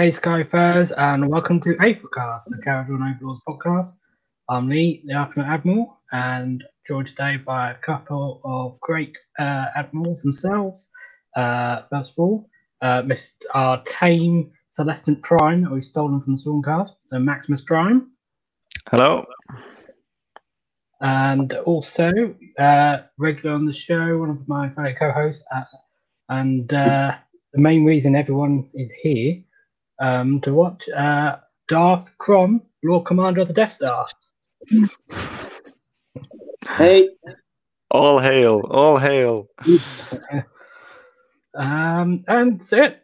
Hey Skyfarers, and welcome to Aethercast, the Kharadron Overlords podcast. I'm Lee, the Ultimate Admiral, and joined today by a couple of great uh, admirals themselves. Uh, first of all, uh, Mr. our tame Celestant Prime that we've stolen from the Stormcast, so Maximus Prime. Hello. And also, uh, regular on the show, one of my fellow co-hosts, uh, and uh, the main reason everyone is here um, to watch uh, Darth Kron, Lord Commander of the Death Star. Hey, All hail, all hail. Um, and that's it.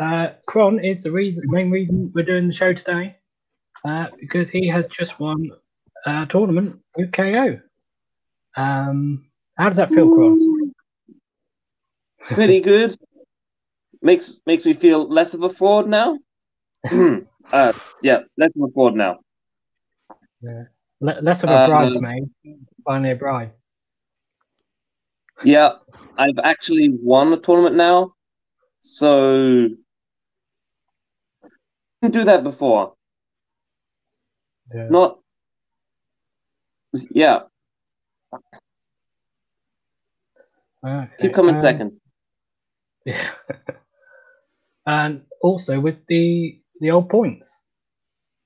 Uh, Kron is the reason, main reason we're doing the show today, uh, because he has just won a tournament with KO. Um, how does that feel, Kron? pretty good. Makes makes me feel less of a fraud now. Uh, yeah, let's a fraud now. Le- less of a Um, bridesmaid, finally a bride. Yeah, I've actually won a tournament now, so didn't do that before. Yeah. Not, yeah. Okay, Keep coming um, second. Yeah. and also with the the old points.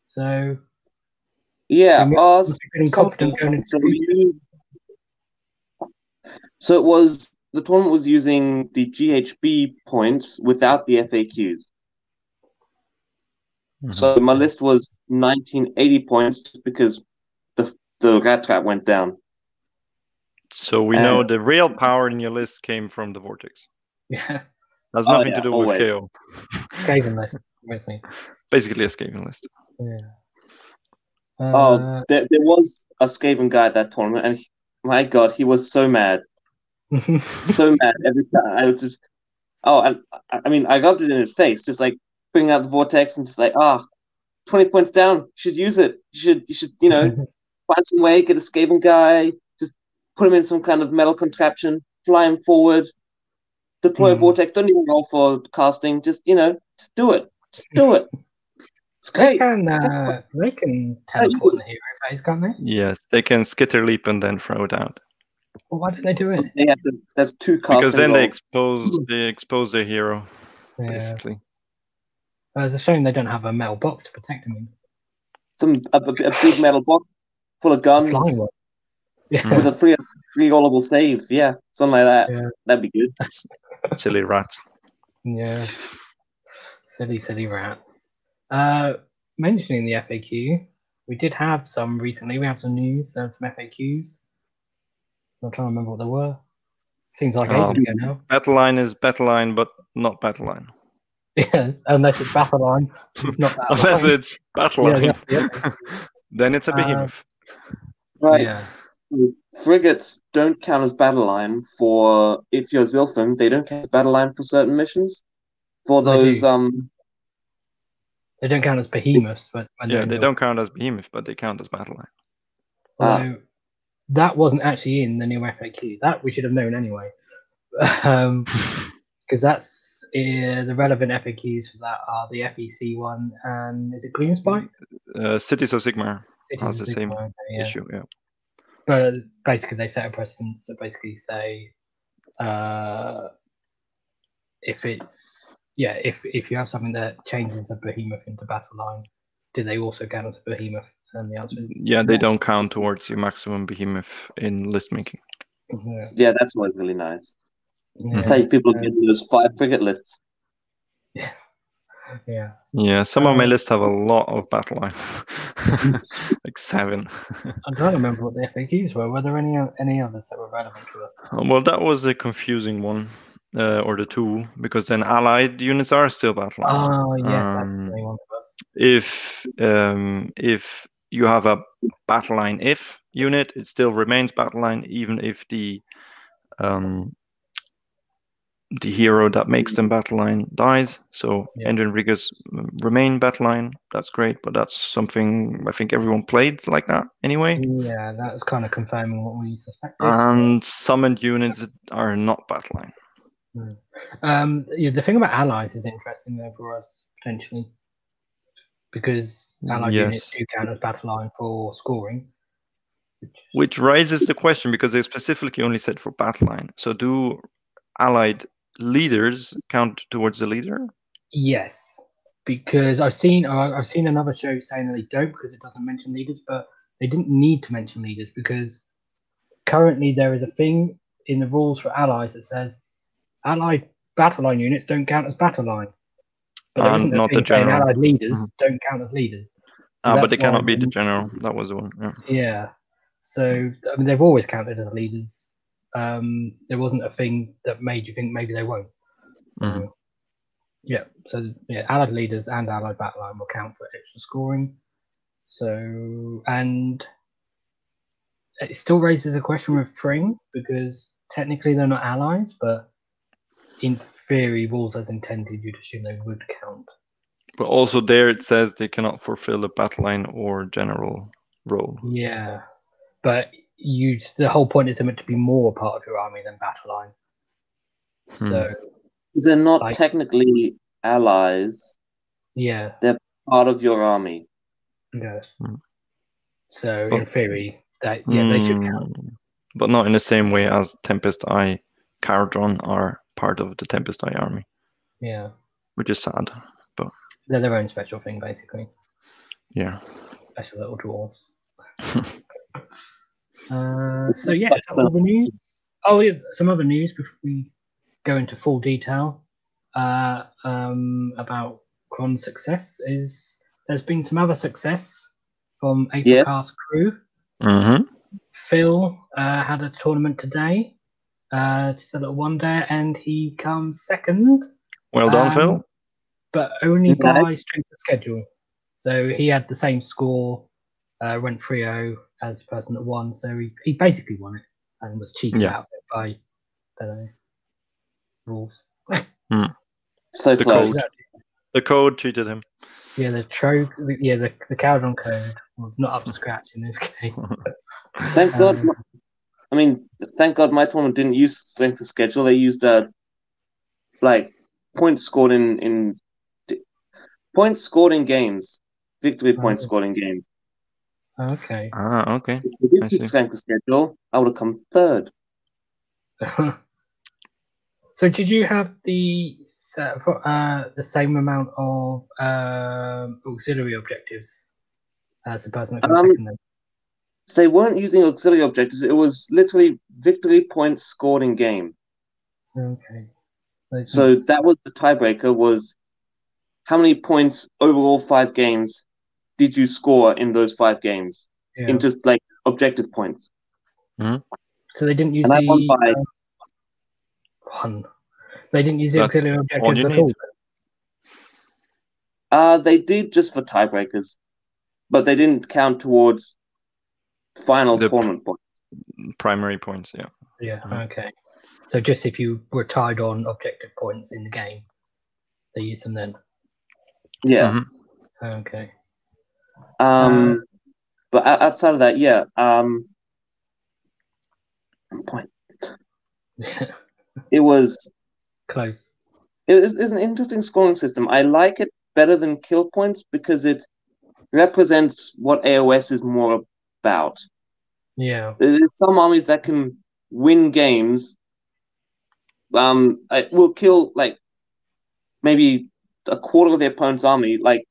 So Yeah, ours. feeling confident going into So, the so it was the tournament was using the GHB points without the FAQs. So my list was 1980 points just because the the rat trap went down. So we Uh, know the real power in your list came from the vortex. Yeah, Has Oh, nothing yeah, to do always. with KO. Skaven list with me. Basically a scaling list. Yeah. Oh, Uh, there, there was a Skaven guy at that tournament, and he- my God, he was so mad, so mad every time. I was just, oh, and I, I mean, I got it in his face, just like bringing out the vortex and just like, ah, 20 points down. You should use it. You should, you should, you know, find some way, get a Skaven guy, just put him in some kind of metal contraption, fly him forward, deploy a Mhm. vortex. Don't even roll for casting. Just, you know, just do it. Just do it. It's they great. can uh, they can teleport in the hero phase, can't they? Yes, they can skitter leap and then throw it out. Well, why did they do it? They have to, that's two casting Because then they rolls. expose they expose their hero, Yeah. basically. Well, it's a shame they don't have a metal box to protect them in. some a, a, a big metal box full of guns Flying one. Yeah. With a free free rollable save. Yeah, something like that. Yeah. That'd be good. Silly rats. Yeah. Silly, silly rats. Uh, mentioning the FAQ, we did have some recently. We have some news. There's some FAQs. I'm trying to remember what they were. Seems like Oh. ages ago now. Battle line is battle line, but not battle line. Yes, unless it's battle line. It's not that Unless line. it's battle Yeah, line. yeah, yeah. then it's a Uh, behemoth. Right. Yeah. Frigates don't count as battle line for if you're Zilfin, they don't count as battle line for certain missions. For those do. um They don't count as behemoths, but when they're yeah, they the- don't count as behemoth, but they count as battle line. Ah. That wasn't actually in the new FAQ. That we should have known anyway. Um, because that's uh, the relevant FAQs for that are the FEC one and is it Gloomspite? Uh, Cities of Sigmar It has is the big same yeah. issue. Yeah. But basically, they set a precedent to basically say, uh, if it's yeah, if if you have something that changes a behemoth into battle line, do they also count as a behemoth? And the answer is Yeah, they no. don't count towards your maximum behemoth in list making. Yeah, yeah, that's always really nice. yeah, That's how people Yeah. get those five frigate lists. yeah, yeah. Yeah, some of my Um, lists have a lot of battle line, like seven. I'm trying to remember what the FAQs were. Were there any any others that were relevant to us? well, that was a confusing one, uh, or the two, because then allied units are still battle line. Oh yes, Um, the main one for us. if um, if you have a battle line if unit, it still remains battle line, even if the um, the hero that makes them battle line dies. So Yeah. Endrinriggers mm, remain battle line. That's great, but that's something I think everyone played like that anyway. Yeah, that was kind of confirming what we suspected. And summoned units are not battle line. Um, yeah, the thing about allies is interesting though for us potentially because allied units Yes. do count as battle line for scoring. Which, Which raises the question because they specifically only said for battle line. So do allied leaders count towards the leader? yes, because I've seen uh, I've seen another show saying that they don't because it doesn't mention leaders, but they didn't need to mention leaders because currently there is a thing in the rules for allies that says allied battle line units don't count as battle line. But there And isn't the general. allied leaders Mhm. don't count as leaders. So Ah, but they cannot why- be the general. That was the one. Yeah. Yeah. So I mean, they've always counted as leaders. Um, there wasn't a thing that made you think maybe they won't. So Mhm. yeah. So yeah, allied leaders and allied battle line will count for extra scoring. So and it still raises a question with Tring because technically they're not allies, but in theory, rules as intended, you'd assume they would count. But also there it says they cannot fulfill a battle line or general role. Yeah, but you the whole point is they're meant to be more part of your army than battle line. Hmm. So They're not Like- technically allies, yeah, they're part of your army. yes. Hmm. So Oh. in theory, that yeah they should count. Mm, But not in the same way as Tempest Eye Kharadron are part of the Tempest Eye army, Yeah, which is sad. But they're their own special thing basically. Yeah. Special little dwarves. uh, so yeah, is that all the news? Oh yeah, some other news before we go into full detail uh, um, about Kron's success is there's been some other success from Yeah. Aethercast crew. hmm Phil uh, had a tournament today, uh, just a little one day, and he comes second, Well done, Um, Phil. but only Okay. by strength of schedule. So he had the same score, uh, went 3 0 as the person that won. So he, he basically won it and was cheated Yeah. out of it by, the don't know, rules. So The close. code. The code cheated him. Yeah, the tro- yeah, the, the Kharadron code was not up to scratch in this game. Thank God. Um, my- I mean, thank God my tournament didn't use strength of schedule. They used uh, like points scored in in d- points scored in games, victory points Oh. scored in games. Okay. Ah, okay. If we I did strength of schedule, I would have come third. so did you have the sa- for, uh, the same amount of um, auxiliary objectives as the person that comes Um, second? Then? So they weren't using auxiliary objectives. It was literally victory points scored in game. Okay. So that was the tiebreaker. Was how many points over all five games did you score in those five games? yeah. In just like objective points. so they didn't use and I the won by- uh, one. They didn't use the That's auxiliary all objectives at all. Uh, they did just for tiebreakers, but they didn't count towards final The- tournament points. Primary points, yeah. Yeah. Mhm. Okay. So just if you were tied on objective points in the game, they use them then. Yeah. Mhm. Okay. Um, but outside of that, yeah. Um, point. It was Close. it is it's an interesting scoring system. I like it better than kill points because it represents what AOS is more about. Yeah. There's some armies that can win games. Um, it will kill like maybe a quarter of the opponent's army. Like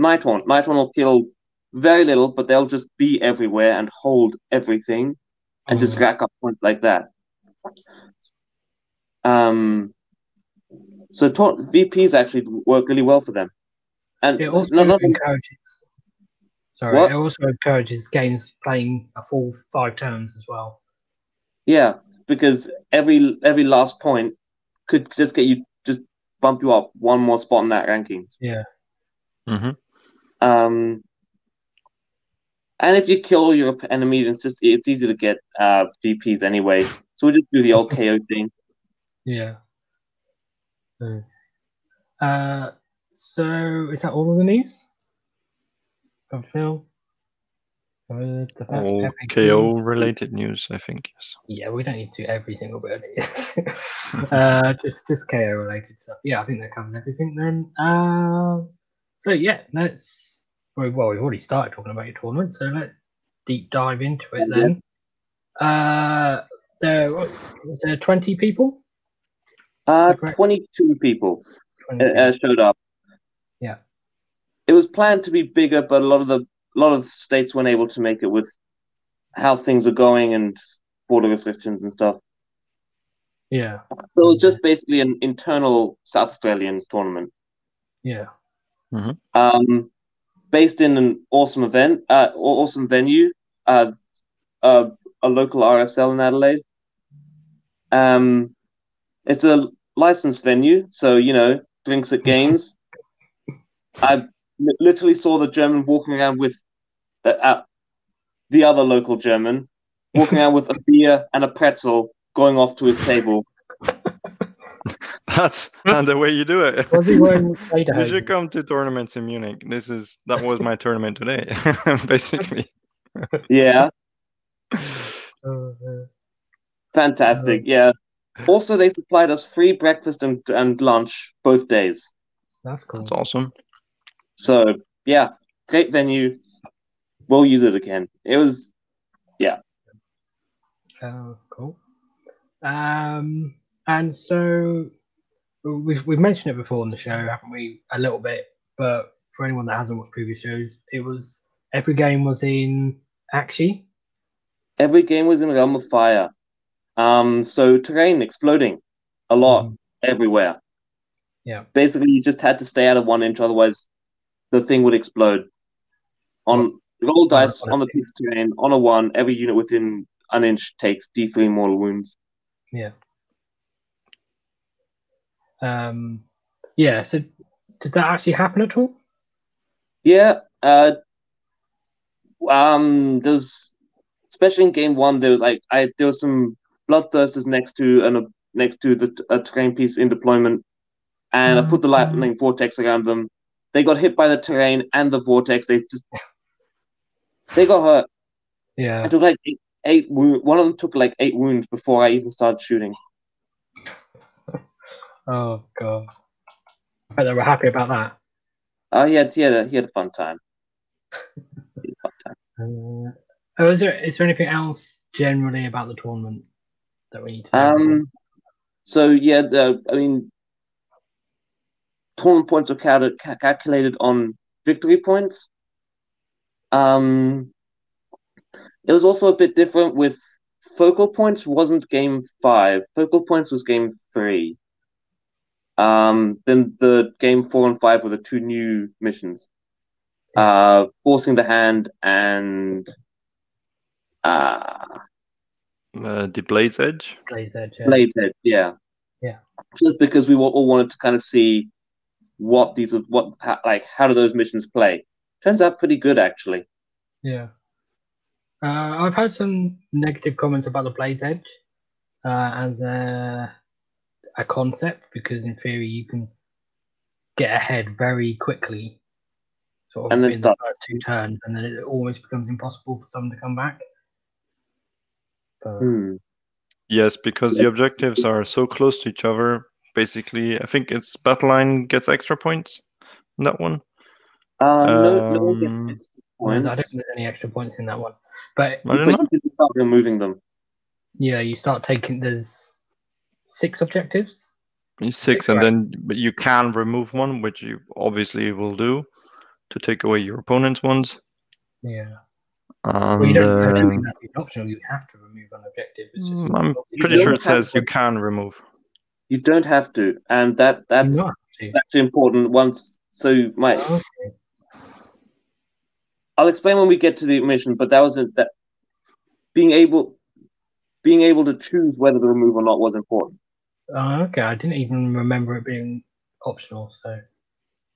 Nighthaunt, Nighthaunt will kill very little, but they'll just be everywhere and hold everything, and just Mhm. rack up points like that. Um, so ta- VPs actually work really well for them, and It also no, not encourages. Sorry, What? it also encourages games playing a full five turns as well. Yeah, because every every last point could just get you just bump you up one more spot in that rankings. Yeah. hmm Um, and if you kill your enemy, it's just it's easy to get uh VPs anyway. So we just do the old KO thing. Yeah. Mm. Uh, so is that all of the news? From Phil? Uh, All KO related news, I think, yes. Yeah, we don't need to do every single bit of it. uh, just just KO related stuff. Yeah, I think that covers everything then. Um, so yeah, let's well, well, we've already started talking about your tournament, so let's deep dive into it then. Uh, there was, was there twenty people? Uh, 22 people 20 uh, uh, showed up. Yeah. It was planned to be bigger, but a lot of the a lot of states weren't able to make it with how things are going and border restrictions and stuff. yeah, So it was just basically an internal South Australian tournament. yeah, um, based in an awesome event, uh, awesome venue, uh, uh, a local RSL in Adelaide. Um, it's a licensed venue, so you know, drinks at games. I li- literally saw the German walking around with uh, uh, the other local German walking around with a beer and a pretzel, going off to his table. That's not the way you do it. Was You should come to tournaments in Munich. This is that was my tournament today, basically. Yeah, uh, fantastic. Yeah. Also, they supplied us free breakfast and, and lunch both days. that's cool. That's awesome. So yeah, great venue. We'll use it again. It was yeah. Oh, cool. Um, and so we've we've mentioned it before on the show, haven't we? A little bit, but for anyone that hasn't watched previous shows, it was every game was in Aqshy. every game was in realm of fire. Um, so terrain exploding a lot Mhm. everywhere. Yeah. Basically, you just had to stay out of one inch, otherwise the thing would explode. On roll dice on the piece of terrain on a one, every unit within an inch takes D3 mortal wounds. Yeah. Um, yeah. So did that actually happen at all? Yeah. Uh, um. Does especially in game one, there was like I there was some bloodthirsters next to and a next to the a terrain piece in deployment, and I put the lightning vortex around them. They got hit by the terrain and the vortex. They just they got hurt. Yeah, I took like eight, eight wounds. One of them took like eight wounds before I even started shooting. Oh god. I bet they were happy about that. Oh, he had he had a, he had a fun time. He had a fun time. Uh, oh, is there is there anything else generally about the tournament that we need to know? Um, so yeah, the I mean, tournament points are cal- ca- calculated on victory points. Um, it was also a bit different with focal points. Wasn't game five. Focal points was game three. Um, then the game four and five were the two new missions. Uh, forcing the hand and uh, Uh, the Blade's Edge. Blaze Edge. yeah. Blade Edge, yeah. Yeah. Just because we all wanted to kind of see what these are, what how, like how do those missions play? Turns out pretty good actually. Yeah. Uh, I've had some negative comments about the Blade's Edge uh, as a, a concept because, in theory, you can get ahead very quickly, sort of And then in stop. the first two turns, and then it almost becomes impossible for someone to come back. But, Hmm. Yes, because the objectives are so close to each other. Basically, I think it's battle line gets extra points. in That one. Uh, no, no one Um, gets extra I don't points. think there's any extra points in that one. But I don't But you start removing them. yeah, you start taking there's six objectives. It's six, and then but you can remove one, which you obviously will do to take away your opponent's ones. Yeah. And Well, you don't, I don't uh, think that's even optional. You have to remove an objective. It's just I'm pretty sure it says to- you can remove. You don't have to, and that you that's not have to. actually important. Once, so my Oh, okay. I'll explain when we get to the mission, but that was a, that being able being able to choose whether to remove or not was important. Oh, okay. I didn't even remember it being optional. So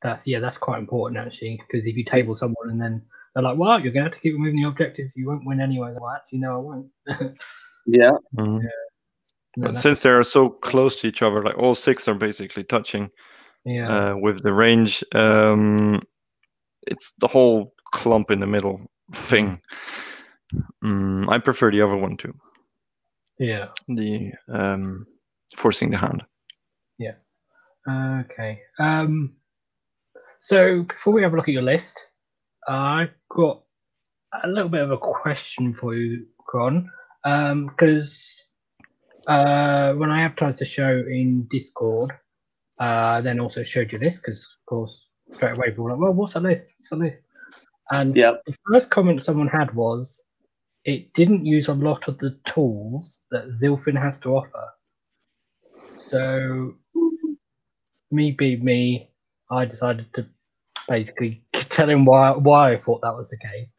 that's yeah, that's quite important actually. Because if you table someone and then they're like, "Well, you're going to have to keep removing the objectives. You won't win anyway." Well, actually, no, I won't. Yeah, Mhm. No, But since they are so close to each other, like all six are basically touching yeah, uh, with the range, um, it's the whole clump in the middle thing. Mm, I prefer the other one too. yeah. The um, forcing the hand. Yeah. Okay. Um. So before we have a look at your list, I've got a little bit of a question for you, Kron, because um, uh, when I advertised the show in Discord, uh, then also showed you this because, of course, straight away people were like, "Well, what's the list? What's the list?" And Yep. the first comment someone had was, "It didn't use a lot of the tools that Zilfin has to offer." So, me being me, I decided to basically tell him why why I thought that was the case,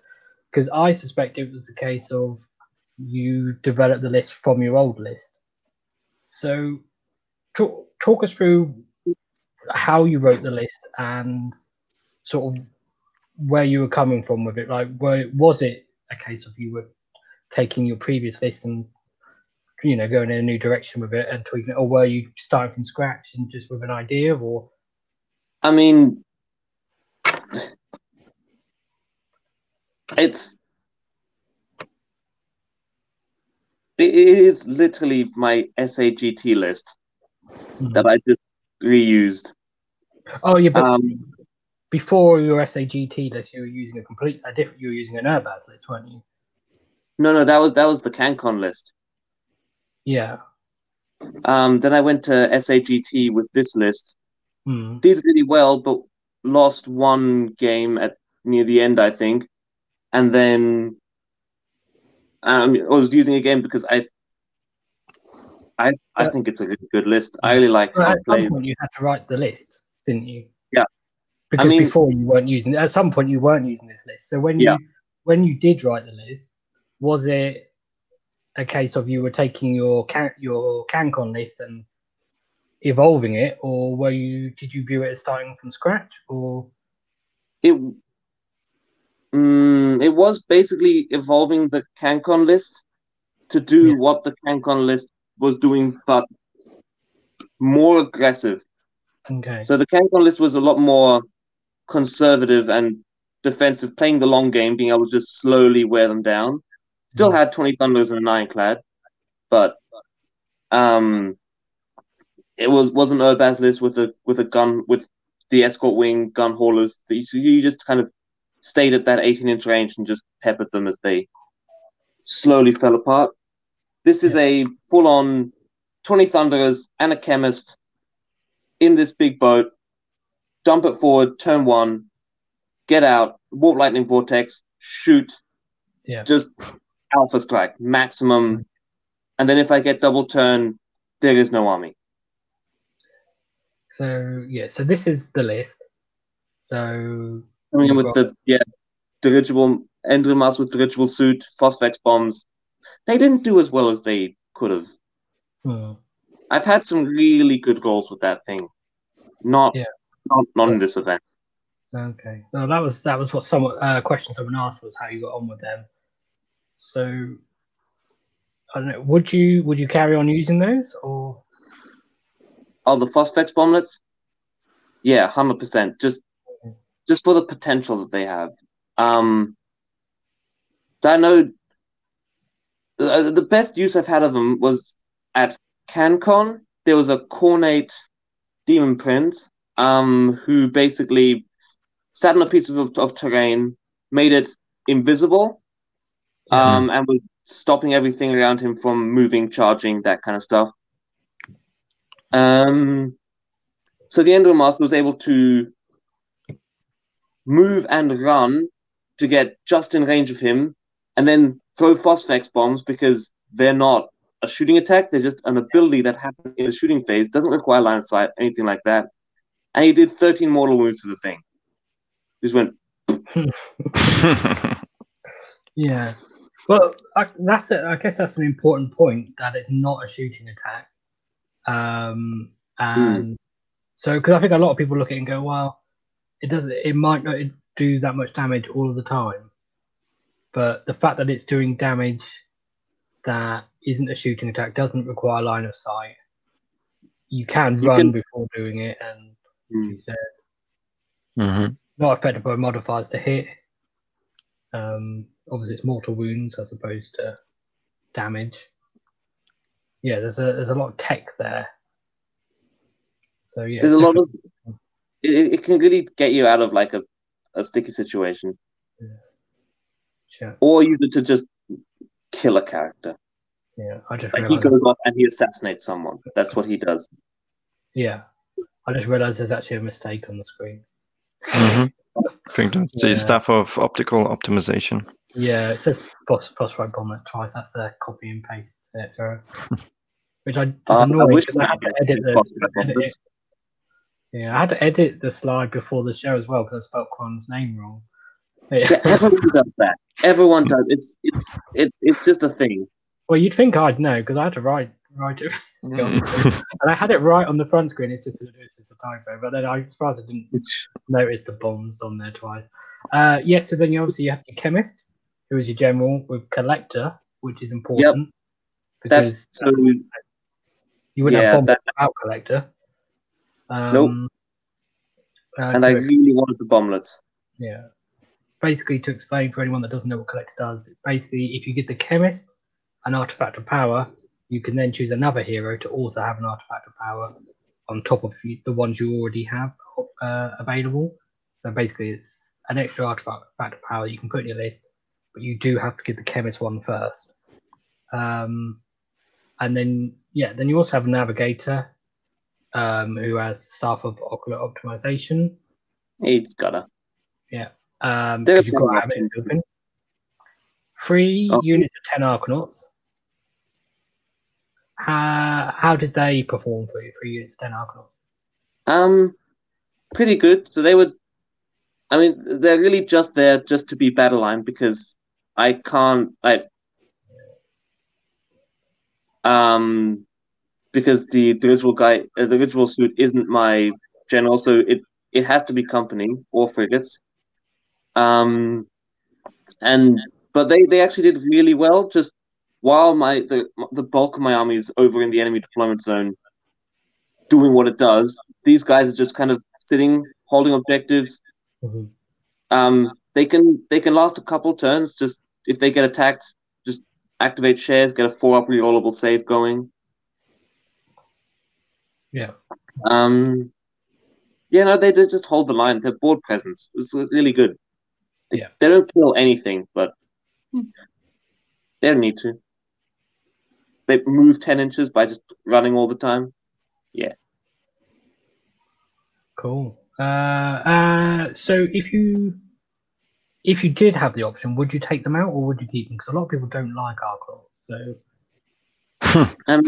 because I suspect it was the case of you develop the list from your old list. So, talk talk us through how you wrote the list and sort of where you were coming from with it. Like, where, was it a case of you were taking your previous list and you know going in a new direction with it and tweaking it, or were you starting from scratch and just with an idea, or I mean, it's it is literally my SAGT list that I just reused. oh yeah, but Um, before your SAGT list, you were using a complete a different. You were using an Urbaz list, weren't you? no, no, that was that was the CanCon list. Yeah. Um, then I went to SAGT with this list. Hmm. Did really well, but lost one game at near the end, I think. And then um, I was using again because I, I, I think it's a good, good list. I really like how at some point, you had to write the list, didn't you? Yeah. Because mean- before you weren't using. At some point, you weren't using this list. So when Yeah. you when you did write the list, was it a case of you were taking your can, your CanCon list and evolving it, or were you did you view it as starting from scratch, or It, mm, it was basically evolving the CanCon list to do Yeah. what the CanCon list was doing, but more aggressive. okay? So the CanCon list was a lot more conservative and defensive, playing the long game, being able to just slowly wear them down. Still Mhm. had 20 Thunders and an Ironclad, but um, it was was an Urbaz list with a with a gun with the escort wing gun haulers. You, so you just kind of stayed at that 18 inch range and just peppered them as they slowly fell apart. This is a full on 20 Thunderers and a chemist in this big boat. Dump it forward, turn one, get out, warp lightning vortex, shoot, Yeah. just alpha strike, maximum. And then if I get double turn, there is no army. So yeah, so this is the list. So I mean, with the yeah, dirigible Endrinmaster with dirigible suit, Phosphex bombs, they didn't do as well as they could have. hmm, I've had some really good goals with that thing. Not Yeah. not not in this event. Okay. No, that was that was what someone uh, question someone asked was how you got on with them. So I don't know. Would you would you carry on using those or Oh, the Phosphex bomblets? Yeah, hundred percent. Just just for the potential that they have. Um, I know uh, the best use I've had of them was at CanCon. There was a Khornate Demon Prince, um, who basically sat on a piece of, of terrain, made it invisible, um, and was stopping everything around him from moving, charging, that kind of stuff. Um, so the Endrinmaster was able to move and run to get just in range of him, and then throw Phosphex bombs because they're not a shooting attack, they're just an ability that happens in the shooting phase, doesn't require line of sight, anything like that. And he did 13 mortal wounds to the thing. Just went, yeah. Well, I, that's it. I guess that's an important point that it's not a shooting attack. Um, and so because I think a lot of people look at it and go, well, it doesn't. It might not do that much damage all of the time, but the fact that it's doing damage that isn't a shooting attack doesn't require line of sight. You can You run can- before doing it, and hmm. you said Mhm. not affected by modifiers to hit. Um, obviously, it's mortal wounds as opposed to damage. Yeah, there's a there's a lot of tech there. So yeah, There's a lot of definitely- it, it can really get you out of like a, a sticky situation. Sure. or use it to just kill a character. Yeah, I just Like he goes off and he assassinates someone. That's what he does. Yeah, I just realized there's actually a mistake on the screen. Mm-hmm. I think that's Yeah. the stuff of optical optimization. Yeah, it says boss phosphorite bombers twice. That's a copy and paste error. Which I it's Uh, I annoying wish I had to edit the edit bombers. it. Yeah, I had to edit the slide before the show as well because I spelled Kron's name wrong. Yeah, Yeah. everyone does that. Everyone does. It's it's it, it's just a thing. well, you'd think I'd know because I had to write write it, Mm. and I had it right on the front screen. It's just it's just a typo. But then I was surprised I didn't notice the bombs on there twice. Uh, yes, so then you obviously you have your chemist, who is your general, with collector, which is important because That's so. you wouldn't Yeah, have bomb that- without collector. Um, Nope. uh, And I really wanted the bomblets. yeah. Basically, to explain for anyone that doesn't know what collector does, basically, if you give the chemist an artifact of power, you can then choose another hero to also have an artifact of power on top of the the ones you already have uh, available. So basically, it's an extra artifact of power you can put in your list, but you do have to give the chemist one first. Um, and then, yeah, then you also have a navigator um, who has staff of ocular optimization. He's gotta. Yeah. Um, There's you've got to one have it option. open. Three Oh. units of ten Arkanauts. How how did they perform for you? Three units of ten Arkanauts. Um, pretty good. So they would. I mean, they're really just there just to be battle line because I can't. I um because the the original guy, uh, the original suit isn't my general, so it it has to be company or frigates. Um, and but they they actually did really well. Just while my the the bulk of my army is over in the enemy deployment zone, doing what it does. These guys are just kind of sitting, holding objectives. Um, they can they can last a couple turns. Just if they get attacked, just activate shares, get a four up rerollable save going. Yeah. Um, yeah, no, they, they just hold the line. Their board presence is really good. They, Yeah. they don't kill anything, but they don't need to. They move ten inches by just running all the time. Yeah. Cool. Uh, uh, so if you if you did have the option, would you take them out or would you keep them? Because a lot of people don't like Arkanauts. So Um,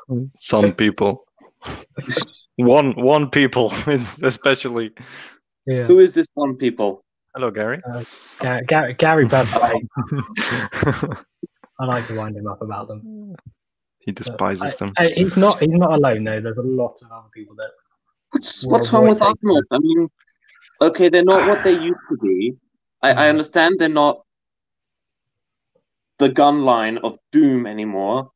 Some people. one one people especially. yeah, who is this one, people? Hello, Gary. Gary, Gary, Gary Bradley. I like to wind him up about them. he despises them. Uh, he's not. He's not alone though. There's a lot of other people that. What's what's wrong with avoid taking Arkanauts? I mean, okay, they're not what they used to be. I, I Mhm. understand they're not the gun line of Doom anymore.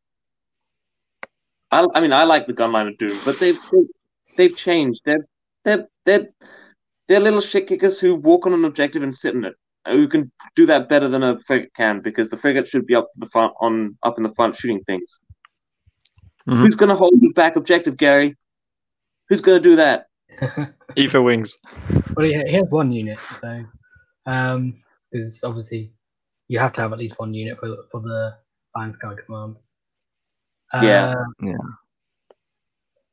I, I mean, I like the gun line of Doom, but they've they've, they've changed. They're they're they're they're little shit kickers who walk on an objective and sit in it. Who can do that better than a frigate can because the frigate should be up the front on up in the front shooting things. Mhm. Who's gonna hold the back objective, Gary? Who's gonna do that? Aetherwings. well, he, he has one unit, so um, because obviously you have to have at least one unit for for the Iron Sky command. Yeah.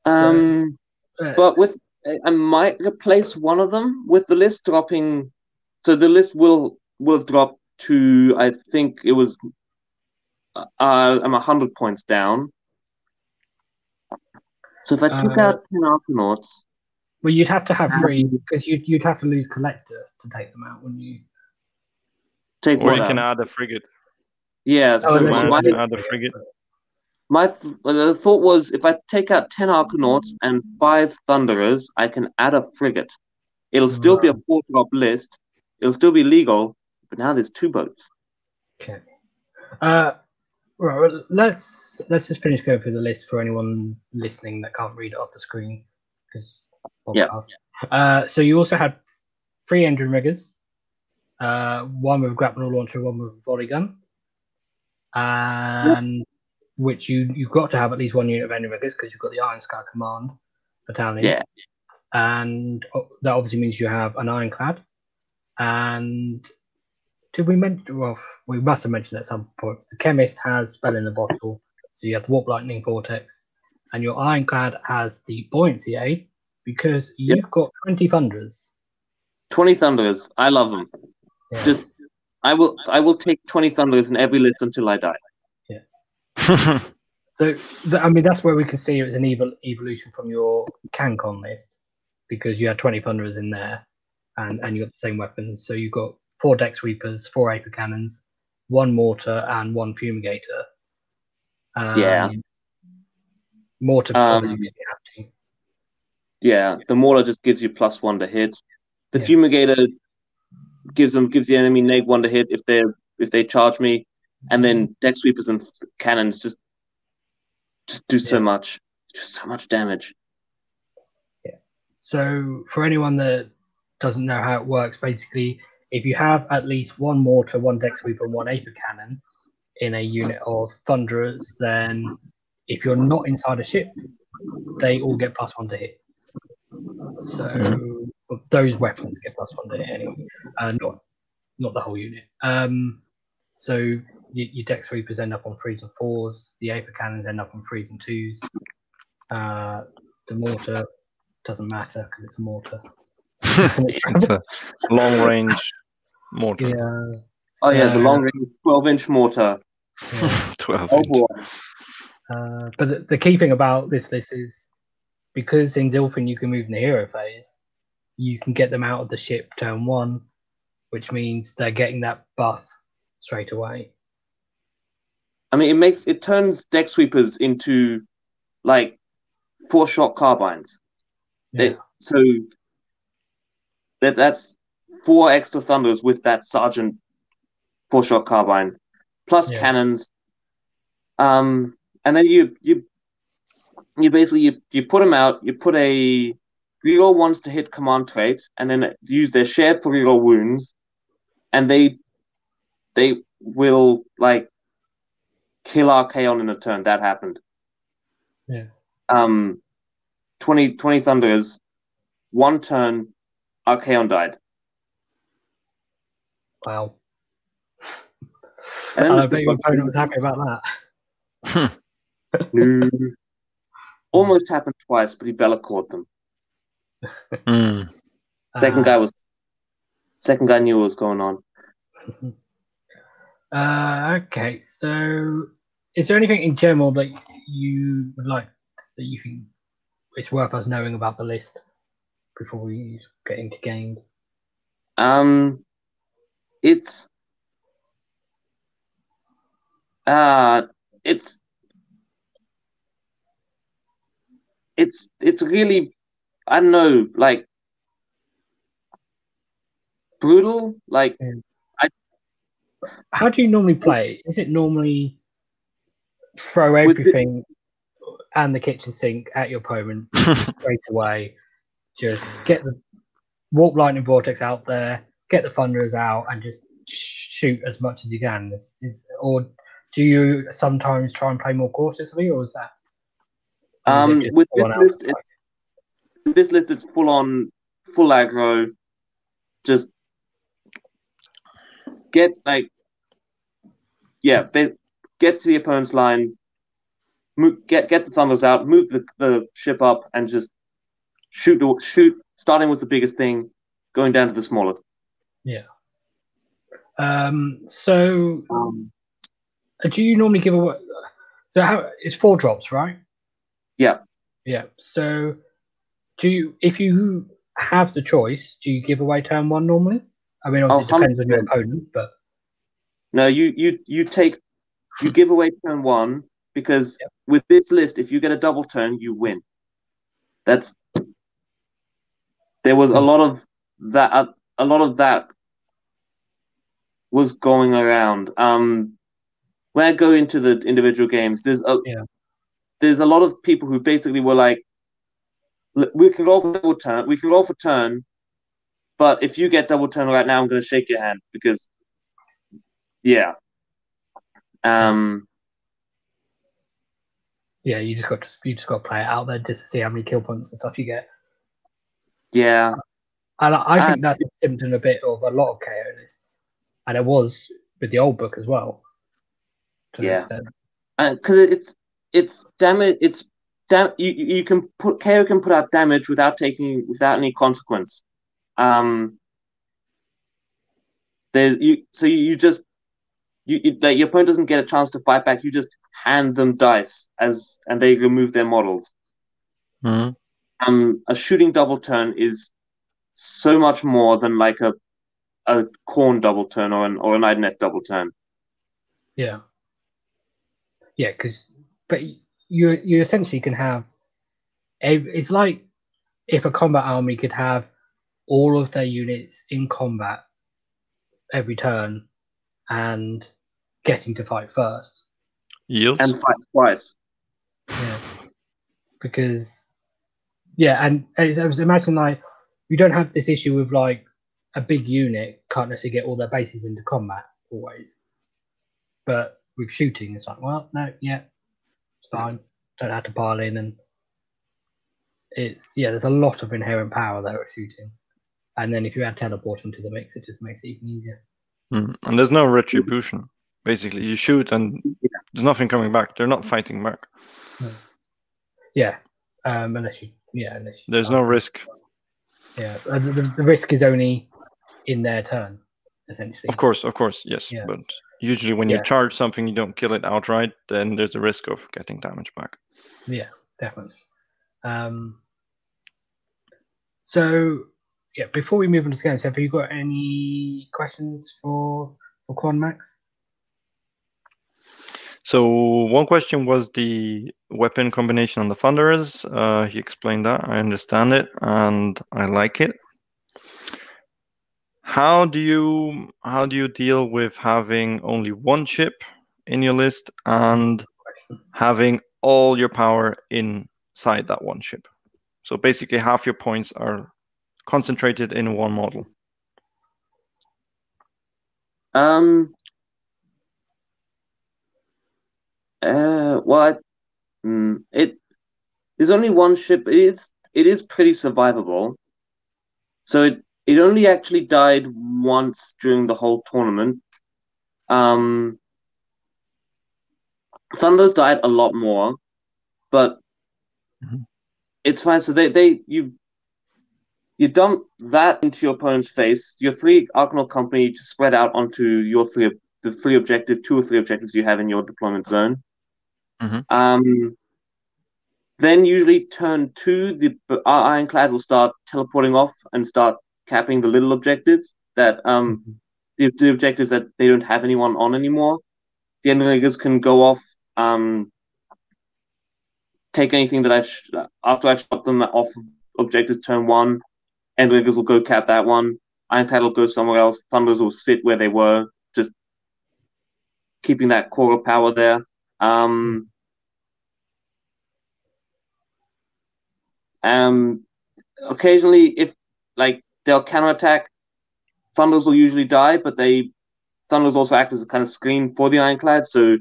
So- Um, Uh, but with I might replace one of them with the list dropping. So the list will will drop to I think it was. Uh, I'm a hundred points down. So if I took Uh, out ten Arkanauts, well, you'd have to have three because you'd you'd have to lose collector to take them out, wouldn't you? take Or what you out? can add a frigate. Yeah. So unless why you- my not? Another frigate. My th- the thought was if I take out ten Arkanauts and five Thunderers, I can add a frigate. It'll still be a four drop list. It'll still be legal, but now there's two boats. Okay. Uh, right. well, Let's let's just finish going through the list for anyone listening that can't read it off the screen because Yeah. Uh, so you also had three Endrinriggers, uh, one with a grapnel launcher, one with a volley gun, and which you you've got to have at least one unit of Endrinriggers because you've got the Iron Sky Command battalion. Yeah. and oh, that obviously means you have an ironclad and did we mention? Well, we must have mentioned at some point. The chemist has spell in the bottle, so you have the warp lightning vortex, and your ironclad has the buoyancy aid because you've got twenty thunders. Twenty thunders. I love them. Yeah. Just I will I will take twenty thunders in every list until I die. So I mean, that's where we can see it was an evol- evolution from your CanCon list because you had twenty thunders in there, and and you got the same weapons. So you've got four deck sweepers, four aethercannons, one mortar, and one fumigator. Um, Yeah. Mortar Um, obviously because you have to. Yeah, the mortar just gives you plus one to hit. The Yeah. fumigator gives them gives the enemy neg one to hit if they if they charge me, and then deck sweepers and th- cannons just just do so much, just so much damage. Yeah. So, for anyone that doesn't know how it works, basically, if you have at least one mortar, one deck sweeper, and one aper cannon in a unit of thunderers, then if you're not inside a ship, they all get plus one to hit. So well, those weapons get plus one to hit anyway, uh, not not the whole unit. Um, so y- your deck sweepers end up on threes and fours. The aethercannons end up on threes and twos. Uh, the mortar doesn't matter because it's a mortar. it's a long range mortar. Yeah. Oh yeah, the long range twelve inch mortar. yeah. 12 Oh inch. boy. Uh, but the, the key thing about this list is because in Zilfin you can move in the hero phase, you can get them out of the ship turn one, which means they're getting that buff straight away. I mean, it makes it turns deck sweepers into like four shot carbines. Yeah. They- so that that's four extra thunders with that sergeant four shot carbine, plus Yeah. cannons. Um, and then you you you basically you, you put them out. You put a reroll ones to hit command trait, and then use their shared three reroll wounds, and they they will like kill Archaon in a turn. That happened. Yeah. Um, 20, 20 thunders, one turn, Archaon died. Wow. And I there's bet your opponent was happy about that. No. Almost happened twice, but he Bella caught them. Mm. Second Uh, guy was second guy knew what was going on. Uh, okay, so is there anything in general that you would like that you think it's worth us knowing about the list before we get into games? Um, it's uh it's it's it's really I don't know like brutal like How do you normally play? Is it normally throw With the- everything and the kitchen sink at your opponent straight away? Just get the warp lightning vortex out there, get the thunderers out, and just shoot as much as you can. Is, is or do you sometimes try and play more cautiously, or is that? or um just with this list outright? it's this list it's full on full aggro just get like yeah they get to the opponent's line move, get get the thunders out move the, the ship up and just shoot shoot starting with the biggest thing going down to the smallest Yeah. Um, so um, do you normally give away? So how it's four drops, right? Yeah. Yeah. So do you, if you have the choice, do you give away turn one normally? I mean, obviously, Oh, it depends on your opponent, but no you you you take you give away turn one because Yep. with this list if you get a double turn you win that's there was a lot of that a, a lot of that was going around um when i go into the individual games there's a Yeah. there's a lot of people who basically were like we can roll for double turn we can roll for turn but if you get double turn right now i'm going to shake your hand because yeah um yeah, you just got to you just got to play it out there just to see how many kill points and stuff you get. yeah And I, I think And- that's a symptom a bit of a lot of KO lists. and it was with the old book as well. Yeah. because it's it's damage. It's dam- you you can put KO can put out damage without taking without any consequence. Um, there you so you, just you, you like your opponent doesn't get a chance to fight back. You just hand them dice as and they remove their models. Mhm. Um, a shooting double turn is so much more than like a a Khorne double turn or an or an Idoneth double turn. Yeah. Yeah, because but you you essentially can have it's like if a combat army could have all of their units in combat every turn and getting to fight first. Yields. And fight twice. Yeah. Because yeah, and as I was imagining like you don't have this issue with like a big unit can't necessarily get all their bases into combat always. But with shooting, it's like, well, no, yeah, it's fine. Don't have to pile in, and it's yeah, there's a lot of inherent power there at shooting. And then if you add teleport into the mix, it just makes it even easier. Mm. And there's no retribution. Basically, you shoot and there's nothing coming back. They're not fighting back. Yeah, um, unless you yeah, unless you There's no risk. yeah. uh, The, the, risk is only in their turn, essentially. Of course, of course, yes. Yeah. But usually, when Yeah. you charge something, you don't kill it outright. Then there's a risk of getting damage back. Yeah, definitely. Um, so yeah, before we move on to the game, games, have you got any questions for for Quan Max? So one question was the weapon combination on the Thunderers. Uh, he explained that. I understand it and I like it. How do you how do you deal with having only one chip in your list and having all your power inside that one chip? So basically, half your points are concentrated in one model. Um. Uh. Well, I, mm, it there's only one ship. It is it is pretty survivable. So it it only actually died once during the whole tournament. Um. Thunder's died a lot more, but Mhm. it's fine. So they they you you dump that into your opponent's face. Your three Arkanaut company just spread out onto your three the three objective, two or three objectives you have in your deployment zone. Mhm. Um, then usually turn two, the our Ironclad will start teleporting off and start capping the little objectives that um the, the objectives that they don't have anyone on anymore. The Endrinriggers can go off, um, take anything that I've sh- after I've shot them off of objectives turn one. Endrinriggers will go cap that one. Ironclad will go somewhere else. Thunders will sit where they were, just keeping that core of power there. Um, um, occasionally, if like they'll counterattack, Thunders will usually die, but they Thunders also act as a kind of screen for the Ironclad, so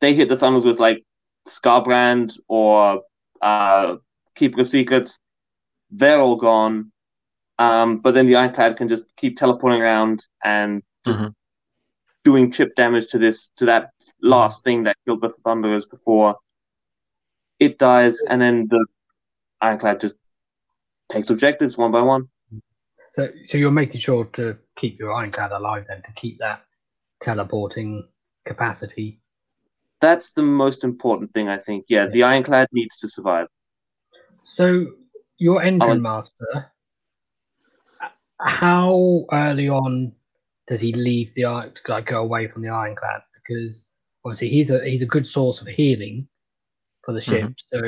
they hit the Thunders with like Skarbrand or uh, Keeper of Secrets. They're all gone. Um, but then the Ironclad can just keep teleporting around and just Mhm. doing chip damage to this to that last thing that killed the Thunderers before it dies, and then the Ironclad just takes objectives one by one. So so you're making sure to keep your Ironclad alive then to keep that teleporting capacity. That's the most important thing, I think. Yeah, the Ironclad needs to survive. So your Endrinmaster, how early on does he leave the like go away from the Ironclad? Because obviously he's a he's a good source of healing for the mm-hmm. ship. So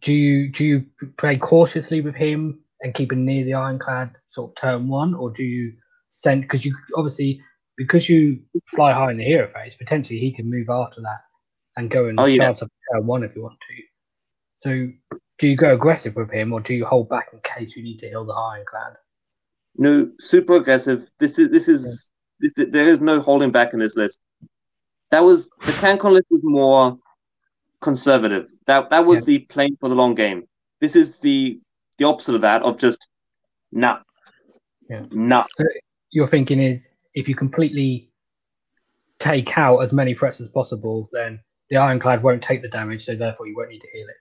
do you do you play cautiously with him and keep him near the Ironclad sort of turn one, or do you send because you obviously because you fly high in the hero phase, potentially he can move after that and go and Oh, yeah. chance of turn one if you want to. So do you go aggressive with him or do you hold back in case you need to heal the Ironclad? No, super aggressive. This is this is this. There is no holding back in this list. That was the CanCon list was more conservative. That that was Yeah. the playing for the long game. This is the the opposite of that of just nah, Yeah. nah. your thinking is if you completely take out as many threats as possible, then the ironclad won't take the damage, so therefore you won't need to heal it.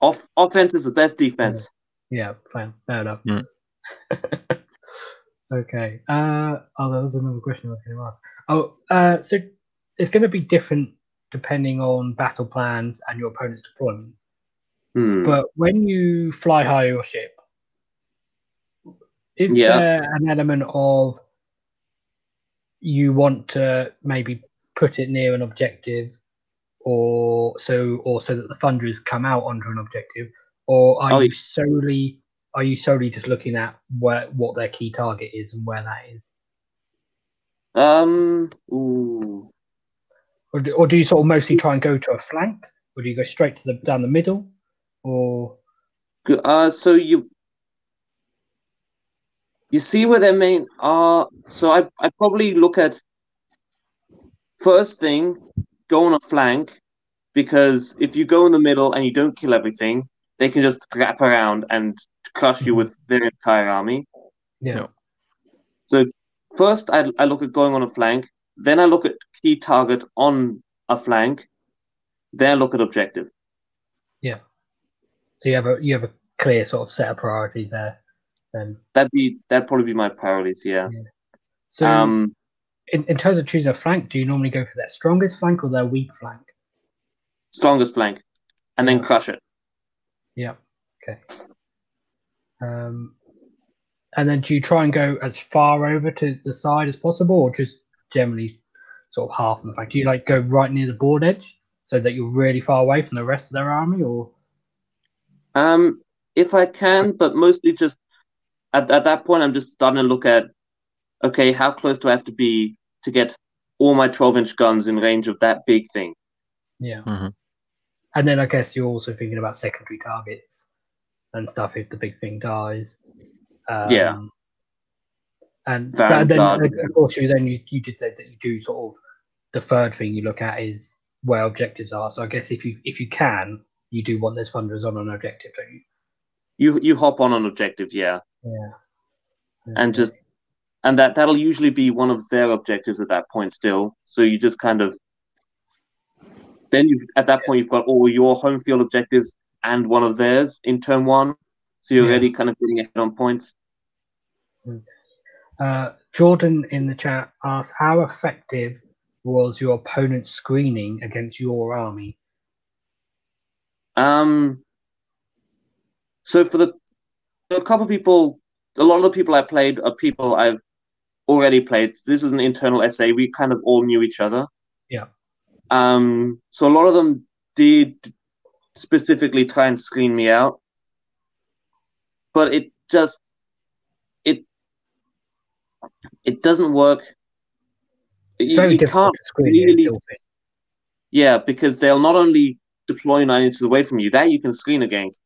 Off offense is the best defense. Yeah, fair, fair enough. Mm. okay. Uh, oh, there was another question I was going to ask. Oh, uh, so it's going to be different depending on battle plans and your opponent's deployment. Hmm. But when you fly high your ship, is Yeah. there an element of you want to maybe put it near an objective, or so, or so that the thunders come out onto an objective, or are Oh, you solely are you solely just looking at where what their key target is and where that is, Um. Ooh. or do, or do you sort of mostly try and go to a flank, or do you go straight to the down the middle, or. Uh. So you. You see where their main are. So I I probably look at. First thing, go on a flank, because if you go in the middle and you don't kill everything, they can just wrap around and crush you with their entire army. yeah, So first, I, I look at going on a flank. Then I look at key target on a flank. Then I look at objective. Yeah. So you have a you have a clear sort of set of priorities there, then. That'd be that'd probably be my priorities. Yeah. So Um. In, in terms of choosing a flank, do you normally go for their strongest flank or their weak flank? Strongest flank, and then crush it. Yeah. Okay. Um, and then do you try and go as far over to the side as possible, or just generally sort of half the flank? Do you like go right near the board edge so that you're really far away from the rest of their army, or Um. If I can, but mostly just at at that point, I'm just starting to look at. Okay, how close do I have to be to get all my 12 inch guns in range of that big thing? yeah? Mhm. And then I guess you're also thinking about secondary targets and stuff if the big thing dies. Um, Yeah. And that, then, of course, you then you, you did say that you do sort of the third thing you look at is where objectives are. So I guess if you if you can, you do want those thunderers on an objective, don't you? You you hop on an objective, yeah. Yeah. and just and that that'll usually be one of their objectives at that point still so you just kind of then you at that point you've got all your home field objectives and one of theirs in turn one so you're Yeah. already kind of getting ahead on points Uh, Jordan in the chat asked, "How effective was your opponent's screening against your army?" um so for the a couple of people a lot of the people i played are people i've already played. This is an internal essay we kind of all knew each other. Yeah. um so a lot of them did specifically try and screen me out. But it just it it doesn't work. It's You- very you difficult to screen really yeah, because they'll not only deploy nine inches away from you, that you can screen against,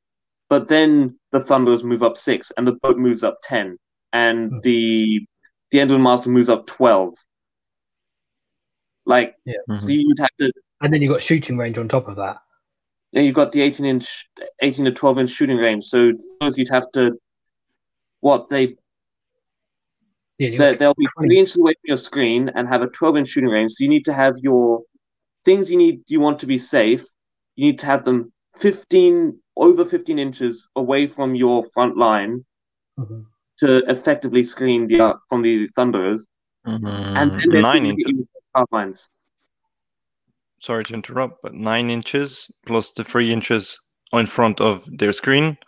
but then the Thunderers move up six, and the boat moves up ten, and Hmm. the the Endrinmaster moves up twelve. Like, Mhm. so you'd have to. And then you've got shooting range on top of that. And you've got the eighteen inch, eighteen to twelve inch shooting range. So those you'd have to. What they Yeah, so they'll be 20. three inches away from your screen and have a twelve inch shooting range. So you need to have your things you need you want to be safe. You need to have them fifteen over fifteen inches away from your front line Mhm. To effectively screen the uh, from the thunderers. And then they're nine inches. it with carbines. Sorry to interrupt, but nine inches plus the three inches in front of their screen,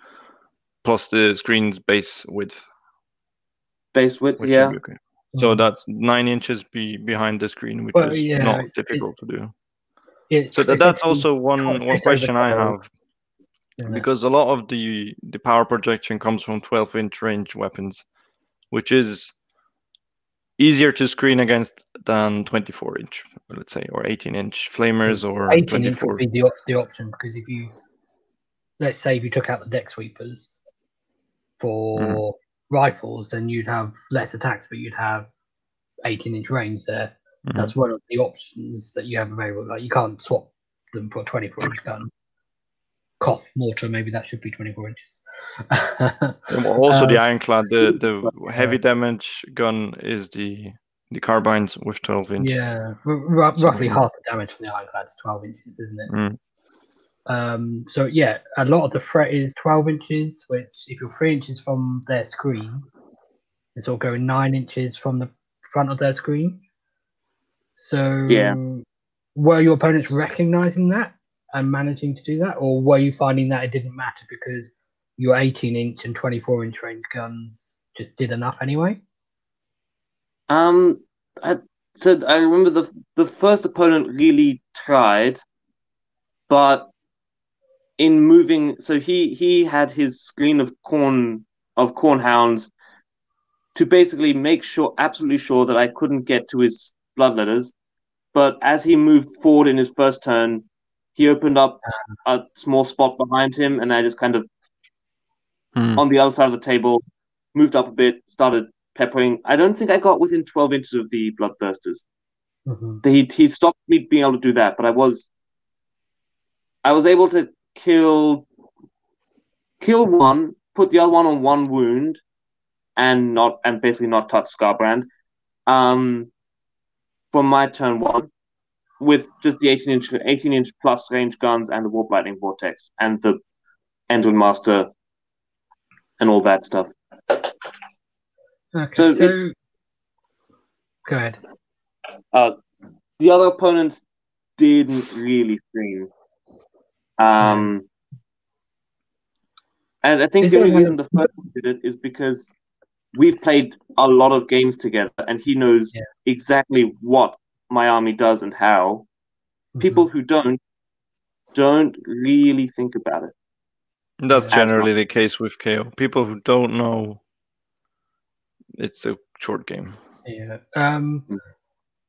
plus the screen's base width. base width. which Yeah, okay. So that's nine inches be behind the screen, which Well, is yeah, not difficult to do. It's- So that, it's that's actually also one one question I twelve, have because a lot of the the power projection comes from 12 inch range weapons, which is easier to screen against than 24 inch, let's say, or 18 inch flamers or 18 inch would be the, op- the option because if you let's say if you took out the deck sweepers for Mm-hmm. rifles then you'd have less attacks but you'd have 18 inch range there. Mhm. that's one of the options that you have available. Like you can't swap them for a 24 inch gun Koth mortar. Maybe that should be 24 inches. also, the Uh, ironclad, the the heavy damage gun is the the carbines with 12 inch. Yeah, r- r- roughly half the damage from the ironclad is 12 inches, isn't it? Mm. Um, so yeah, a lot of the threat is 12 inches, which if you're three inches from their screen, it's all going nine inches from the front of their screen. So Yeah. were your opponents recognizing that and managing to do that, or were you finding that it didn't matter because your 18 inch and 24 inch range guns just did enough anyway? Um, I, so I remember the the first opponent really tried, but in moving, so he he had his screen of Khorne of Khorne hounds to basically make sure, absolutely sure that I couldn't get to his bloodletters. But as he moved forward in his first turn, he opened up a small spot behind him, and I just kind of Hmm. on the other side of the table, moved up a bit, started peppering. I don't think I got within 12 inches of the bloodthirsters. Mhm. He he stopped me being able to do that, but I was I was able to kill kill one, put the other one on one wound, and not and basically not touch Skarbrand. Um, from my turn one, with just the 18 inch 18 inch plus range guns and the warp lightning vortex and the Endrin Master and all that stuff. Okay, So so, it- go ahead. Uh, the other opponents didn't really scream. Um, and I think Is the only reason the first one did it is because we've played a lot of games together, and he knows Yeah. exactly what my army does and how. Mm-hmm. People who don't don't really think about it. That's Yeah. generally the case with KO. People who don't know, it's a short game. Yeah. Um,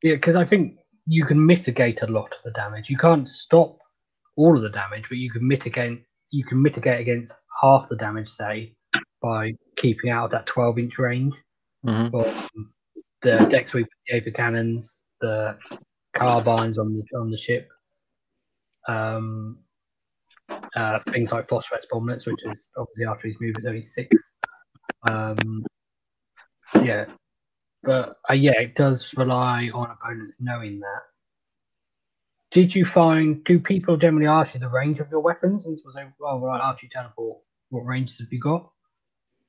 yeah, because I think you can mitigate a lot of the damage. You can't stop all of the damage, but you can mitigate. You can mitigate against half the damage, say, by keeping out of that 12 inch range. Mhm. From the deck sweep, the aethercannons, the carbines on the on the ship, um, uh, things like Phosphex bomblets, which is obviously after his move is only six. Um, yeah, but uh, yeah, it does rely on opponents knowing that. Did you find? Do people generally ask you the range of your weapons and was like, "Well, right, Archie teleport. What ranges have you got?"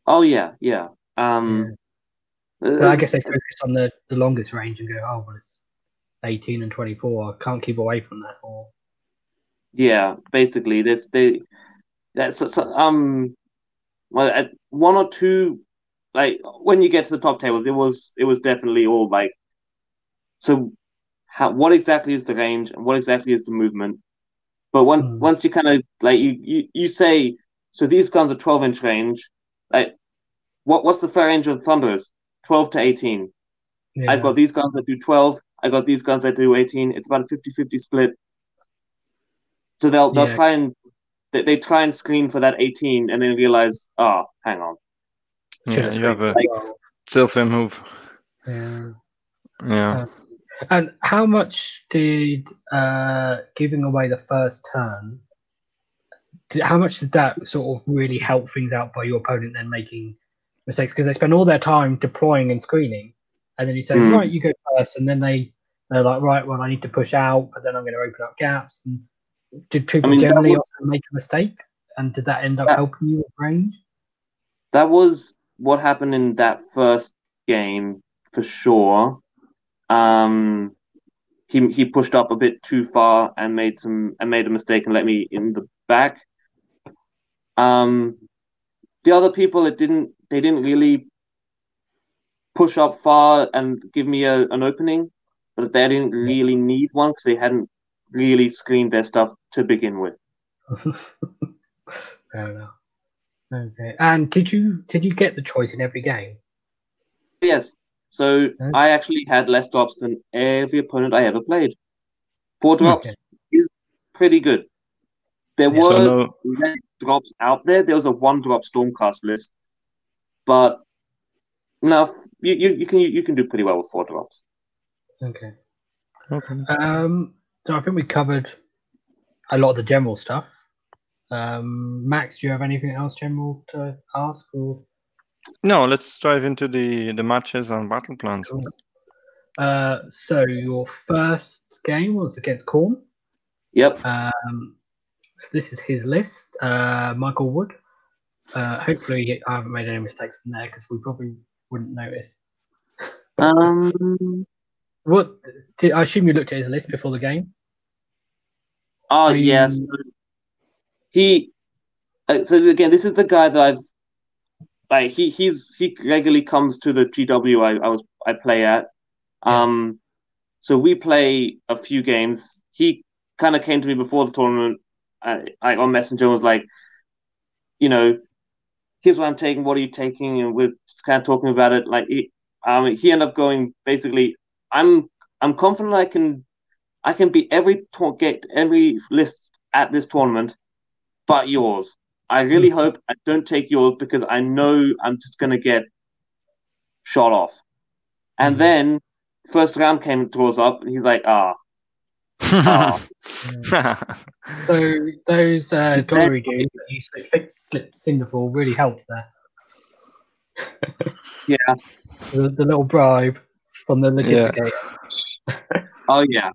Oh yeah, yeah. Um, well, I uh, guess they focus on the, the longest range and go, oh, well, it's 18 and 24. I can't keep away from that. Or yeah, basically, there's they that's um well one or two like when you get to the top tables, it was it was definitely all like so. How, what exactly is the range and what exactly is the movement? But when, mm. once you kind of like you, you you say so these guns are 12 inch range, like what what's the fair range of thunders? 12 to 18. Yeah. I've got these guns that do 12. I got these guns that do 18. It's about a 50-50 split. So they'll they'll yeah. try and they, they try and screen for that 18 and then realize, ah, oh, hang on. Yeah, you have a like, self move. Yeah. Yeah. Um, and how much did uh, giving away the first turn? Did, how much did that sort of really help things out by your opponent then making mistakes? Because they spend all their time deploying and screening, and then you say, Hmm. right, you go first, and then they they're like, right, well, I need to push out, but then I'm going to open up gaps. And did people mean, generally was- make a mistake? And did that end up That- helping you with range? That was what happened in that first game for sure. Um, he he pushed up a bit too far and made some and made a mistake and let me in the back. Um, the other people it didn't they didn't really push up far and give me a, an opening, but they didn't really need one because they hadn't really screened their stuff to begin with. Fair enough. Okay. And did you did you get the choice in every game? Yes. So Okay. I actually had less drops than every opponent I ever played. Four drops Okay. is pretty good. There Yeah. were So no, less drops out there. There was a one drop Stormcast list, but no, you, you, you can you can do pretty well with four drops. Okay. okay. Um, so I think we covered a lot of the general stuff. Um, Max, do you have anything else general to ask? Or No, let's dive into the the matches and battle plans. Cool. uh, so your first game was against Khorne. Yep. Um, so this is his list. Uh, Michael Wood. Uh, hopefully, I haven't made any mistakes in there because we probably wouldn't notice. Um. What? Did, I assume you looked at his list before the game. Oh I yes. He. uh, So again, this is the guy that I've. Like he he's he regularly comes to the GW I, I was I play at. Um, so we play a few games. He kind of came to me before the tournament. I, I on Messenger was like, you know, here's what I'm taking. What are you taking? And we're just kind of talking about it. Like he, um, he ended up going basically. I'm I'm confident I can I can beat every to- get every list at this tournament, but yours. I really hope I don't take yours because I know I'm just gonna get shot off. And Mhm. then first round came draws up, and he's like, ah, ah. So those uh, glory dudes that you slipped, slipped Singapore really helped there. Yeah. The, the little bribe from the logisticator. oh yeah,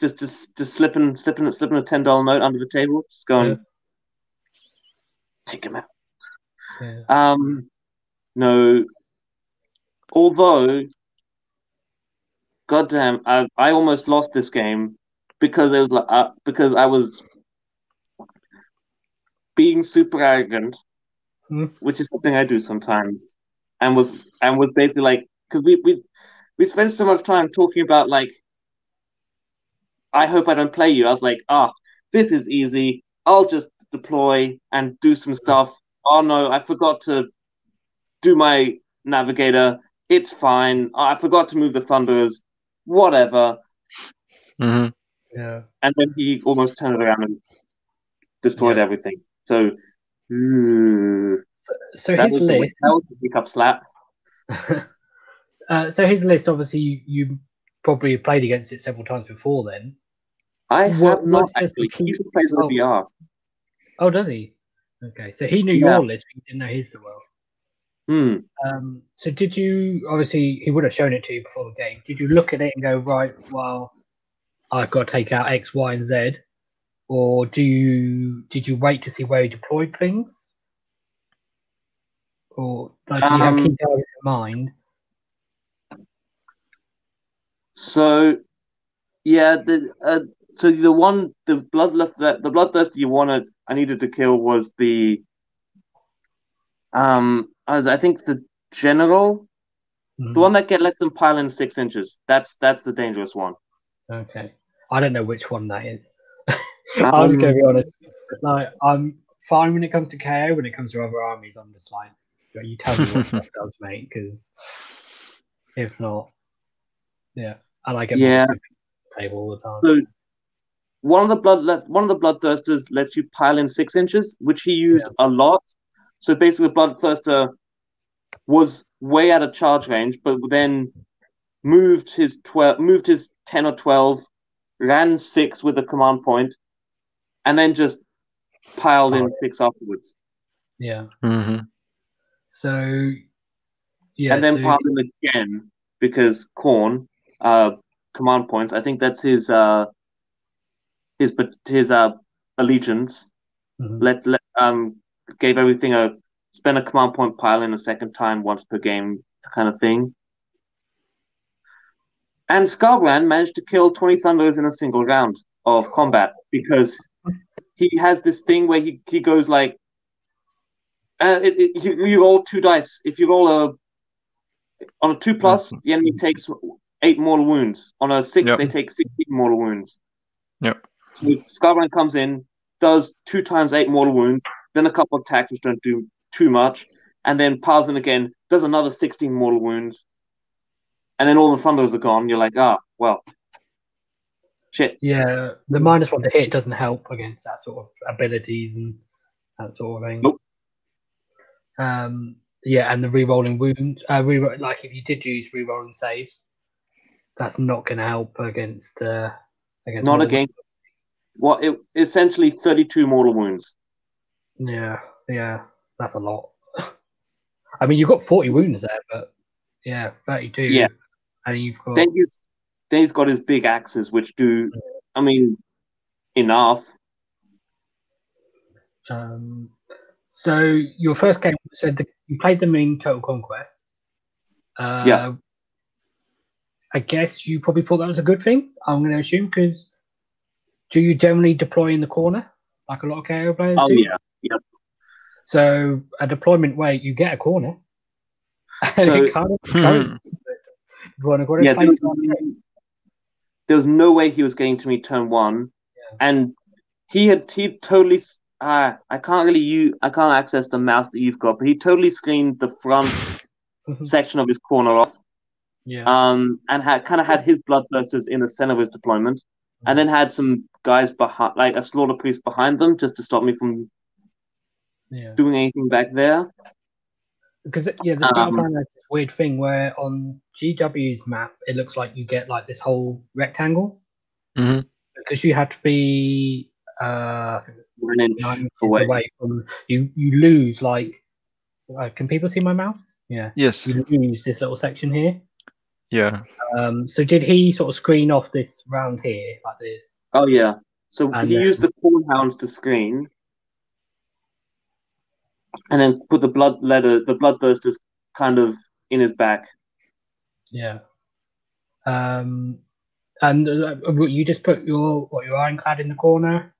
just just just slipping slipping slipping a ten dollar note under the table, just going, Yeah. take him out. Yeah. Um, no. Although, goddamn, I I almost lost this game because it was like uh, because I was being super arrogant, Hmm. which is something I do sometimes, and was and was basically like because we we we spend so much time talking about like I hope I don't play you. I was like, ah, this is easy. I'll just deploy and do some stuff. Oh no, I forgot to do my navigator. It's fine. Oh, I forgot to move the thunders. Whatever. Mhm. Yeah. And then he almost turned around and destroyed Yeah. everything. So ooh, So that, his was the, list. that was the hiccup slap. uh, so his list, obviously, you, you probably played against it several times before then. I What- have not what's actually. key- He plays with Oh. VR. Oh, does he? Okay, so he knew Yeah. your list, but he didn't know his so well. Hmm. Um, so did you obviously he would have shown it to you before the game? Did you look at it and go right? Well, I've got to take out X, Y, and Z, or do you did you wait to see where he deployed things, or like do you have Um, key targets in mind? So, yeah, the uh, so the one the bloodlust that the bloodthirsty you wanted I needed to kill was the um as I think the general the one that get less than pile in six inches. That's that's the dangerous one. Okay, I don't know which one that is. I'm just gonna Um, be honest. Like I'm fine when it comes to KO. When it comes to other armies, I'm just like, you tell me what stuff does, mate. Because if not, yeah, I get Yeah. my table all the time. So one of the blood one of the bloodthirsters lets you pile in six inches, which he used a lot. So basically, the bloodthirster was way out of charge range, but then moved his twelve, moved his ten or twelve, ran six with a command point, and then just piled in six afterwards, Yeah. Mhm. So yeah. and then so, piled in again because Khorne, uh, command points. I think that's his uh, his but his uh allegiance. Mhm. let, let um gave everything a spend a command point pile in a second time once per game kind of thing. And Skarbrand managed to kill 20 Thunders in a single round of combat because he has this thing where he, he goes like uh, it, it, you, you roll two dice. If you roll a on a two plus, the enemy takes eight mortal wounds. On a six, Yep. they take 16 mortal wounds. Yep. So Skarbrand comes in, does two times eight mortal wounds, then a couple of attacks which don't do too much, and then piles in again, does another 16 mortal wounds, and then all the thunders are gone. You're like, ah, well, shit. Yeah, the minus one to hit doesn't help against that sort of abilities and that sort of thing. Nope. Um, yeah, and the re-rolling wound, uh, re like if you did use re-rolling saves, that's not going to help against uh, against Not against. Well, it essentially 32 mortal wounds. Yeah, yeah, that's a lot. I mean, you've got 40 wounds there, but yeah, 32. Yeah. And you've got. Then he's then he's got his big axes, which do, I mean, enough. Um, so your first game said the, you played them in Total Conquest. Uh, Yeah. I guess you probably thought that was a good thing. I'm going to assume because do you generally deploy in the corner like a lot of KO players Oh do? yeah, yep. So a deployment where you get a corner. So- it kind of Hmm. Goes. You want to go to Yeah, there was, there was no way he was getting to me turn one, and he had he totally. Uh, I can't really use I can't access the mouse that you've got, but he totally screened the front section of his corner off. Yeah. um, and had kind of had his bloodthirsters in the center of his deployment, and then had some guys behind, like a slaughter priest behind them, just to stop me from yeah. doing anything back there. Because yeah, the Um, has this weird thing where on GW's map it looks like you get like this whole rectangle Mhm. because you have to be uh One inch nine inches away. away from you. You lose like. Uh, can people see my mouth? Yeah, Yes. you lose this little section here. Yeah. Um, so did he sort of screen off this round here like this? Oh yeah. So And he then- used the Khorne hounds to screen, and then put the blood letter, the bloodthirsters, kind of in his back. Yeah. Um, and uh, you just put your what your ironclad in the corner.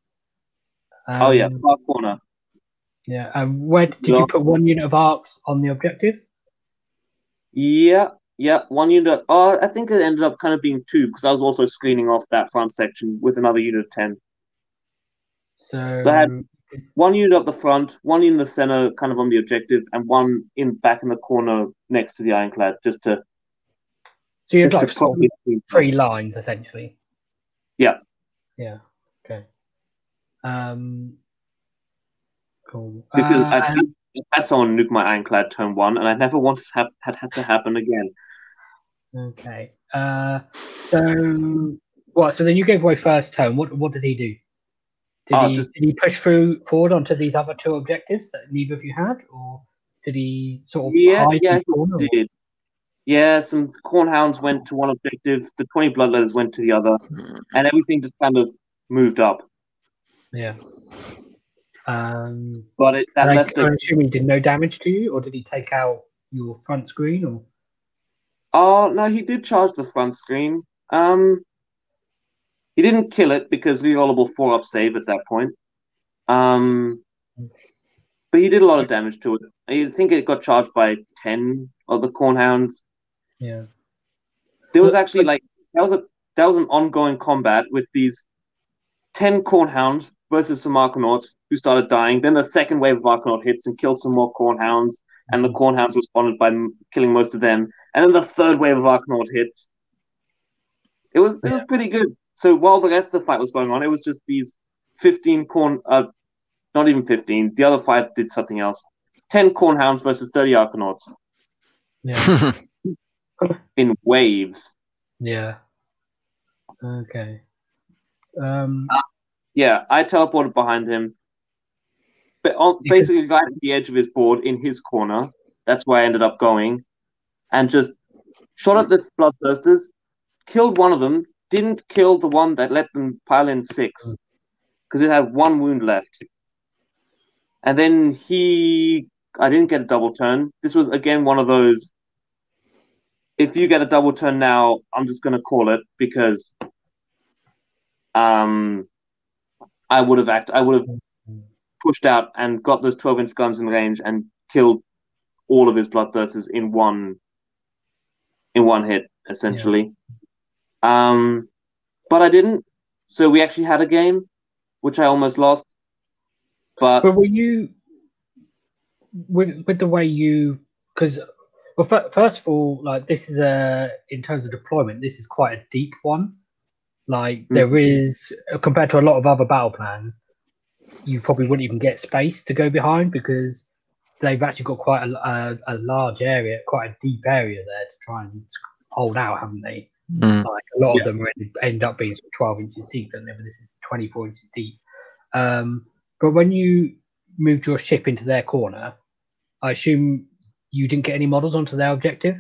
oh yeah, Um, far corner. Yeah. And where did Yeah. you put one unit of arcs on the objective? Yeah, yeah. One unit. Oh, I think it ended up kind of being two because I was also screening off that front section with another unit of ten. So, So I had- One unit up the front, one in the center, kind of on the objective, and one in back in the corner next to the ironclad, just to so you just like to sort of properly screen. three lines essentially. Yeah. Yeah. Okay. Um. Cool. Because Uh, I had, someone nuke my ironclad turn one, and I never to have had had to happen again. okay. Uh. So what? So then you gave away first turn. What? What did he do? Did Oh, he just- did he push through forward onto these other two objectives that neither of you had, or did he sort of Yeah, hide yeah, in the corner? he did. Yeah, some cornhounds went to one objective, the twenty bloodletters went to the other, and everything just kind of moved up. Yeah. Um. But it that left I'm assuming he did no damage to you, or did he take out your front screen? Or Oh no, he did charge the front screen. Um, he didn't kill it because rerollable four up save at that point. Um, but he did a lot of damage to it. I think it got charged by ten of the cornhounds. yeah. There was actually like that was a that was an ongoing combat with these ten cornhounds versus some Arkanauts who started dying. Then the second wave of Arkanaut hits and killed some more cornhounds, and the cornhounds responded by m- killing most of them. And then the third wave of Arkanaut hits. It was it was pretty good. So while the rest of the fight was going on, it was just these fifteen corn uh not even fifteen. The other five did something else. Ten cornhounds versus thirty Arkanauts Yeah. in waves. Yeah. Okay. Um. Yeah, I teleported behind him. But on, basically, right at the edge of his board in his corner. That's where I ended up going, and just shot at the bloodthirsters, killed one of them. Didn't kill the one that let them pile in six, because it had one wound left. And then he, I didn't get a double turn. This was again one of those. If you get a double turn now, I'm just gonna call it because, um, I would have act. I would have pushed out and got those 12 inch guns in range and killed all of his bloodthirsters in one in one hit, essentially. Um, but I didn't. So we actually had a game, which I almost lost. But But were you with with the way you because well f- first of all like this is a in terms of deployment this is quite a deep one like there is compared to a lot of other battle plans you probably wouldn't even get space to go behind because they've actually got quite a, a, a large area quite a deep area there to try and hold out haven't they Mm. like a lot Yeah. of them end, end up being sort of 12 inches deep and then this is 24 inches deep um but when you moved your ship into their corner, I assume you didn't get any models onto their objective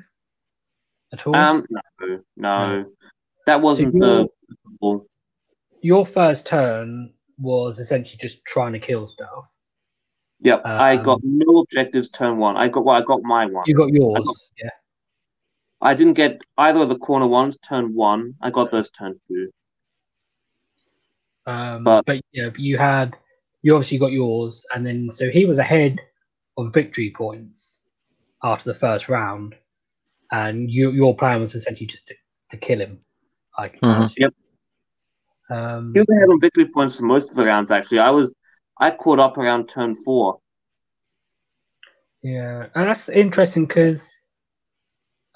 at all. Um, no, no, that wasn't you're- the. your first turn was essentially just trying to kill stuff. Yep, I Um, got no objectives turn one. I got well, I got my one. You got yours, yeah. I didn't get either of the corner ones turn one. I got those turn two. Um, But- but, yeah, you had you obviously got yours, and then so he was ahead on victory points after the first round, and you, your plan was essentially just to, to kill him. Like, Mhm. Yep. Um, He was ahead on victory points for most of the rounds. Actually, I was I caught up around turn four. yeah, and that's interesting because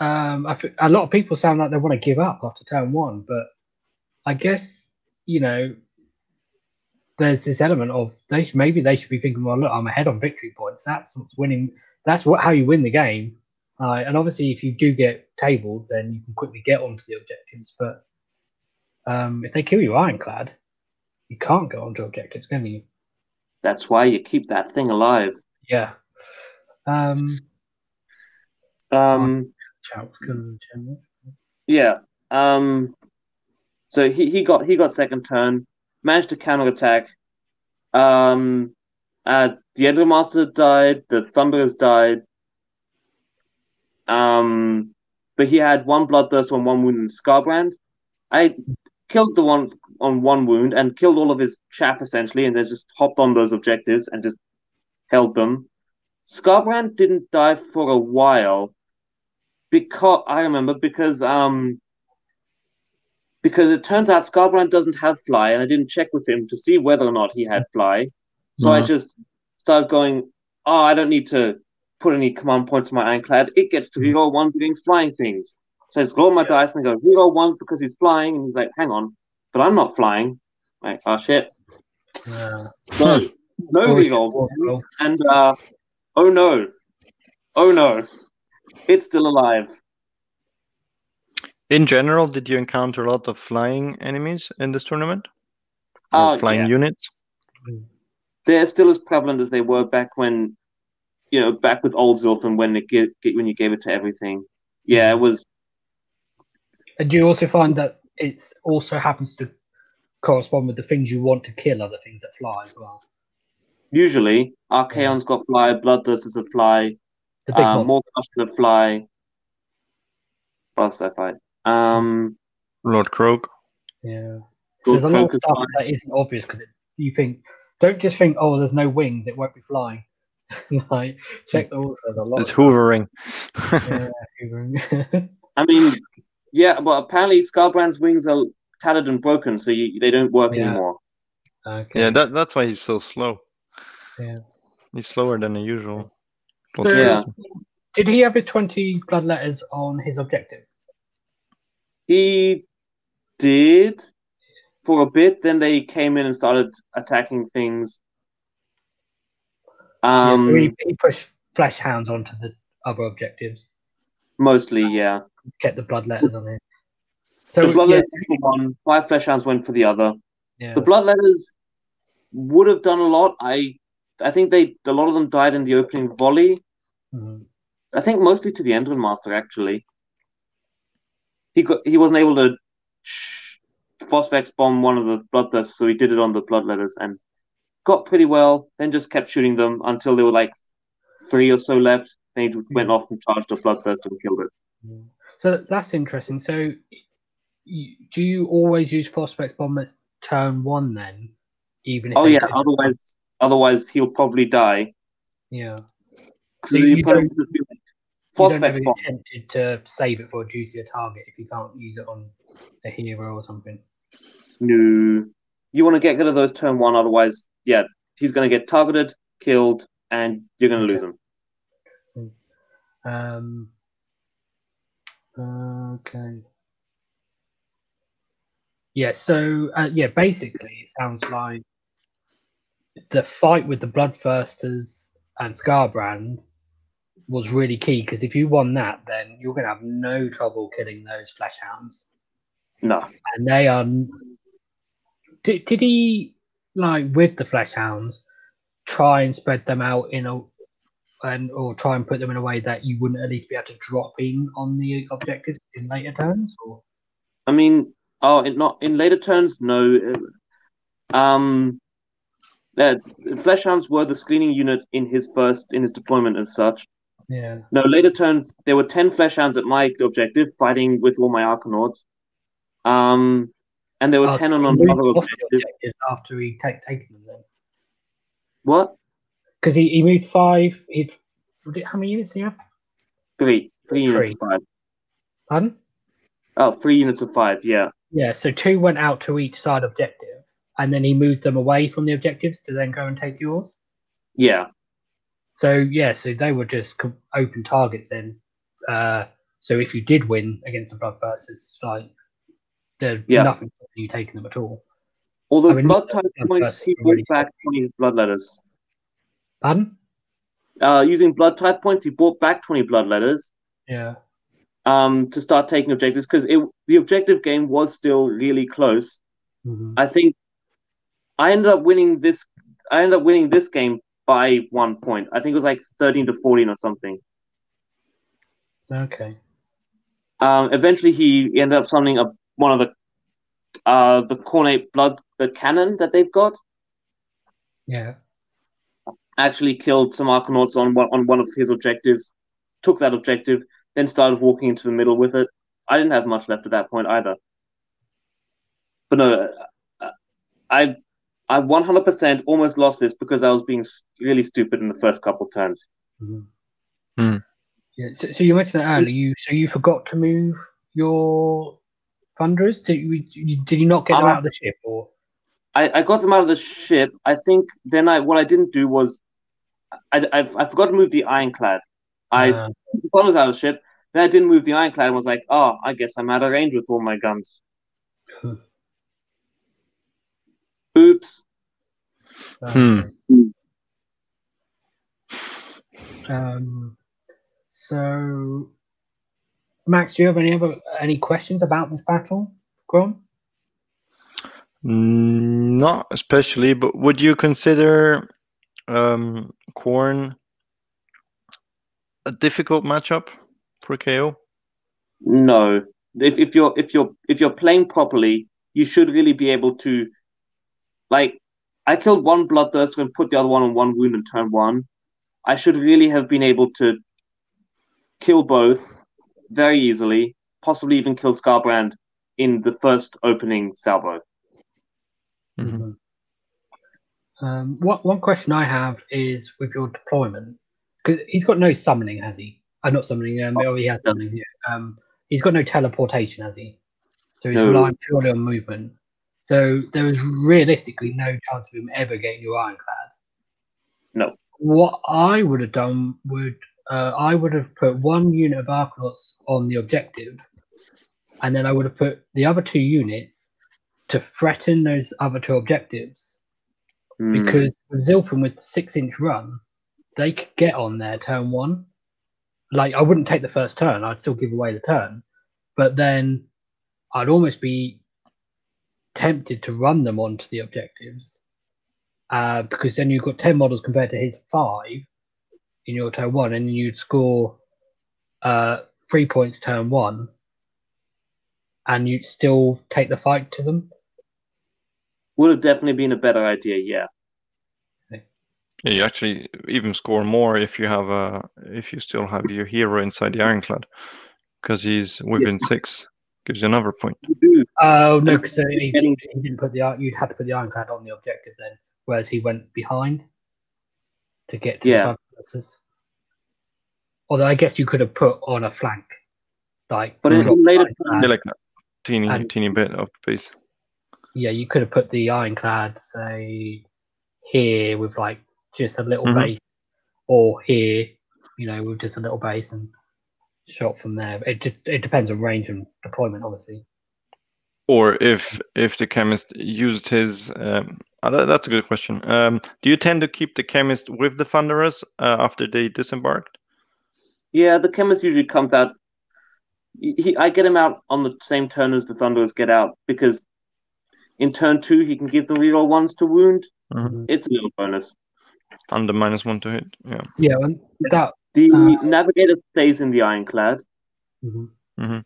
um, I thi- a lot of people sound like they want to give up after turn one, but I guess you know there's this element of they should, maybe they should be thinking, well, look, I'm ahead on victory points. That's what's winning. That's what how you win the game. Uh, and obviously, if you do get tabled, then you can quickly get onto the objectives. But um, if they kill you ironclad, you can't go onto objectives, can you? That's why you keep that thing alive. Yeah. Um, Um, Charles Cullen, General. yeah. Um, so he, he got he got second turn, managed to counter attack. Um, uh, the Endmaster died. The Thunderers died. Um, but he had one bloodthirst on one wound in Skarbrand. I killed the one on one wound and killed all of his chaff essentially, and then just hopped on those objectives and just held them. Skarbrand didn't die for a while because I remember because um because it turns out Skarbrand doesn't have fly, and I didn't check with him to see whether or not he had fly. So I Mhm. just started going, oh, I don't need to put any command points on my ironclad. It gets to reroll ones against flying things. So I just roll my dice and I go, reroll ones because he's flying, and he's like, hang on, but I'm not flying. Like, oh shit. Yeah. So no Always rerolls. And uh oh no. Oh no. It's still alive. In general, did you encounter a lot of flying enemies in this tournament? Or Oh, flying yeah. units? they're still as prevalent as they were back when, you know, back with old Ziltham when it get, when you gave it to everything. Yeah, it was. And do you also find that it also happens to correspond with the things you want to kill, other things that fly as well? Usually, Archaon's got fly, Bloodthirsters that fly, The big uh, monsters. Morcrush that fly. What else I fight? Um, Lord Kroak. Yeah. Good There's a lot of stuff fly. that isn't obvious because you think, don't just think, oh, there's no wings, it won't be flying. like, check the also a lot. It's of hoovering. Yeah, hoovering. I mean, yeah, but apparently Skarbrand's wings are tattered and broken, so you, they don't work Yeah. anymore. okay. yeah, that, that's why he's so slow. Yeah. He's slower than the usual. So, Yeah. did he have his 20 blood letters on his objective? He did for a bit, then they came in and started attacking things. yeah, Um, so he, he pushed flesh hounds onto the other objectives, mostly, yeah. kept the blood letters on it. So, The yeah, Bloodletters went for one, five flesh hounds went for the other. yeah. The blood letters would have done a lot. I I think they a lot of them died in the opening volley. Mhm. I think mostly to the Endrin Master actually. He got he wasn't able to sh- Phosphex bomb one of the Bloodthirsts, so he did it on the Bloodletters and got pretty well. Then just kept shooting them until there were like three or so left. Then he went off and charged a Bloodthirst and killed it. So that's interesting. So, do you always use Phosphex bomb turn one then? Even if Oh yeah, otherwise otherwise he'll probably die. yeah. So you- you, you put him don't- be like, You don't ever tempted to save it for a juicier target if you can't use it on a hero or something. No. You want to get rid of those turn one, otherwise, yeah, he's going to get targeted, killed, and you're going to lose him. Um, okay. Yeah, so uh, yeah, basically, it sounds like the fight with the Bloodthirsters and Skarbrand was really key because if you won that, then you're going to have no trouble killing those flesh hounds. No. And they are. Did, did he, like, with the flesh hounds, try and spread them out in a and or try and put them in a way that you wouldn't at least be able to drop in on the objectives in later turns? Or I mean, oh, in not in later turns, no. Um, that Fleshhounds were the screening unit in his first in his deployment as such. yeah, No, later turns there were ten Fleshhounds at my objective, fighting with all my Arkanauts. Um, and there were Oh, ten on he another objective. objectives after he take taken them then. What? Because he, he moved five. He'd how many units do you have? Three, three units Three. of five. Pardon? Oh, three units of five. Yeah. Yeah, so two went out to each side objective, and then he moved them away from the objectives to then go and take yours. Yeah. So yeah, so they were just open targets then. Uh, so if you did win against the Bloodthirst, it's like there's Yeah. nothing you taking them at all. Although I mean, Blood Tithe points, he brought back twenty blood letters. Pardon? Uh, using Blood Tithe points, he brought back twenty blood letters. Yeah. Um, to start taking objectives because it the objective game was still really close. Mhm. I think I ended up winning this. I ended up winning this game by one point. I think it was like thirteen to fourteen or something. Okay. Um, eventually, he ended up summoning a one of the uh the Khornate blood the cannon that they've got. Yeah. Actually, killed some Arkanauts on one on one of his objectives. Took that objective, then started walking into the middle with it. I didn't have much left at that point either. But no, uh, I I 100% almost lost this because I was being really stupid in the first couple turns. Mhm. Hmm. Yeah. So, so you mentioned that earlier. You so you forgot to move your thunderers. Did you, you did you not get them Uh, out of the ship or? I, I got them out of the ship. I think then I what I didn't do was I, I, I forgot to move the ironclad. I Uh, the was out of the ship. Then I didn't move the ironclad and was like, oh, I guess I'm out of range with all my guns. Hmm. Oops. Hmm. Um, so, Max, do you have any other any questions about this battle, Grom? Mm, Not especially, but would you consider um, Khorne a difficult matchup for KO? No. If if you're if you're if you're playing properly, you should really be able to like I killed one bloodthirster and put the other one on one wound in turn one. I should really have been able to kill both very easily, possibly even kill Skarbrand in the first opening salvo. Mhm. Um, what one question I have is with your deployment because he's got no summoning, has he? I'm uh, not summoning. Um, oh, he has summoning. Yeah. Um, he's got no teleportation, has he? So he's No. relying purely on movement. So there was realistically no chance of him ever getting your ironclad. No. What I would have done would uh, I would have put one unit of Arkanauts on the objective, and then I would have put the other two units to threaten those other two objectives Hmm. because with Zilfin with six inch run, they could get on there turn one. Like I wouldn't take the first turn, I'd still give away the turn, but then I'd almost be tempted to run them onto the objectives. Uh, because then you've got ten models compared to his five in your turn one, and you'd score uh three points turn one, and you'd still take the fight to them. would have definitely been a better idea, yeah. Yeah, you actually even score more if you have a if you still have your hero inside the ironclad, because he's within six, gives you another point. You do. Oh no, because he, he didn't put the iron- you'd have to put the ironclad on the objective then, whereas he went behind to get to Yeah. the bugsters. Although I guess you could have put on a flank, like But in, drop in later ironclad. Yeah, like a teeny And- teeny bit of base. yeah, you could have put the ironclad say here with like just a little Mhm. base, or here, you know, with just a little base and shot from there. It just it depends on range and deployment, obviously. Or if if the chemist used his, um, that- that's a good question. Um, do you tend to keep the chemist with the thunderers uh, after they disembarked? Yeah, the chemist usually comes out. He, he- I get him out on the same turn as the Thunderers get out because in turn two he can give the reroll ones to wound. Mhm. It's a little bonus. under minus one to hit. Yeah. Yeah, and that. The Uh, navigator stays in the ironclad, mhm.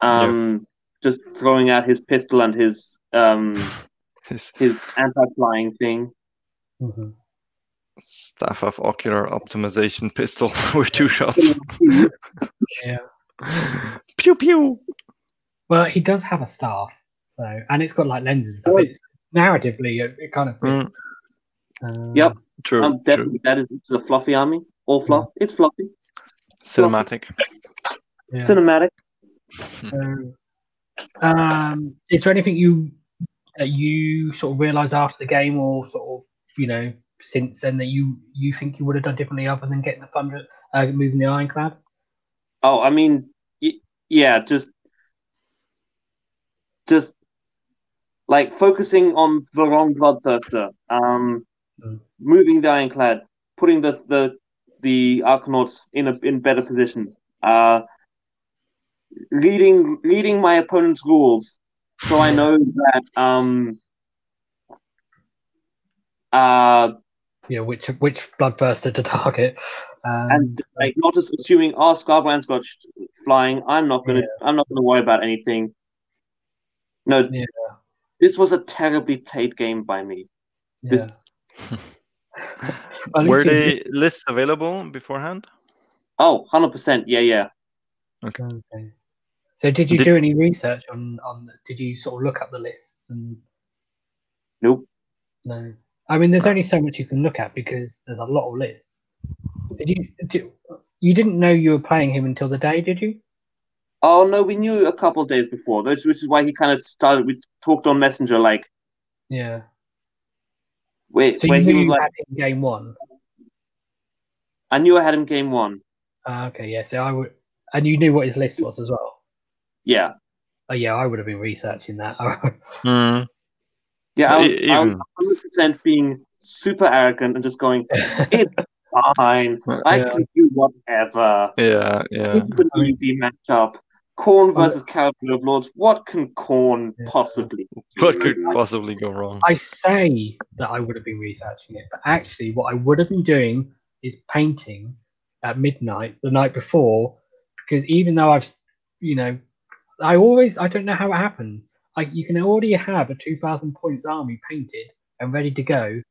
um, just throwing out his pistol and his um His his anti-flying thing. Mhm. staff of ocular optimization pistol with two shots. Yeah. pew pew. Well, he does have a staff, so and it's got like lenses. So Oh. it's, narratively, it, it kind of Mm. fits. Um, Yep. True. Um, true. that is it's a fluffy army. All fluff. It's fluffy. Cinematic. yeah. Cinematic. So, um, is there anything you that you sort of realised after the game, or sort of you know since then that you you think you would have done differently other than getting the thunder, uh, moving the ironclad? Oh, I mean, y- yeah, just, just like focusing on the wrong bloodthirster, um, Mm. moving the ironclad, putting the the the Arkanauts in a in better position, uh, reading reading my opponent's rules, so I know that um, uh, Yeah, which which bloodthirster to target? Um, and like not just assuming oh Skarbrand's got sh- flying i'm not gonna i'm not gonna worry about anything no Yeah. this was a terribly played game by me yeah. this- Well, at Were the lists available beforehand? oh 100% yeah yeah Okay. So did you Did- do any research on on? Did you sort of look up the lists and nope no? I mean, there's only so much you can look at because there's a lot of lists. Did you? Did, you didn't know you were playing him until the day, did you? oh no we knew a couple of days before which, which is why he kind of started we talked on messenger like Yeah. Where, So where you he knew was you like had him game one. i knew i had him game one Ah, okay, yeah. So I would, and you knew what his list was as well. yeah Oh yeah, I would have been researching that. Mm. yeah i was, I was 100% being super arrogant and just going it's fine i Yeah. can do whatever yeah, yeah. It's an easy matchup. Khorne versus Kharadron Overlords. What can Khorne Yeah. possibly What could possibly go wrong? I say that I would have been researching it, but actually, what I would have been doing is painting at midnight the night before, because even though I've, you know, I always I don't know how it happened. Like you can already have a two thousand points army painted and ready to go,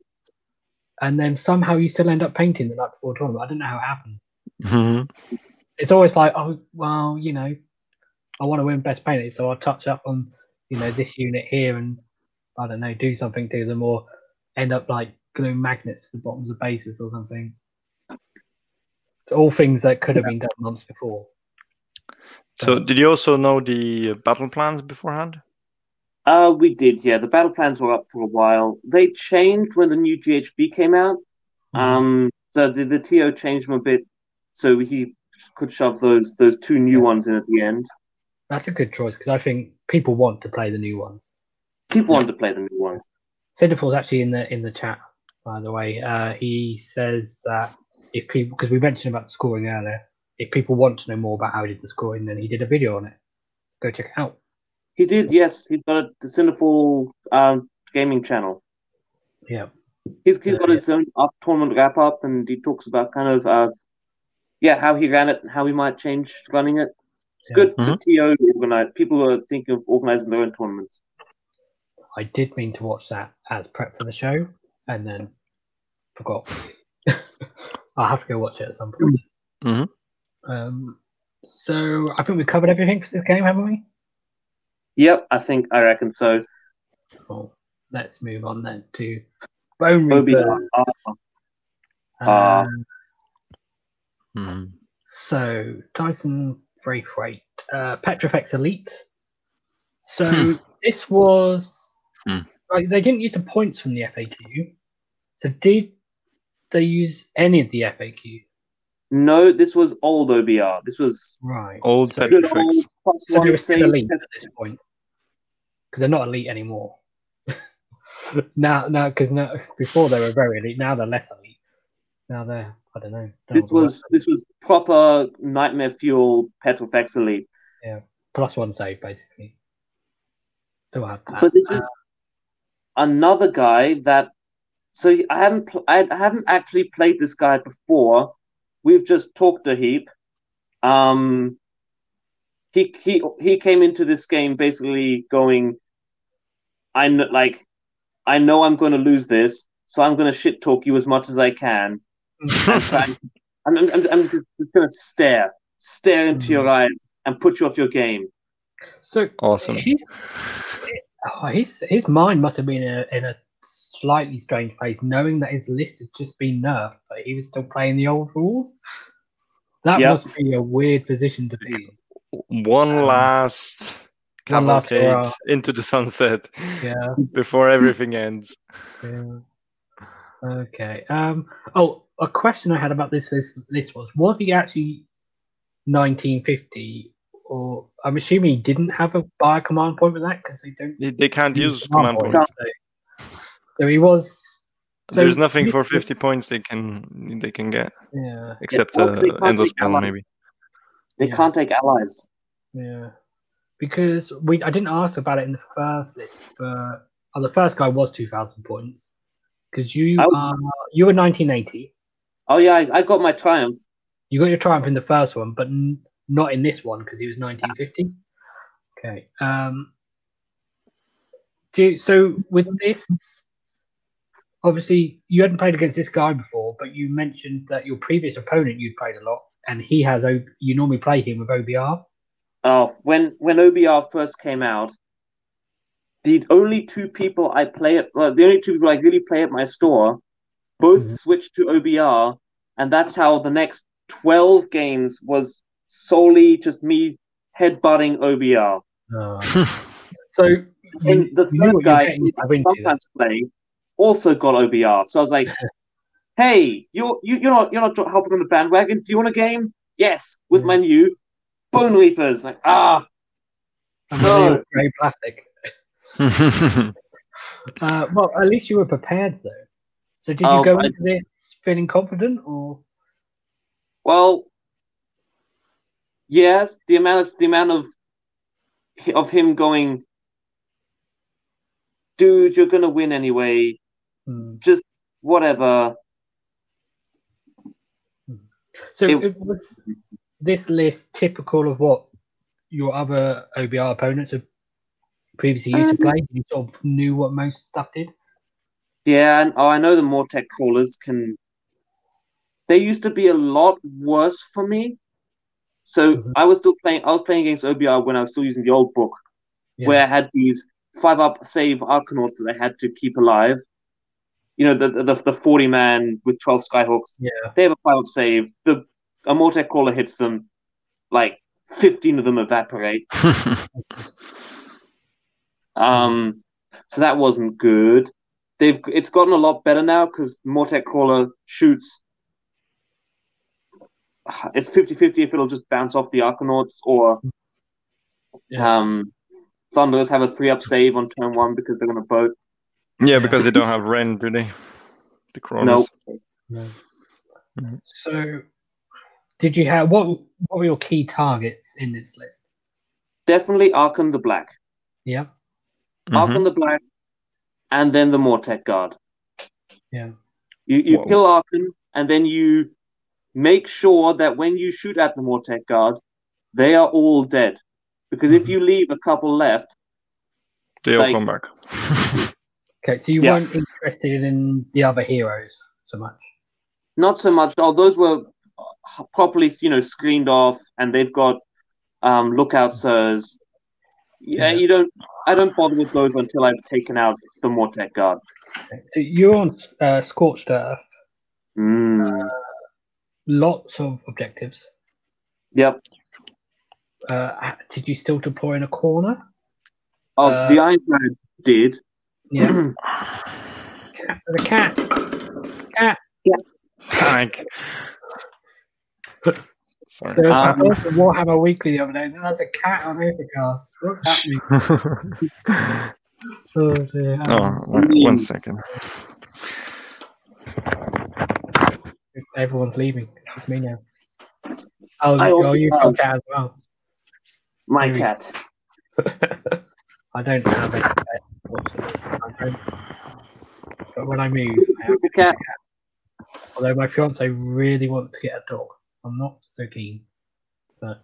and then somehow you still end up painting the night before the tournament. I don't know how it happened. Mhm. It's always like, oh well, you know, I want to win best painted, so I'll touch up on, you know, this unit here and I don't know, do something to them or end up like gluing magnets to the bottoms of bases or something. All things that could have been done months before. So, did you also know the battle plans beforehand? Uh, we did, yeah. The battle plans were up for a while. They changed when the new GHB came out. Um, so the, the TO changed them a bit, so he could shove those those two new ones in at the end. That's a good choice because I think people want to play the new ones. People want to play the new ones. Cinderfall's actually in the in the chat, by the way. Uh, he says that if people, because we mentioned about the scoring earlier, if people want to know more about how he did the scoring, then he did a video on it. Go check it out. He did, yes. He's got a the Cinderfall um, gaming channel. Yeah. He's, he's So, got his own up tournament wrap up, and he talks about kind of uh, yeah, how he ran it and how he might change running it. It's Yeah. good for TO to organize. People are thinking of organizing their own tournaments. I did mean to watch that as prep for the show and then forgot. I'll have to go watch it at some point. Mhm. Um, so I think we covered everything for this game, haven't we? Yep, I think I reckon so. Cool. Let's move on then to Bone Obi- Reapers. uh, uh, Um, Mhm. So Tyson Braithwaite, uh, Petrifex Elite. So Hmm. this was Hmm. like they didn't use the points from the FAQ. So did they use any of the FAQ? No, this was old OBR. This was Right. Old so, Petrifex. old so they one were still elite at this point because they're not elite anymore. now, now, because now before they were very elite. Now they're less elite. Now they're I don't know. don't This know was this was proper nightmare fuel Petrifex Elite. word- plus one save basically. Still have that. But this Uh, is another guy that So I hadn't pl- I hadn't actually played this guy before. We've just talked a heap. Um, he he he came into this game basically going, I'm like, I know I'm going to lose this, so I'm going to shit talk you as much as I can. and try and- I'm, I'm, I'm, I'm just going to stare, stare into your eyes, and put you off your game. So Awesome. His, oh, his his mind must have been in a, in a slightly strange place, knowing that his list had just been nerfed, but he was still playing the old rules. That Yep. must be a weird position to be. in. One Um, last one last cavalcade hurrah. into the sunset Yeah. before everything ends. yeah. Okay. Um. Oh, a question I had about this list, list was: Was he actually 1950, or I'm assuming he didn't have a buy command point with that because they don't They- They can't use command command points, points. So, so he was. So There's nothing for 50 points they can they can get Yeah. except uh, they endless take maybe. They Yeah. can't take allies. Yeah, because we I didn't ask about it in the first list, but oh, the first guy was two thousand points because you Oh. are you were nineteen eighty. Oh yeah, I, I got my triumph. You got your triumph in the first one, but n- not in this one because he was nineteen fifty. Okay. Um. Do so with this, obviously you hadn't played against this guy before, but you mentioned that your previous opponent you'd played a lot, and he has O. You normally play him with OBR. Oh, when when OBR first came out, the only two people I play at well, the only two people I really play at my store, both Mhm. switched to OBR, and that's how the next twelve games was solely just me headbutting OBR. So And the you knew third what you guy who yourself into then. sometimes play also got OBR. So I was like, "Hey, you're you, you're not you're not helping on the bandwagon. Do you want a game? Yes, with my new Bone Reapers." Like ah, And No. real grey plastic. Uh, well, at least you were prepared though. So did you Oh, go into this feeling confident, or well, yes. The amount of the amount of of him going, dude, you're gonna win anyway. Hmm. Just whatever. so It- it, was this list typical of what your other OBR opponents have previously used to Um, play? You sort of knew what most stuff did. Yeah, and oh, I know the Mortek crawlers can. They used to be a lot worse for me. So Mhm. I was still playing. I was playing against OBR when I was still using the old book, Yeah. where I had these five up save Arkanauts that I had to keep alive. You know, the the, the forty man with twelve Skyhooks. Yeah. They have a five up save. The a Mortek crawler hits them, like fifteen of them evaporate. Um, so that wasn't good. They've it's gotten a lot better now because Mortek Crawler shoots. It's 50-50 if it'll just bounce off the Arkanauts or Yeah. um, Thunderers have a three up save on turn one because they're gonna boat. yeah, because they don't have Ren, do they? The crawlers. No, No. So, did you have what? What were your key targets in this list? definitely Arkhan the Black, Yeah. Mhm. Arkhan the Black, and then the Mortek Guard. Yeah. You you Whoa. kill Arkhan and then you make sure that when you shoot at the Mortek Guard, they are all dead. Because if Mhm. you leave a couple left, they'll like- come back. Okay, so you Yeah. weren't interested in the other heroes so much. not so much. Oh, those were properly, you know, screened off, and they've got um, lookout sirs. Yeah, Yeah. you don't. I don't bother with those until I've taken out the Mortek Guard. So you're on uh, Scorched Earth. Mm. Lots of objectives. Yep. Uh, did you still deploy in a corner? Oh, Uh, the Ironclad did. Yeah. cat, the cat. Cat. Panic. Sorry. There was Um, there was a Warhammer Weekly the other day. and There's a cat on Overcast. What's happening? Oh, dear. oh, Um, one- one second. Everyone's leaving. It's just me now. Oh, I oh also you've got a cat as well. My Maybe. cat. I don't have a pet, unfortunately. I don't. Got when I move, I have a cat. Although my fiance really wants to get a dog, I'm not so keen. But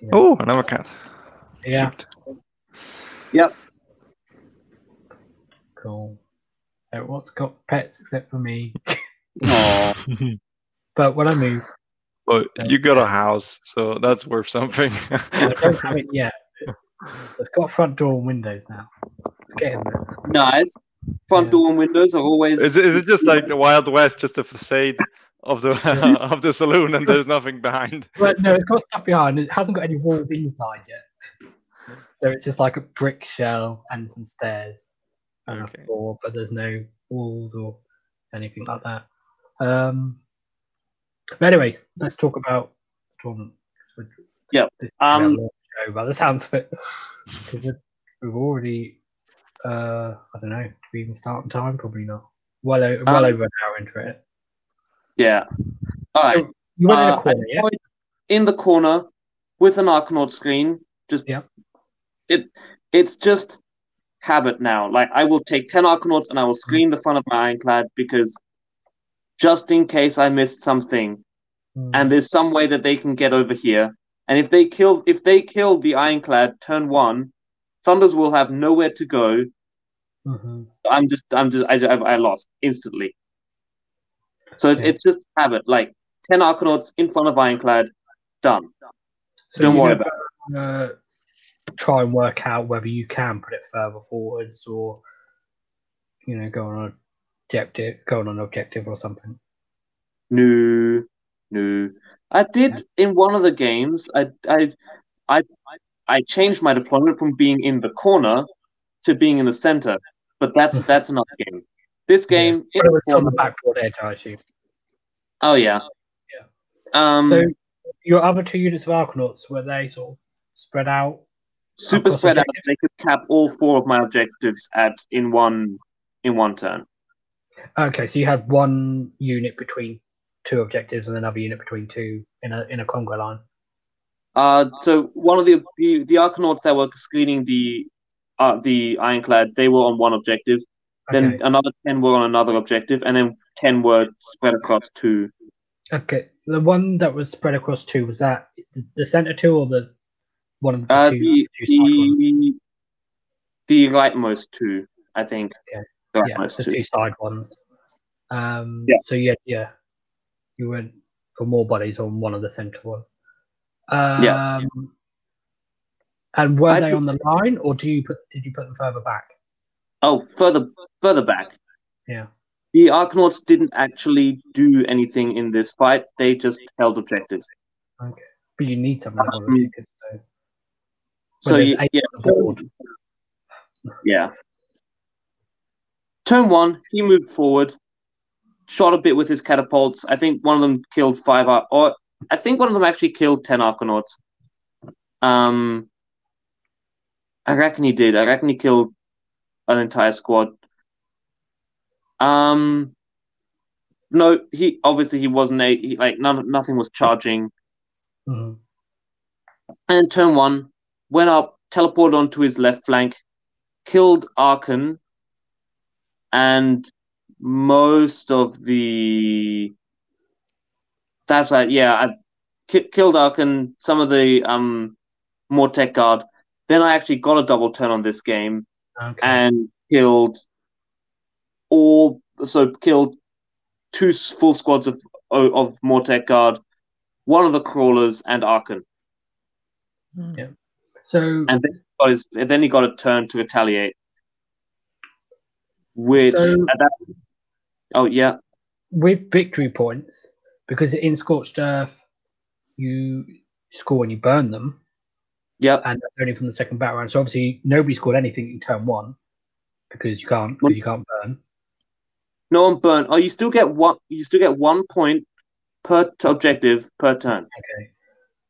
you know, Oh, another cat. yeah, Cute. Yep. cool. Uh, Everyone's got pets except for me. But when I move, but you got a house, so that's worth something. I don't have it yet. It's got front door and windows now. It's getting there. nice. Front Yeah. door and windows are always. is, it, is it just like the Wild West, just a facade of the of the saloon, and there's nothing behind? But no, it's got stuff behind. It hasn't got any walls inside yet. So it's just like a brick shell and some stairs and Okay. a floor, but there's no walls or anything like that. Um, but anyway, let's talk about the tournament. 'cause we're- This Um, show by the sounds of it. 'Cause we've- we've already, uh, I don't know, do we even start on time? Probably not. Well, well Um, over an hour into it. Yeah. All right. So you went in Uh, a corner, I yeah? in the corner with an Arkanaut screen. Just yeah. it. It's just habit now. Like I will take ten Arkanauts and I will screen the front of my ironclad because just in case I missed something Mm. and there's some way that they can get over here. And if they kill if they kill the ironclad turn one, Thunders will have nowhere to go. Mhm. I'm just I'm just I I, I lost instantly. So it's, Yeah. it's just a habit. Like ten Arkanauts in front of ironclad, done. So Don't worry never, uh, try and work out whether you can put it further forwards or, you know, go on an objective, go on an objective or something. No, no. I did in one of the games. I I I I changed my deployment from being in the corner to being in the center. But that's that's another game. This game, But it was on the backboard edge, I assume. oh yeah, Yeah. Um, so your other two units of Arkanauts were they sort of spread out? super spread out. They could cap all four of my objectives at in one in one turn. Okay, so you had one unit between two objectives and another unit between two in a in a conga line. Uh, so one of the the, the Arkanauts that were screening the uh, the Ironclad, they were on one objective. Then Okay. another ten were on another objective, and then ten were spread across two. Okay, the one that was spread across two was that the- center two or the one of the Uh, two, the two the the rightmost two, I think. Yeah. The yeah, the two. two side ones. Um, Yeah. So yeah, yeah, you went for more bodies on one of the center ones. Um, Yeah. And were I they on the line, or do you put did you put them further back? Oh, further further back. Yeah. The Arkanauts didn't actually do anything in this fight. They just held objectives. Okay, but you need something Um, so So you, yeah, on the board. yeah. Turn one, he moved forward, shot a bit with his catapults. I think one of them killed five, Ar- or I think one of them actually killed ten Arkanauts. Um, I reckon he did. I reckon he killed an entire squad. Um, no, he obviously he wasn't a he, like none nothing was charging. Mhm. And turn one, went up, teleported onto his left flank, killed Arkhan, and most of the. That's right. Yeah, I killed Arkhan. Some of the um, Mortek guard. Then I actually got a double turn on this game Okay. and killed all. So killed two full squads of of Mortek guard, one of the crawlers, and Arkhan. Hmm. Yeah. so and then got his, then he got a turn to retaliate. Which So- that, oh yeah, with victory points, because in Scorched Earth you score when you burn them, yep, and that's only from the second battle round. So obviously nobody scored anything in turn one because you can't because you can't burn. no one burn. Oh, you still get one. You still get one point per t- objective per turn. Okay,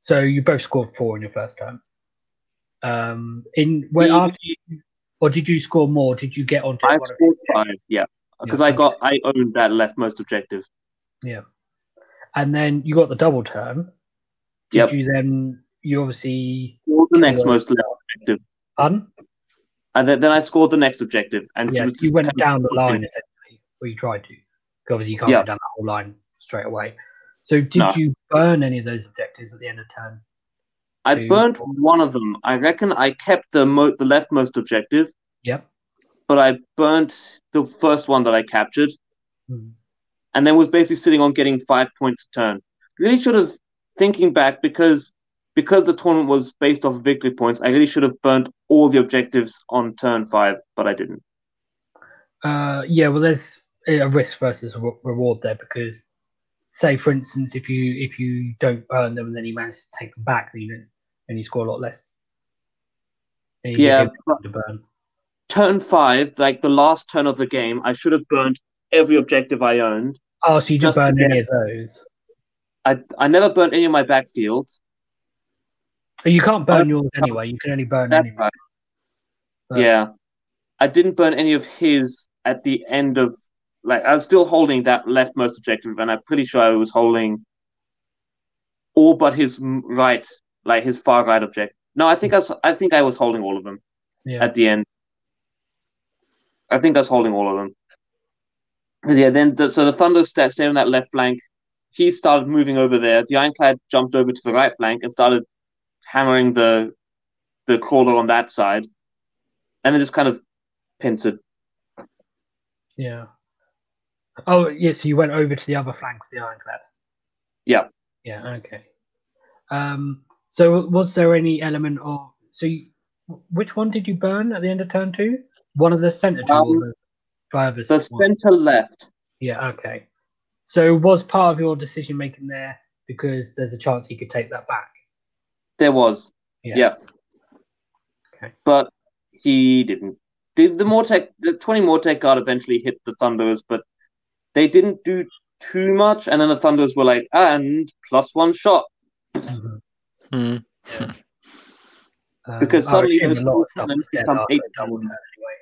so you both scored four in your first turn. Um, in when The- after, or did you score more? Did you get onto I one of scored five, yeah, because Yeah, I got I owned that leftmost objective. Yeah, and then you got the double turn. Did Yep. you then? You obviously Scored the next most left objective, done. and then, then I scored the next objective. And Yeah, you went down the line essentially or you tried to. Because Obviously, you can't Yeah. go down that whole line straight away. So, did No. you burn any of those objectives at the end of turn? I Two. burnt one of them. I reckon I kept the mo- the leftmost objective, Yep. but I burnt the first one that I captured, Hmm. and then was basically sitting on getting five points a turn. Really should have thinking back because because the tournament was based off victory points. I really should have burnt all the objectives on turn five, but I didn't. Uh, yeah. Well, there's a risk versus re- reward there because, say, for instance, if you if you don't burn them and then you manage to take them back, then you, then you score a lot less. Yeah, to burn. turn five, like the last turn of the game, I should have burnt every objective I owned. Oh, so you just burn any of those? I I never burnt any of my backfields. Oh, You can't burn I- yours anyway. You can only burn That's any. right. But- Yeah. I didn't burn any of his at the end of like I was still holding that leftmost objective, and I'm pretty sure I was holding all but his right, like his far right objective. No, I think I was, I think I was holding all of them Yeah. at the end. I think I was holding all of them. But yeah, then the, so the Thunder sta- stayed on that left flank. He started moving over there. The Ironclad jumped over to the right flank and started hammering the the crawler on that side, and then just kind of pincered. Yeah. Oh, yeah. So you went over to the other flank with the ironclad. Yeah. Yeah. Okay. Um. So was there any element of so? You, which one did you burn at the end of turn two? One of the center two Um, the The center left. Yeah. Okay. So was part of your decision making there because there's a chance he could take that back? There was, Yeah. Yeah. Okay. but he didn't. Did the Mortek, the 20 Mortek guard eventually hit the Thunderers, but they didn't do too much. And then the Thunderers were like, and plus one shot. Mhm. Hmm. Um, Because I suddenly assume those a lot of stuff cannons was become eight a double cannons. turn anyway.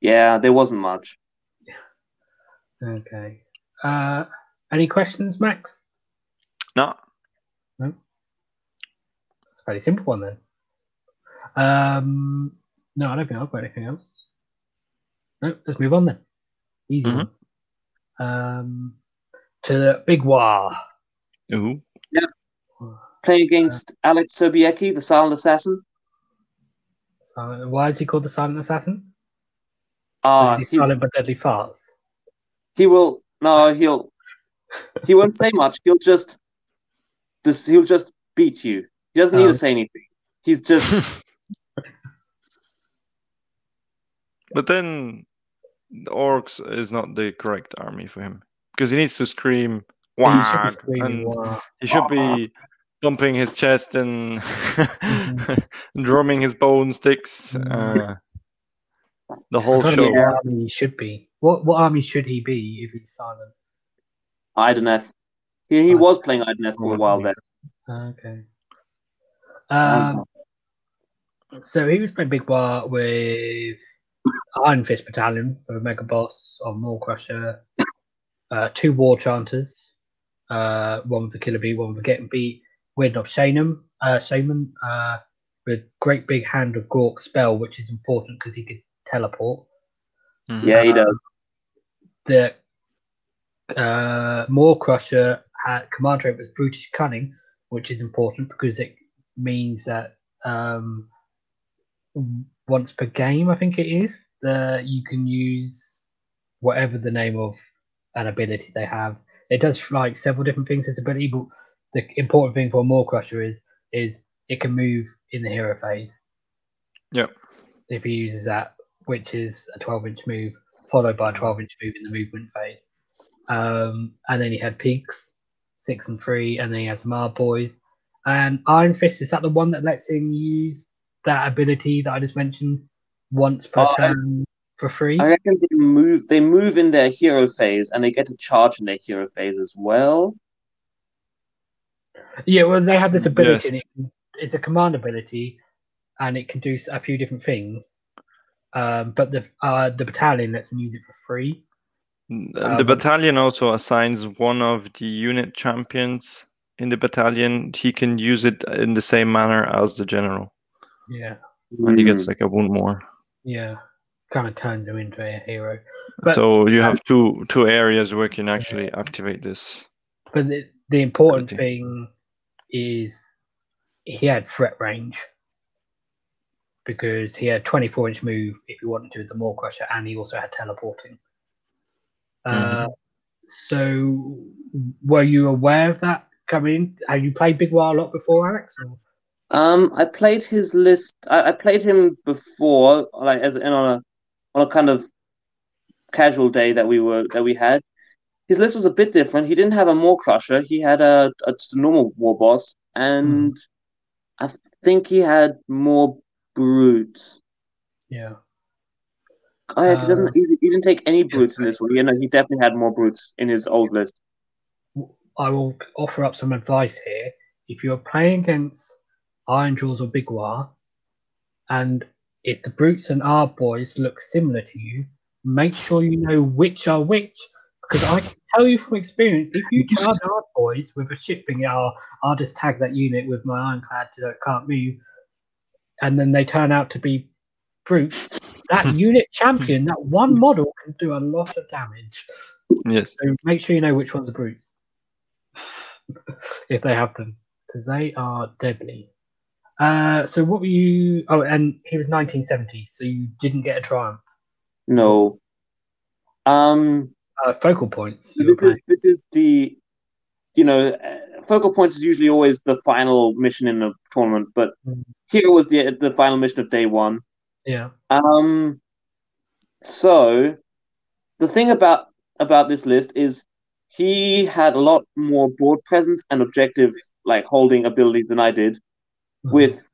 Yeah, there wasn't much. Okay. Uh, any questions, Max? No. It's a fairly simple one then. Um, no, I don't think I've got anything else. No, let's move on then. Easy Mhm. one. Um, to the big war. Ooh. Yep. Playing against Alex Sobiecki, the silent assassin. Silent, why is he called the Silent Assassin? Ah, Is he silent but deadly farts? he will no, he'll he won't say much. He'll just just he'll just beat you. He doesn't need Oh. to say anything. He's just But then the orcs is not the correct army for him because he needs to scream He should be "Wag!" and "Wah." he should be bumping his chest and Mm-hmm. drumming his bone sticks. Uh, the whole I don't know show. what army he should be. What what army should he be if he's silent? Idoneth. He, he was playing Idoneth for a while there. Okay. Um, so he was playing Big War with Iron Fist Battalion with a Mega Boss on Maw-krusha, uh, two War Chanters, uh, one with the Killa Beat, one with the Get 'Em Beat, Weirdnob Shaman, uh, Shaman, uh, with Great Big Hand of Gork spell, which is important because he could teleport. Mhm. Yeah, he does. The uh, Maw-krusha had command trait was Brutish Cunning, which is important because it means that um, once per game, I think it is, that you can use whatever the name of an ability they have. It does like several different things. Its ability, but the important thing for a Maw-krusha is is it can move in the hero phase. Yep. If he uses that, which is a 12 inch move, followed by a 12 inch move in the movement phase. Um, and then he had Peaks, six and three, and then he has Mar Boys. And Iron Fist, is that the one that lets him use that ability that I just mentioned once per Oh, I- turn for free? I reckon they move they move in their hero phase and they get to charge in their hero phase as well. Yeah, well, they have this ability, Yes. and it, it's a command ability, and it can do a few different things. Um, but the uh, the battalion lets them use it for free. And Uh, the but- battalion also assigns one of the unit champions in the battalion. He can use it in the same manner as the general, Yeah, and he gets Hmm. like a wound more. yeah, kind of turns him into a hero. But- so you have two two areas where you can actually activate this. But the, the important Okay. thing is he had threat range because he had 24 inch move if he wanted to with the Maw-krusha, and he also had teleporting. Uh, so, were you aware of that coming in? Have you played Big Wild a lot before, Alex? Or? Um, I played his list. I, I played him before, like as in on a on a kind of casual day that we were that we had. His list was a bit different. He didn't have a more Crusher. He had a, a just a normal War Boss, and I think he had more brutes. Yeah. Oh yeah, 'cause he doesn't. He, he didn't take any brutes in this one. You know, he definitely had more brutes in his old list. I will offer up some advice here. If you're playing against Ironjawz or Big War, and if the brutes and Ardboys look similar to you, make sure you know which are which. Because I can tell you from experience, if you charge our boys with a ship thing, I'll, I'll just tag that unit with my ironclad so it can't move, and then they turn out to be brutes, that hmm. unit hmm. champion, that one model can do a lot of damage. Yes. So make sure you know which ones are brutes, if they have them, because they are deadly. Uh, so what were you? Oh, and he was 1970, so you didn't get a triumph. No. Um. Uh, focal points. So this is this is the you know uh, focal points is usually always the final mission in a tournament, but Mhm. here was the the final mission of day one. Yeah. Um, so the thing about about this list is he had a lot more board presence and objective like holding ability than I did yeah. with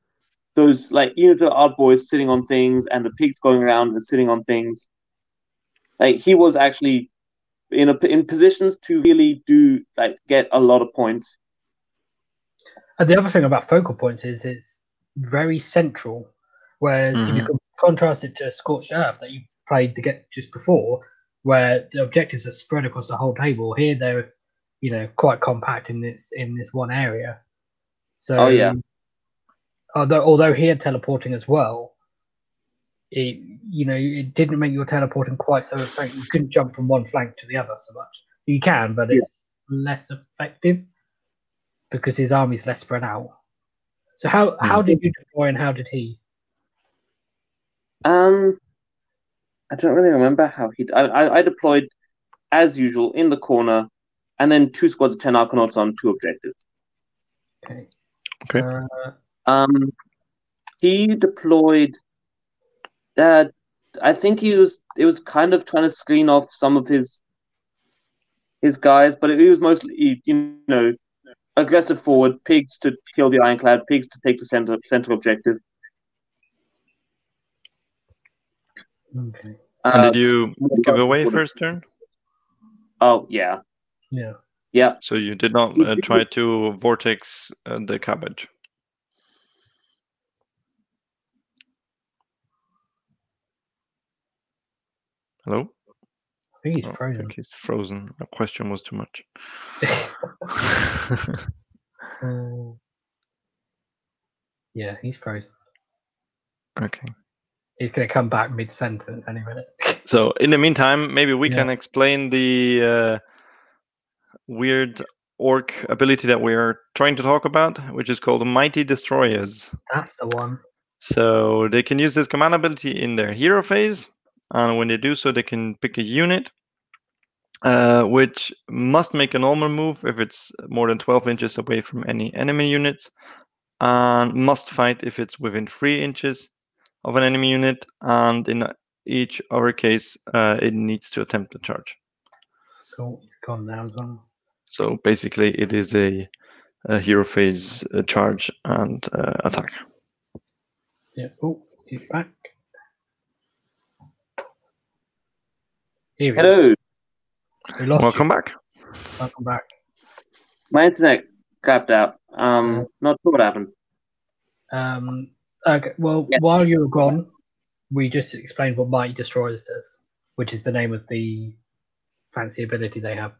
those like you know the odd boys sitting on things and the pigs going around and sitting on things. Like he was actually in a in positions to really do like get a lot of points. And the other thing about focal points is it's very central. Whereas if you Mhm. can contrast it to Scorched Earth that you played to get just before, where the objectives are spread across the whole table, here they're you know quite compact in this in this one area. So Oh, yeah. although although he had teleporting as well, it you know it didn't make your teleporting quite so effective. You couldn't jump from one flank to the other so much. You can, but Yeah. it's less effective because his army's less spread out. So how how did you deploy and how did he? Um, I don't really remember how he. I, I I deployed as usual in the corner, and then two squads of ten Arkanauts on two objectives. Okay. Okay. Uh, Um, he deployed. Uh, I think he was. It was kind of trying to screen off some of his his guys, but it was mostly you know aggressive forward, pigs to kill the ironclad, pigs to take the center center objective. Okay. And Uh, did you give away first turn? Oh yeah, Yeah. yeah. So you did not uh, try to vortex uh, the cabbage. Hello? I think he's Oh, I frozen. think he's frozen. The question was too much. Uh, yeah, he's frozen. okay. He's gonna come back mid sentence any minute. So in the meantime, maybe we Yeah. can explain the uh, weird orc ability that we are trying to talk about, which is called Mighty Destroyers. That's the one. So they can use this command ability in their hero phase, and when they do so, they can pick a unit, uh, which must make a normal move if it's more than 12 inches away from any enemy units, and must fight if it's within three inches of an enemy unit, and in each other case, uh, it needs to attempt a charge. Cool. It's gone now as. So basically, it is a, a hero phase uh, charge and uh, attack. Yeah. Oh, he's back. Here we go. Hello, We lost Welcome back. Welcome back. my internet crapped out. Um, not sure what happened. Um, okay, well, Yes. while you were gone, we just explained what Mighty Destroyers does, which is the name of the fancy ability they have.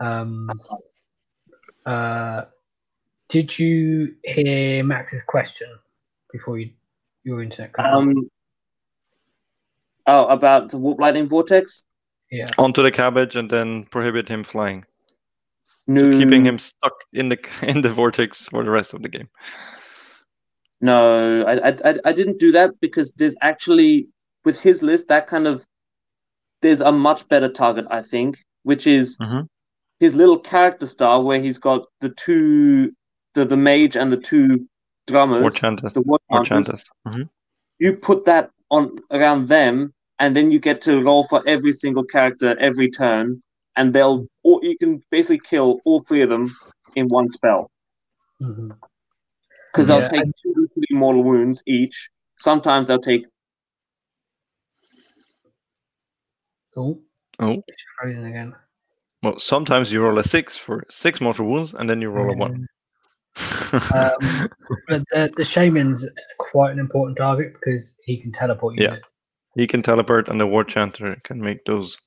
Um, uh, did you hear Max's question before you, your internet? Um, oh, about the warp lightning vortex. Yeah. onto the cabbage and then prohibit him flying, No, so keeping him stuck in the in the vortex for the rest of the game. No, I, I, I- I didn't do that because there's actually with his list that kind of there's a much better target I think, which is Mhm. his little character star where he's got the two the the mage and the two drummers, Or Chantas. the war Or chanters. Chantas. Mhm. You put that on around them, and then you get to roll for every single character every turn, and they'll or you can basically kill all three of them in one spell hmm because Yeah, they'll take two to three mortal wounds each. Sometimes they'll take Oh, Oh, it's frozen again. well, sometimes you roll a six for six mortal wounds, and then you roll a one. Um, But the, the shaman's quite an important target because he can teleport Yeah. units. he can teleport, and the war chanter can make those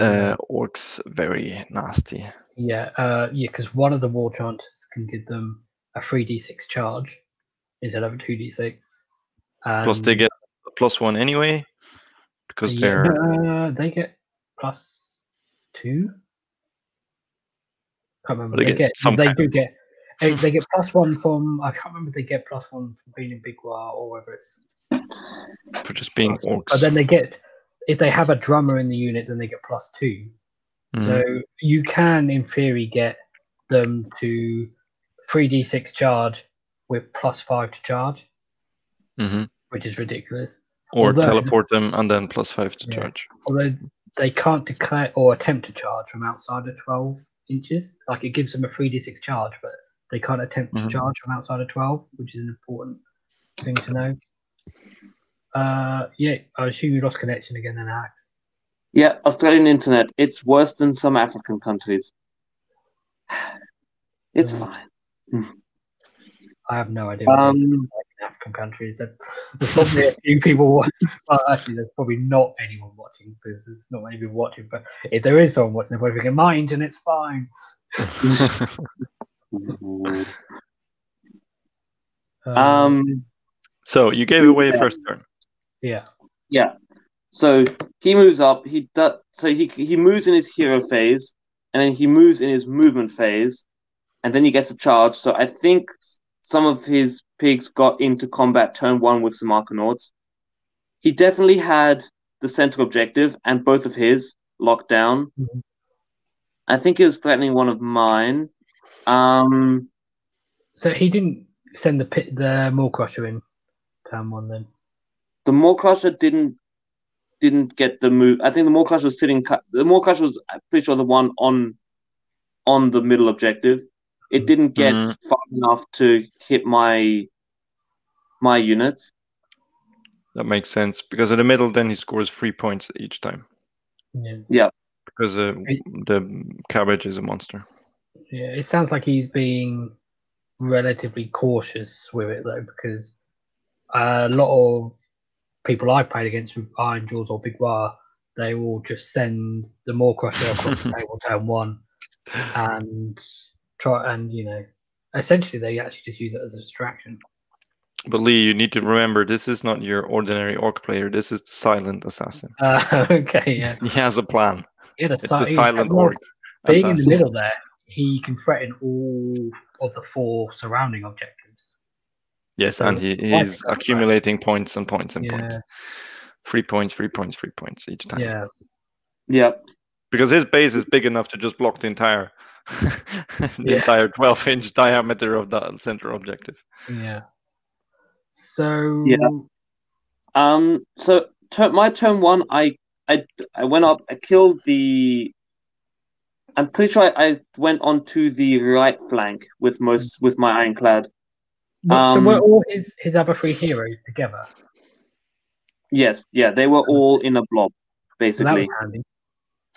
uh, orcs very nasty. Yeah, uh, yeah, because one of the war chanters can give them a three d six charge instead of a two d six. Plus, they get a plus one anyway because they're uh, they get plus two. Can't remember. They They, get get, some they do get they, get plus one from I can't remember if they get plus one from being in Big Waaagh or whether it's for just being orcs. But then they get if they have a drummer in the unit, then they get plus two. Mhm. So you can, in theory, get them to 3d6 charge with plus five to charge, Mhm. which is ridiculous. Or although- teleport them and then plus five to Yeah. charge. Although they can't declare or attempt to charge from outside of 12 inches. Like it gives them a 3d6 charge, but they can't attempt Mhm. to charge from outside of 12, which is an important thing to know. Uh, yeah, I assume you lost connection again then, Alex. yeah Australian internet. It's worse than some African countries. It's Mm. fine. I have no idea. Um, like in African countries. There- There's probably a few people. wa- Well, actually, there's probably not anyone watching because there's not many people watching. But if there is someone watching, they're probably thinking, "My internet's fine." Uh, um, so you gave away a first turn. yeah, yeah. So he moves up. He does. So he he moves in his hero phase, and then he moves in his movement phase, and then he gets a charge. So I think some of his pigs got into combat turn one with some Arkanauts. He definitely had the central objective and both of his locked down. Mhm. I think he was threatening one of mine. Um, so he didn't send the pit, the Maw-krusha in turn one. Then the Maw-krusha didn't didn't get the move. I think the Maw-krusha was sitting. The Maw-krusha was I'm pretty sure the one on on the middle objective. It didn't get Mhm. far enough to hit my my units. That makes sense because in the middle, then he scores three points each time yeah, because uh, the cabbage is a monster. yeah, it sounds like he's being relatively cautious with it though, because a lot of people I've played against with Ironjawz or Big Waaagh, they will just send the Maw-krusha across the table turn one and try and you know essentially they actually just use it as a distraction. But Lee, you need to remember this is not your ordinary orc player. This is the silent assassin. Uh, okay, yeah, He has a plan. yeah. The, si- the silent well, orc. Being in the middle there, he can threaten all of the four surrounding objectives. Yes, So and he, I he's think that's accumulating points and points and Yeah. points. Three points, three points, three points each time. Yeah, Yeah, Because his base is big enough to just block the entire the Yeah. entire 12 inch diameter of the center objective. yeah. So Yeah. Um. So turn my turn one, I I I went up. I killed the. I'm pretty sure I, I went onto the right flank with most with my ironclad. Well, so Um, were all his his other three heroes together? Yes, yeah, they were all in a blob, So that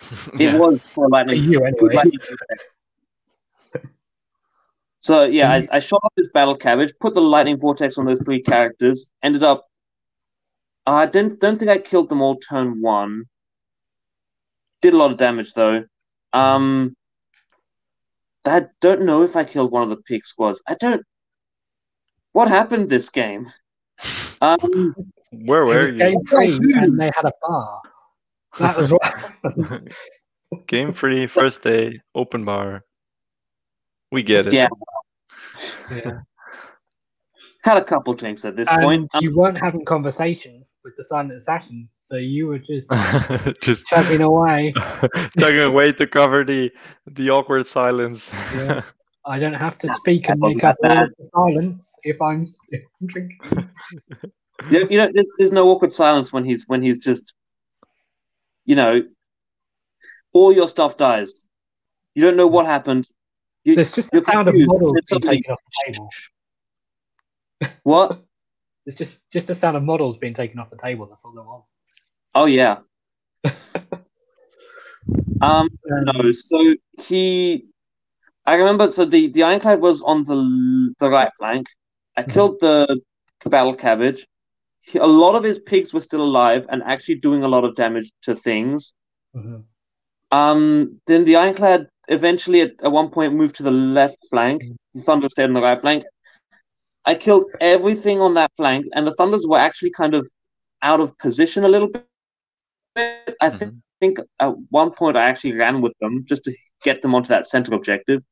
was It Yeah. was for for lightning. you anyway. lightning vortex. So yeah, I, I shot off this battle cabbage, put the lightning vortex on those three characters. Ended up, I didn't don't think I killed them all turn one. Did a lot of damage though. Um, I don't know if I killed one of the pig squads. I don't. What happened this game? Um, Where were you? game three, and they had a bar. That was what happened. Game three, first day, open bar. We get it. Yeah, yeah. had a couple drinks at this And point. Um, you weren't having conversation with the silent assassins, so you were just Just chugging away. chugging away to cover the the awkward silence. Yeah. I don't have to speak and make up that the silence if I'm, if I'm drinking. you you know, there's no awkward silence when he's when he's just, you know, all your stuff dies. You don't know what happened. You, There's just the sound of models It's being taken off the table. What? It's just just the sound of models being taken off the table. That's all there was. Oh yeah. um. No. So he, I remember. So the the ironclad was on the the right flank. I Mhm. killed the battle cabbage. He, a lot of his pigs were still alive and actually doing a lot of damage to things. mhm. Um, then the Ironclad eventually at, at one point moved to the left flank. The Thunder stayed on the right flank. I killed everything on that flank, and the Thunders were actually kind of out of position a little bit. I thi- Mhm. think at one point I actually ran with them just to get them onto that center objective.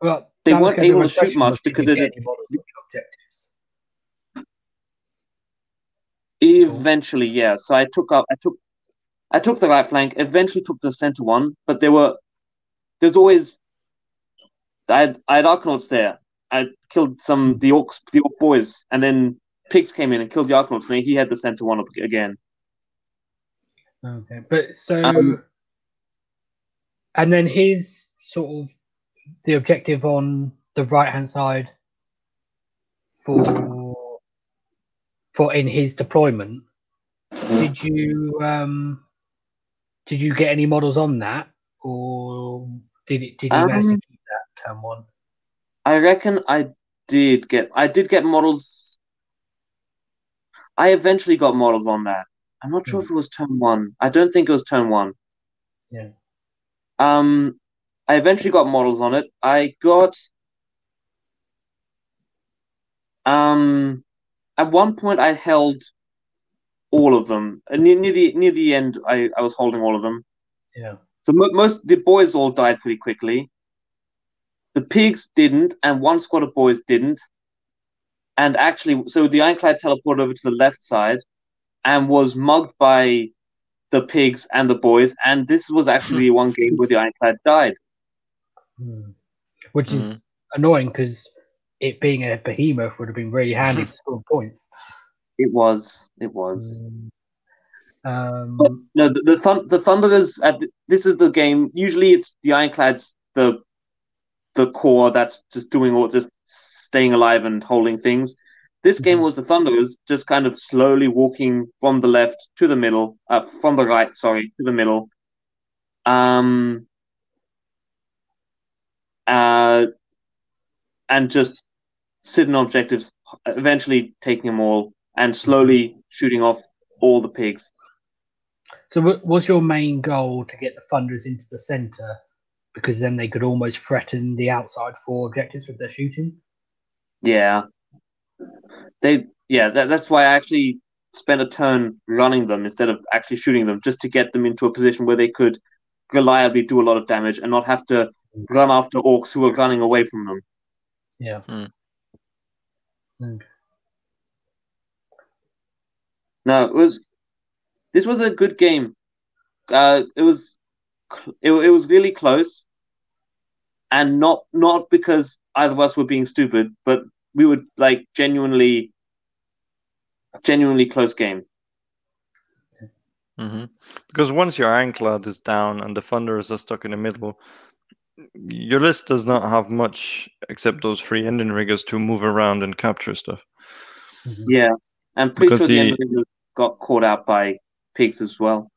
Well, They weren't able to shoot much because they didn't- any models with objectives. Eventually, yeah. So I took up, I took, I took the right flank. Eventually, took the center one, but there were, there's always, I had, I had Arkanauts there. I killed some the orcs, the orc boys, and then pigs came in and killed the Arkanauts, and he had the center one up again. Okay, but so, Um, and then his sort of the objective on the right hand side for for in his deployment. Did you um did you get any models on that, or did it did he manage to Um, keep that turn one? I reckon I did get, I did get models. I eventually got models on that. I'm not sure if it was turn one. I don't think it was turn one. Yeah. Um, I eventually got models on it. I got um at one point I held all of them. And near, near the near the end I, I was holding all of them. Yeah. So mo most the boys all died pretty quickly. The pigs didn't, and one squad of boys didn't. And actually, so the ironclad teleported over to the left side and was mugged by the pigs and the boys. And this was actually one game where the ironclad died. Hmm. Which is annoying because it being a behemoth would have been really handy for scoring points. It was. It was. Um, No, the the, thun- the Thunderers. At the, this is the game. Usually, it's the Ironclads, the the core that's just doing all, just staying alive and holding things. This game Mhm. was the Thunderers just kind of slowly walking from the left to the middle, uh, from the right, sorry, to the middle. Um. Uh, and just sitting on objectives, eventually taking them all, and slowly shooting off all the pigs. So, wa- was your main goal to get the thunders into the center because then they could almost threaten the outside four objectives with their shooting? Yeah. They yeah, that, that's why I actually spent a turn running them instead of actually shooting them, just to get them into a position where they could reliably do a lot of damage and not have to run after orcs who are running away from them. Yeah. Hmm. Okay. No, it was this was a good game. Uh, it was it, it was really close, and not not because either of us were being stupid, but we were like genuinely genuinely close game. hmm Because once your ironclad is down and the thunderers are stuck in the middle, your list does not have much except those free Endrinriggers to move around and capture stuff. Mhm. Yeah, and pretty Because sure the, the- end got caught out by pigs as well.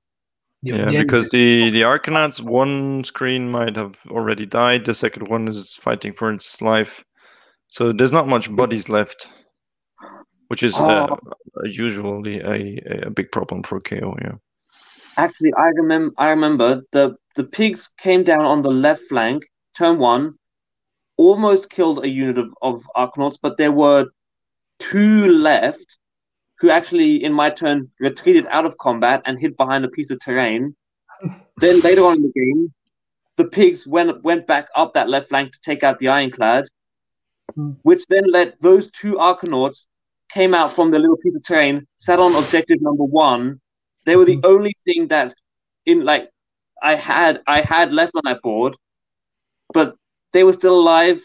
Yeah, the because the the Arkanauts one screen might have already died. The second one is fighting for its life, so there's not much bodies left, which is uh, usually a, a big problem for KO. Yeah. Actually, I remember. I remember the the pigs came down on the left flank, turn one, almost killed a unit of of Arkanauts, but there were two left who actually, in my turn, retreated out of combat and hid behind a piece of terrain. then later on in the game, the pigs went went back up that left flank to take out the ironclad, Hmm. which then let those two Arkanauts came out from the little piece of terrain, sat on objective number one. They were the Mhm. only thing that in like I had I had left on that board, but they were still alive.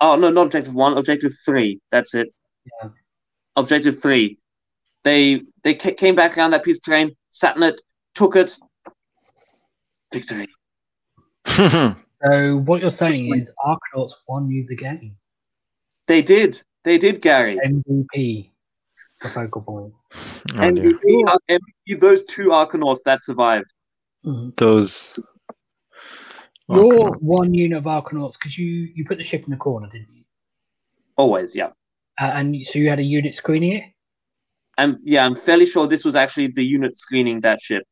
Oh no, not objective one, objective three. That's it. Yeah. Objective three. They they ca- came back around that piece of terrain, sat in it, took it. Victory. So what you're saying is Arkanauts won you the game. They did. They did, Gary. MVP, the focal point. Oh, dear. MVP, uh, MVP, those two Arkanauts that survived. Mhm. Those. Your Arkanauts. one unit of Arkanauts, because you you put the ship in the corner, didn't you? Always, yeah. Uh, and so you had a unit screening it. And yeah, I'm fairly sure this was actually the unit screening that ship.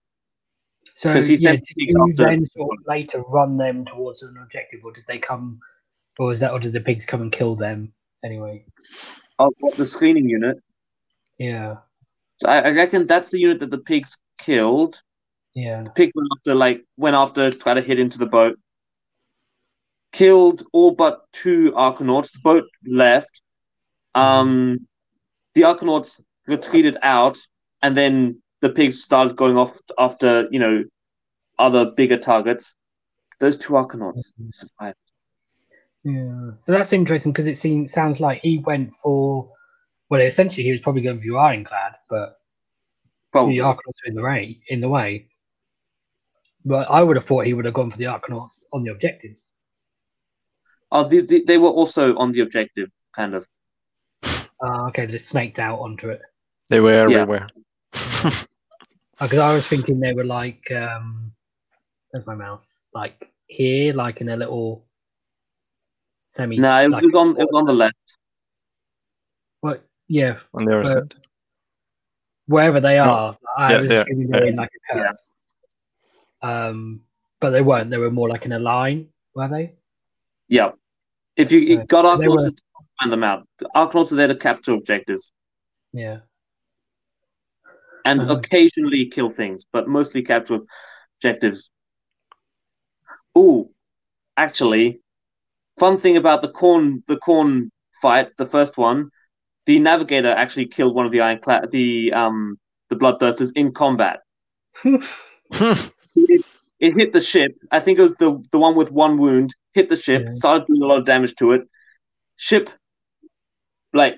So 'Cause he yeah, did you after- then sort of later run them towards an objective, or did they come, or was that, or did the pigs come and kill them anyway? Of what the screening unit. Yeah, So I, I reckon that's the unit that the pigs killed. yeah. Pigs went after like went after try to hit into the boat. Killed all but two Arkanauts. The boat left. Um, the Arkanauts retreated out, and then the pigs started going off after you know other bigger targets. Those two Arkanauts survived. Yeah, so that's interesting because it seems sounds like he went for well, essentially he was probably going for your ironclad, but Probably. the Arkanauts were in the way in the way. But I would have thought he would have gone for the Arkanauts on the objectives. Oh, these they were also on the objective, kind of. Uh, okay, they snaked out onto it. They were everywhere. Because I was thinking they were like, um, where's my mouse? Like here, like in a little semi. No, it, like, was on it was on the left. Well, yeah, on the other side. wherever they No. are. I Yeah, was yeah, assuming they were in like a Yeah. curve. Um, but they weren't. They were more like in a line, were they? Yeah. If you, you Okay. got They Arkanauts, were- just find them out. The Arkanauts are there to capture objectives Yeah. and Uh-huh. occasionally kill things, but mostly capture objectives. Oh, actually, fun thing about the Khorne the Khorne fight, the first one, the navigator actually killed one of the ironclad the um the bloodthirsters in combat. It, it hit the ship. I think it was the the one with one wound. Hit the ship, Yeah. started doing a lot of damage to it. Ship, like,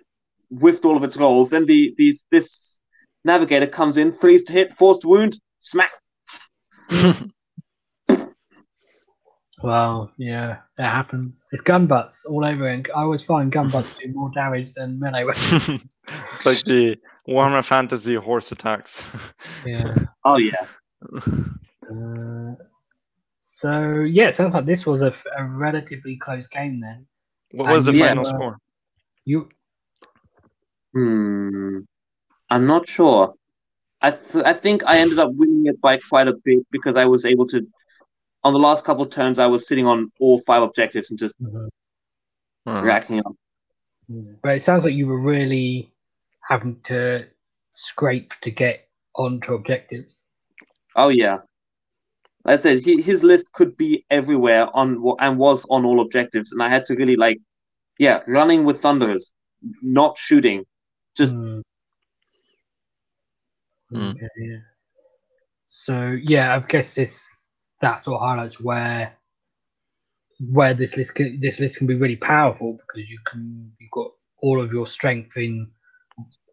whiffed all of its rolls. Then the the this navigator comes in, threes to hit, forced wound, smack. Well, yeah, it happens. It's gun butts all over, and I always find gun butts do more damage than melee weapons. it's like the Warhammer Fantasy horse attacks. yeah. Oh yeah, Uh, so yeah, it sounds like this was a, a relatively close game then. what was the yeah, final uh, score? You hmm. I'm not sure. I th- I think I ended up winning it by quite a bit because I was able to. On the last couple of turns, I was sitting on all five objectives and just Uh, racking up. But it sounds like you were really having to scrape to get onto objectives. Oh yeah. Like I said, he, his list could be everywhere on and was on all objectives, and I had to really like, yeah, running with thunders, not shooting. Just- Mm. Mm. Okay, yeah. So yeah, I guess this that sort of highlights where where this list can, this list can be really powerful because you can you've got all of your strength in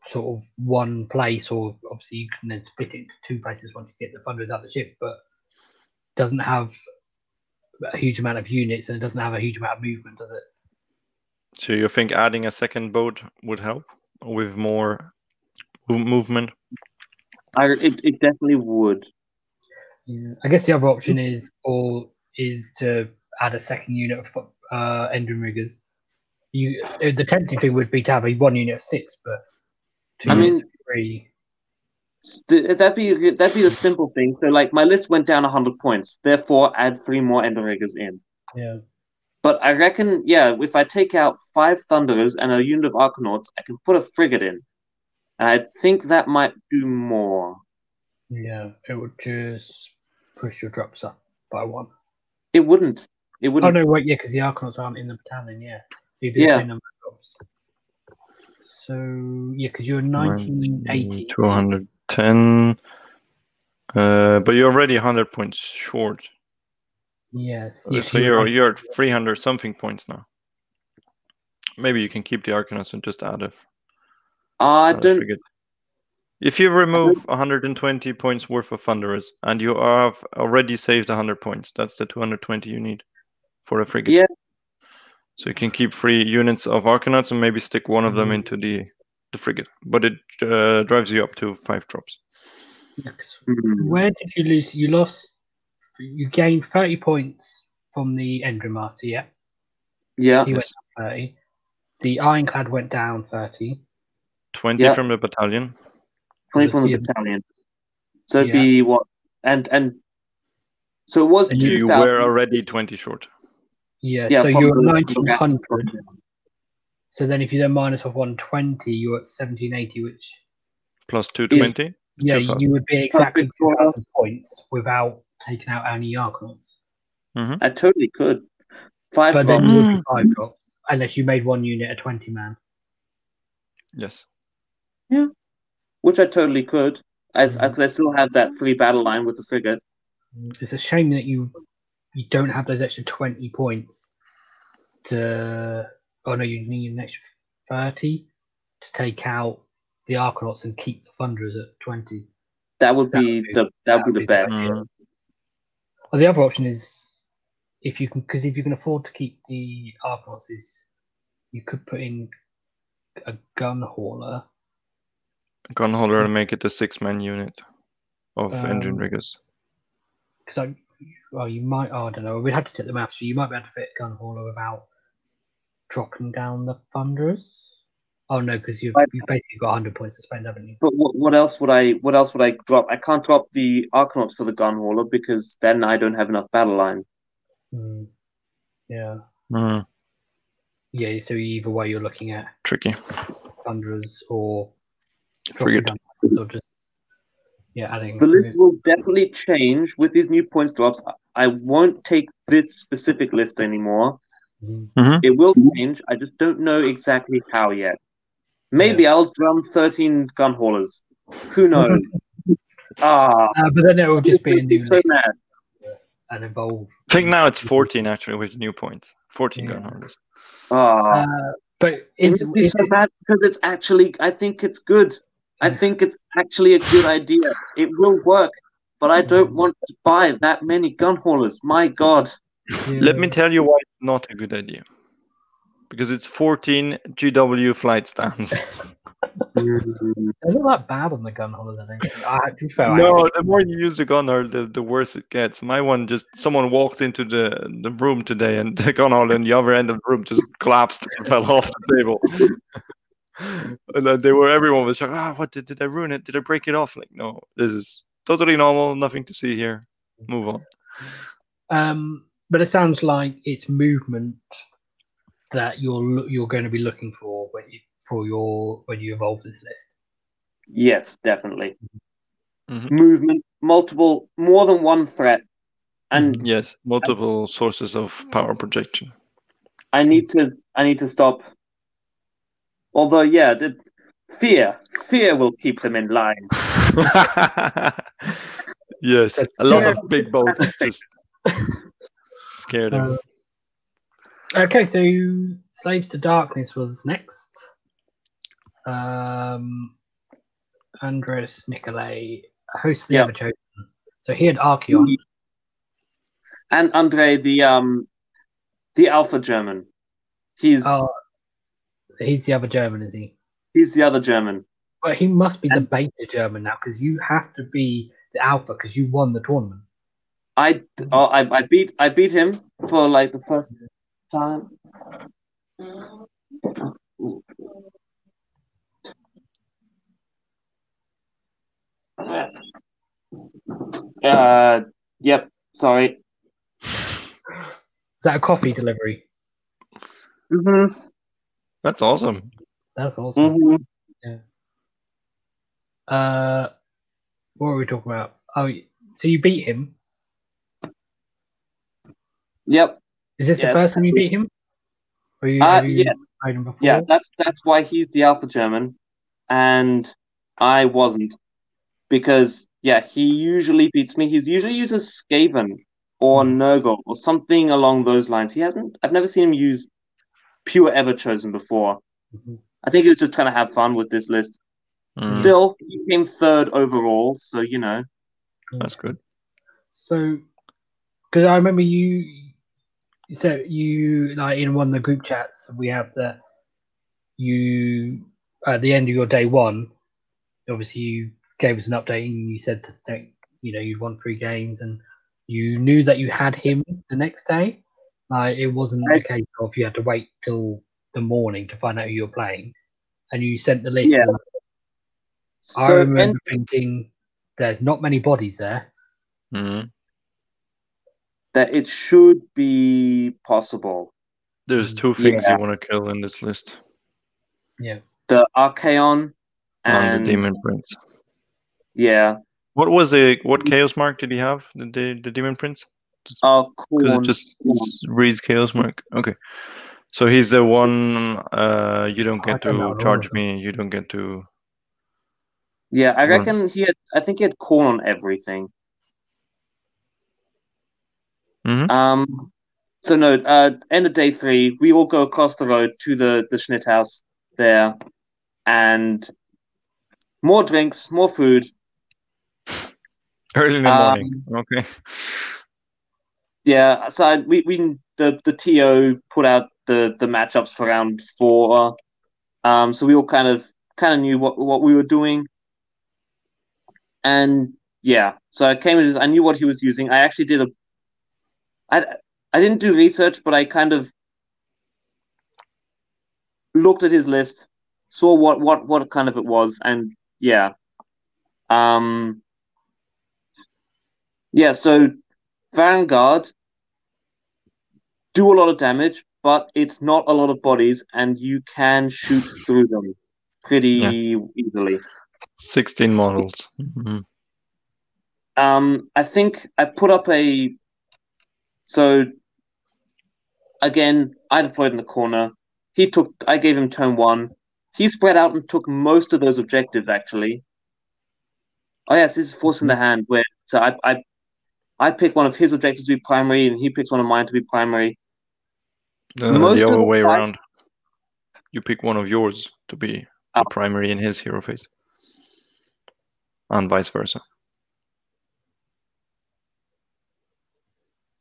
sort of one place, or obviously you can then split it into two places once you get the thunderers out of the ship, but doesn't have a huge amount of units and it doesn't have a huge amount of movement, does it? So you think adding a second boat would help with more movement? I it, it definitely would. Yeah. I guess the other option is or is to add a second unit of uh, riggers. You the tempting thing would be to have a one unit of six, but two I units mean- of three. That'd be that'd be the simple thing. So like my list went down hundred points, therefore add three more Endrinriggers in. Yeah. But I reckon, yeah, if I take out five thunderers and a unit of arkanauts, I can put a frigate in. And I think that might do more. Yeah, it would just push your drops up by one. It wouldn't. It wouldn't. Oh no, wait, yeah, because the Arkanauts aren't in the battalion, yeah. So you do Yeah. the same number of drops. So yeah, because you're 1980. 210. Uh, but you're already 100 points short. Yes. Uh, yes, so you're you're at 300 something points now. Maybe you can keep the Arkanauts and just add a, I add a don't. Frigate. If you remove 120 points worth of Thunderers and you have already saved 100 points, that's the 220 you need for a frigate. Yeah. So you can keep three units of Arkanauts and maybe stick one of them Mhm. into the the frigate, but it uh, drives you up to five drops. Hmm. Where did you lose? You lost. You gained 30 points from the Endrinmaster, yeah? Yeah. He Yes. went down 30. The Ironclad went down 30. 20 Yeah. from the battalion. 20 from the battalion. So it'd Yeah. be what? And and so it was And You, you were already 20 short. Yeah, Yeah, so you're the- at from the- 1900. So then if you then minus off 120, you're at 1780, which, Plus 220. yeah, 2000. you would be exactly Perfect for 2,000 points without taking out any Arkanauts. Mm-hmm. I totally could. Five But then drops. you would be five drops, unless you made one unit a 20 man. Yes. Which I totally could, as because I still have that free battle line with the frigate. It's a shame that you you don't have those extra 20 points to. Oh no, you need an extra 30 to take out the Arkanauts and keep the Thunderers at 20. That would That be would be- the that would be the best. Mm. Well, the other option is if you can, because if you can afford to keep the Arkanauts, is you could put in a gun hauler. Gunhauler and make it a six man unit of engine Um, riggers. Because I, well, you might. Oh, I don't know. We'd have to take the maths. but You might be able to fit a gun hauler without dropping down the thunderers. Oh no, because you've, you've, basically got 100 points to spend, haven't you? But what, what else would I what else would I drop? I can't drop the Arkanauts for the gun hauler because then I don't have enough battle line. Hmm. Yeah. Mm, Yeah. So either way, you're looking at tricky. thunderers or Frigate. dropping or just yeah, adding. The list will definitely change with these new points drops. I won't take this specific list anymore. Mhm. It will change. I just don't know exactly how yet. Maybe I'll drum 13 gun haulers. Who knows? ah, Uh, but then it will just be a new so list and evolve. I think now it's 14 actually with new points. 14 Yeah. haulers. Ah. Uh, but It is, would is so it, bad because it's actually. I think it's good. I think it's actually a good idea. It will work, but I don't Mm. want to buy that many gun haulers. My God. Let me tell you why it's not a good idea. Because it's 14 GW flight stands. They're not that bad on the Gunhaulers, I think. I, to be fair, no, actually- the more you use the gunner, the, the worse it gets. My one just someone walked into the, the room today and the gunner in the other end of the room just collapsed and fell off the table. and then they were everyone was like, ah, what did, did I ruin it? Did I break it off? Like, no, this is totally normal, nothing to see here. Move on. Um, but it sounds like it's movement that you're you're going to be looking for when you for your when you evolve this list. Yes, definitely. Mhm. Movement, multiple, more than one threat, and Yes, multiple sources of power projection. I need to. I need to stop. Although, yeah, the fear, fear will keep them in line. yes, a lot of big boats just scared them. Uh, okay, so Slaves to Darkness was next. Um, Andres Nicolay, host of the Yeah. Ever Chosen. So he had Archaon. And Andre, the um, the Alpha German. He's Oh, he's the other German, is he? he's the other German. But he must be the And- beta German now because you have to be the Alpha because you won the tournament. I, oh, I I beat I beat him for like the first time. Uh, yep. Sorry. Is that a coffee delivery? Mm-hmm. That's awesome. That's awesome. Mm-hmm. Uh, what were we talking about? Oh, so you beat him. Yep. Is this Yes. the first time you beat him? Or you, Uh, have you yeah. played him before? Yeah, that's that's why he's the Alpha German, and I wasn't, because yeah, he usually beats me. He's usually uses Skaven or Hmm. Nurgle or something along those lines. He hasn't. I've never seen him use pure Ever Chosen before. Mhm. I think he was just trying to have fun with this list. Mm, Still, he came third overall, so you know. That's good. So, because I remember you, so you like in one of the group chats we have that you at the end of your day one, obviously you gave us an update and you said that you know you'd won three games and you knew that you had him the next day. Like it wasn't a Right. case of you had to wait till the morning to find out who you're playing, and you sent the list. Yeah. and I remember and thinking, "There's not many bodies there." Mm. that it should be possible. There's two things Yeah. you want to kill in this list. Yeah. The Archaon And, and the Demon Prince. yeah, What was the what chaos mark did he have? The the, the Demon Prince? Uh, Because it Khorne. just reads chaos mark. Okay. So he's the one uh you don't get don't know all to charge me, you don't get to Yeah, I Right. reckon he had. I think he had Khorne on everything. Mhm. Um, so no. Uh, end of day three, we all go across the road to the the Schnitt house there, and more drinks, more food. early in the Um, morning. Okay. Yeah, so I, we we the the TO put out the the matchups for round four. Um, so we all kind of kind of knew what what we were doing, and yeah, so I came in. I knew what he was using. I actually did a. I I didn't do research, but I kind of looked at his list, saw what what what kind of it was, and yeah, um, yeah. So Vanguard do a lot of damage, but it's not a lot of bodies, and you can shoot through them pretty easily. 16 models. Mhm. Um, I think I put up a. So again, I deployed in the corner. He took. I gave him turn one. He spread out and took most of those objectives. Actually. Oh yes, this is forcing the hand. Where so I I I pick one of his objectives to be primary, and he picks one of mine to be primary. Most the other way time- around. You pick one of yours to be Oh. the primary in his hero phase. And vice versa.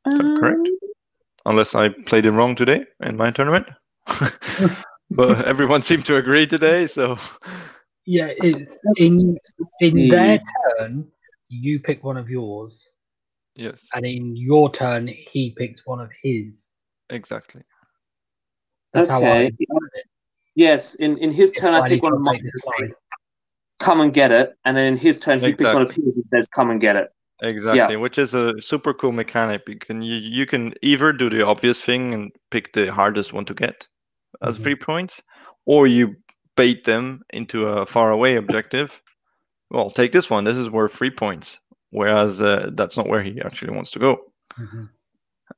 Is that correct? Um, Unless I played it wrong today in my tournament. but everyone seemed to agree today, so Yeah, it's in in their turn. You pick one of yours, yes, and in your turn, he picks one of his. exactly. That's how I it. Yes, in, in his If turn, I need pick one of mine. update this slide. Come and get it, and then in his turn, he picks one of his and says, "Come and get it." Exactly, which is a super cool mechanic. You can you, you can either do the obvious thing and pick the hardest one to get as Mhm. three points, or you bait them into a far away objective. Well, take this one. This is worth three points, whereas uh, that's not where he actually wants to go. Mhm.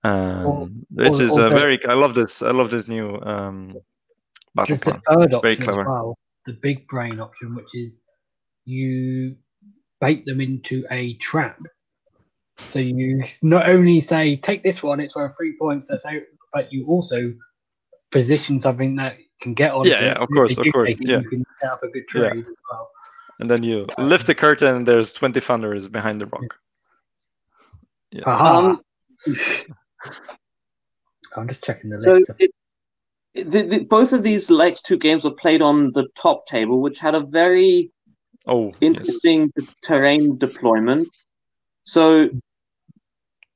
Um, or- is a very. I love this. I love this new um, battle There's the third Very clever. well, the big brain option, which is you bait them into a trap. So you not only say take this one, it's worth three points, that's out, but you also position something that can get on. Yeah, yeah, of course, of course, it, yeah. You can set up a good Yeah. trade as well. And then you lift the curtain, and there's 20 thunders behind the rock. Yes. Aha. Um, I'm just checking the so list. of- it, it, the, the, both of these next two games were played on the top table, which had a very Oh, yes. interesting terrain deployment. So,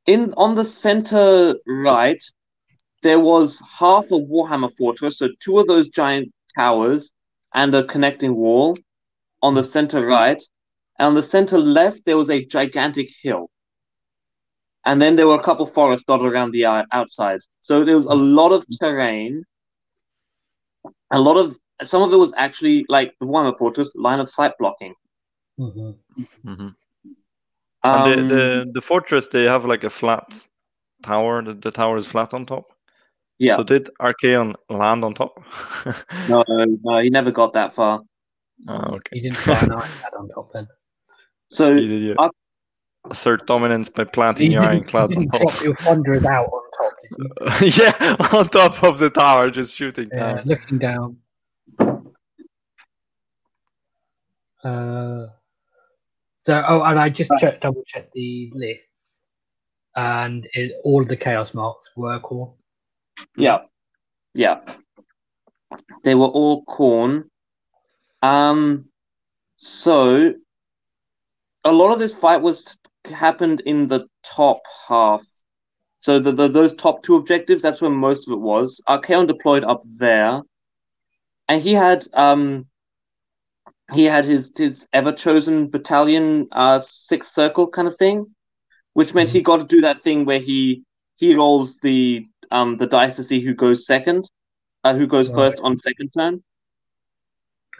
in on the center right, there was half a Warhammer fortress, so two of those giant towers and a connecting wall on the center right. And on the center left, there was a gigantic hill. And then there were a couple forests dotted around the uh, outside. So there was a lot of terrain. A lot of some of it was actually like the Warhammer fortress line of sight blocking. hmm Mhm. Um, and the, the the fortress they have like a flat tower. The, the tower is flat on top. yeah, So did Archaon land on top? no, no, he never got that far. Oh, okay. You didn't fly an ironclad on top then. So You did, yeah. up- assert dominance by planting your didn't, ironclad on top. drop your thunderers out on top, yeah, on top of the tower, just shooting Yeah, down. looking down. Uh, so, oh, and I just checked, double checked the lists, and it, all the chaos marks were Khorne. Yeah, yeah. They were all Khorne. Um, so a lot of this fight was happened in the top half. So the, the those top two objectives, that's where most of it was. Archaon deployed up there, and he had um he had his his ever chosen battalion uh sixth circle kind of thing, which meant he got to do that thing where he he rolls the um the dice to see who goes second, uh, who goes Right. first on second turn.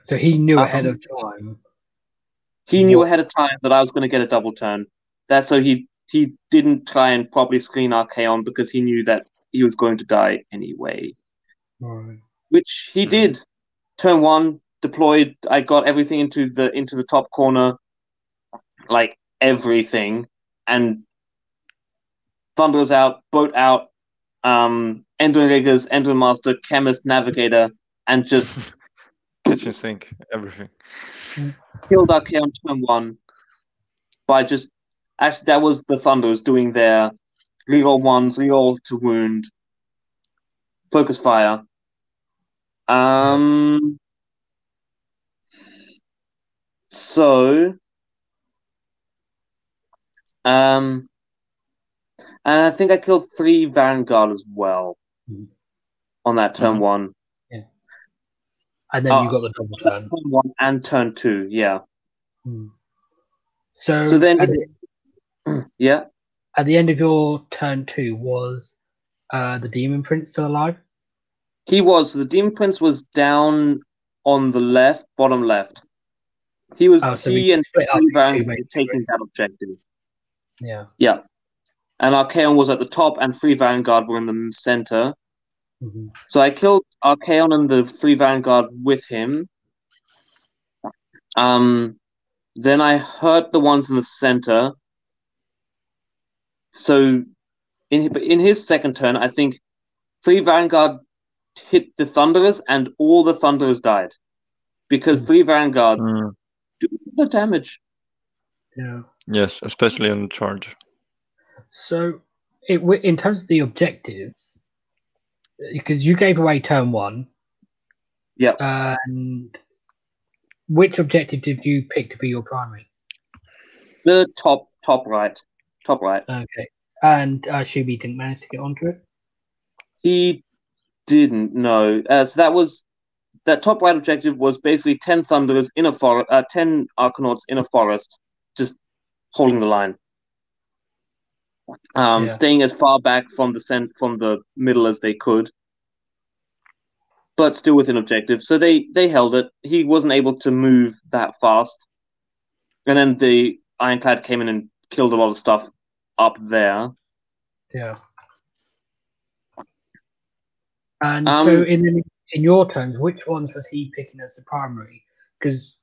So he knew ahead Um, of time. He knew ahead of time that I was going to get a double turn. That's so he he didn't try and properly screen Archaon because he knew that he was going to die anyway, Right. which he did. Turn one deployed. I got everything into the into the top corner, like everything, and Thunder's out, boat out, um, Endrinriggers, Ender Master, Chemist, Navigator, and just Kitchen sink, everything. killed Archaon turn one by just actually that was the Thunders doing their reroll ones, reroll to wound, focus fire. Um so um and I think I killed three Vanguard as well Mhm. on that turn Mhm. one. And then Uh, you got the double turn. Turn one and turn two, yeah. Hmm. So, So then- at, the, Yeah. at the end of your turn two, was uh, the Demon Prince still alive? He was. The Demon Prince was down on the left, bottom left. He was Oh, so he and split up Van two were main taking that objective. Yeah. Yeah. And Archaon was at the top and Free Vanguard were in the center. Hmm So I killed Archaon and the three Vanguard with him. Um then I hurt the ones in the center. So in in his second turn, I think three Vanguard hit the Thunderers and all the Thunderers died. Because three Vanguard Mm, do the damage. Yeah. yes, especially on the charge. So, it, in terms of the objectives, because you gave away turn one, Yep. and which objective did you pick to be your primary? The top top right. Top right. Okay. And uh, Shubi didn't manage to get onto it? He didn't know. Uh, so that was that top right objective was basically ten thunderers in a forest, uh, ten arkanauts in a forest, just holding the line, um, Yeah. staying as far back from the cent- from the middle as they could, but still within objective. So they they held it. He wasn't able to move that fast, and then the ironclad came in and killed a lot of stuff up there. Yeah. And Um, so, in in your terms, which ones was he picking as the primary? Because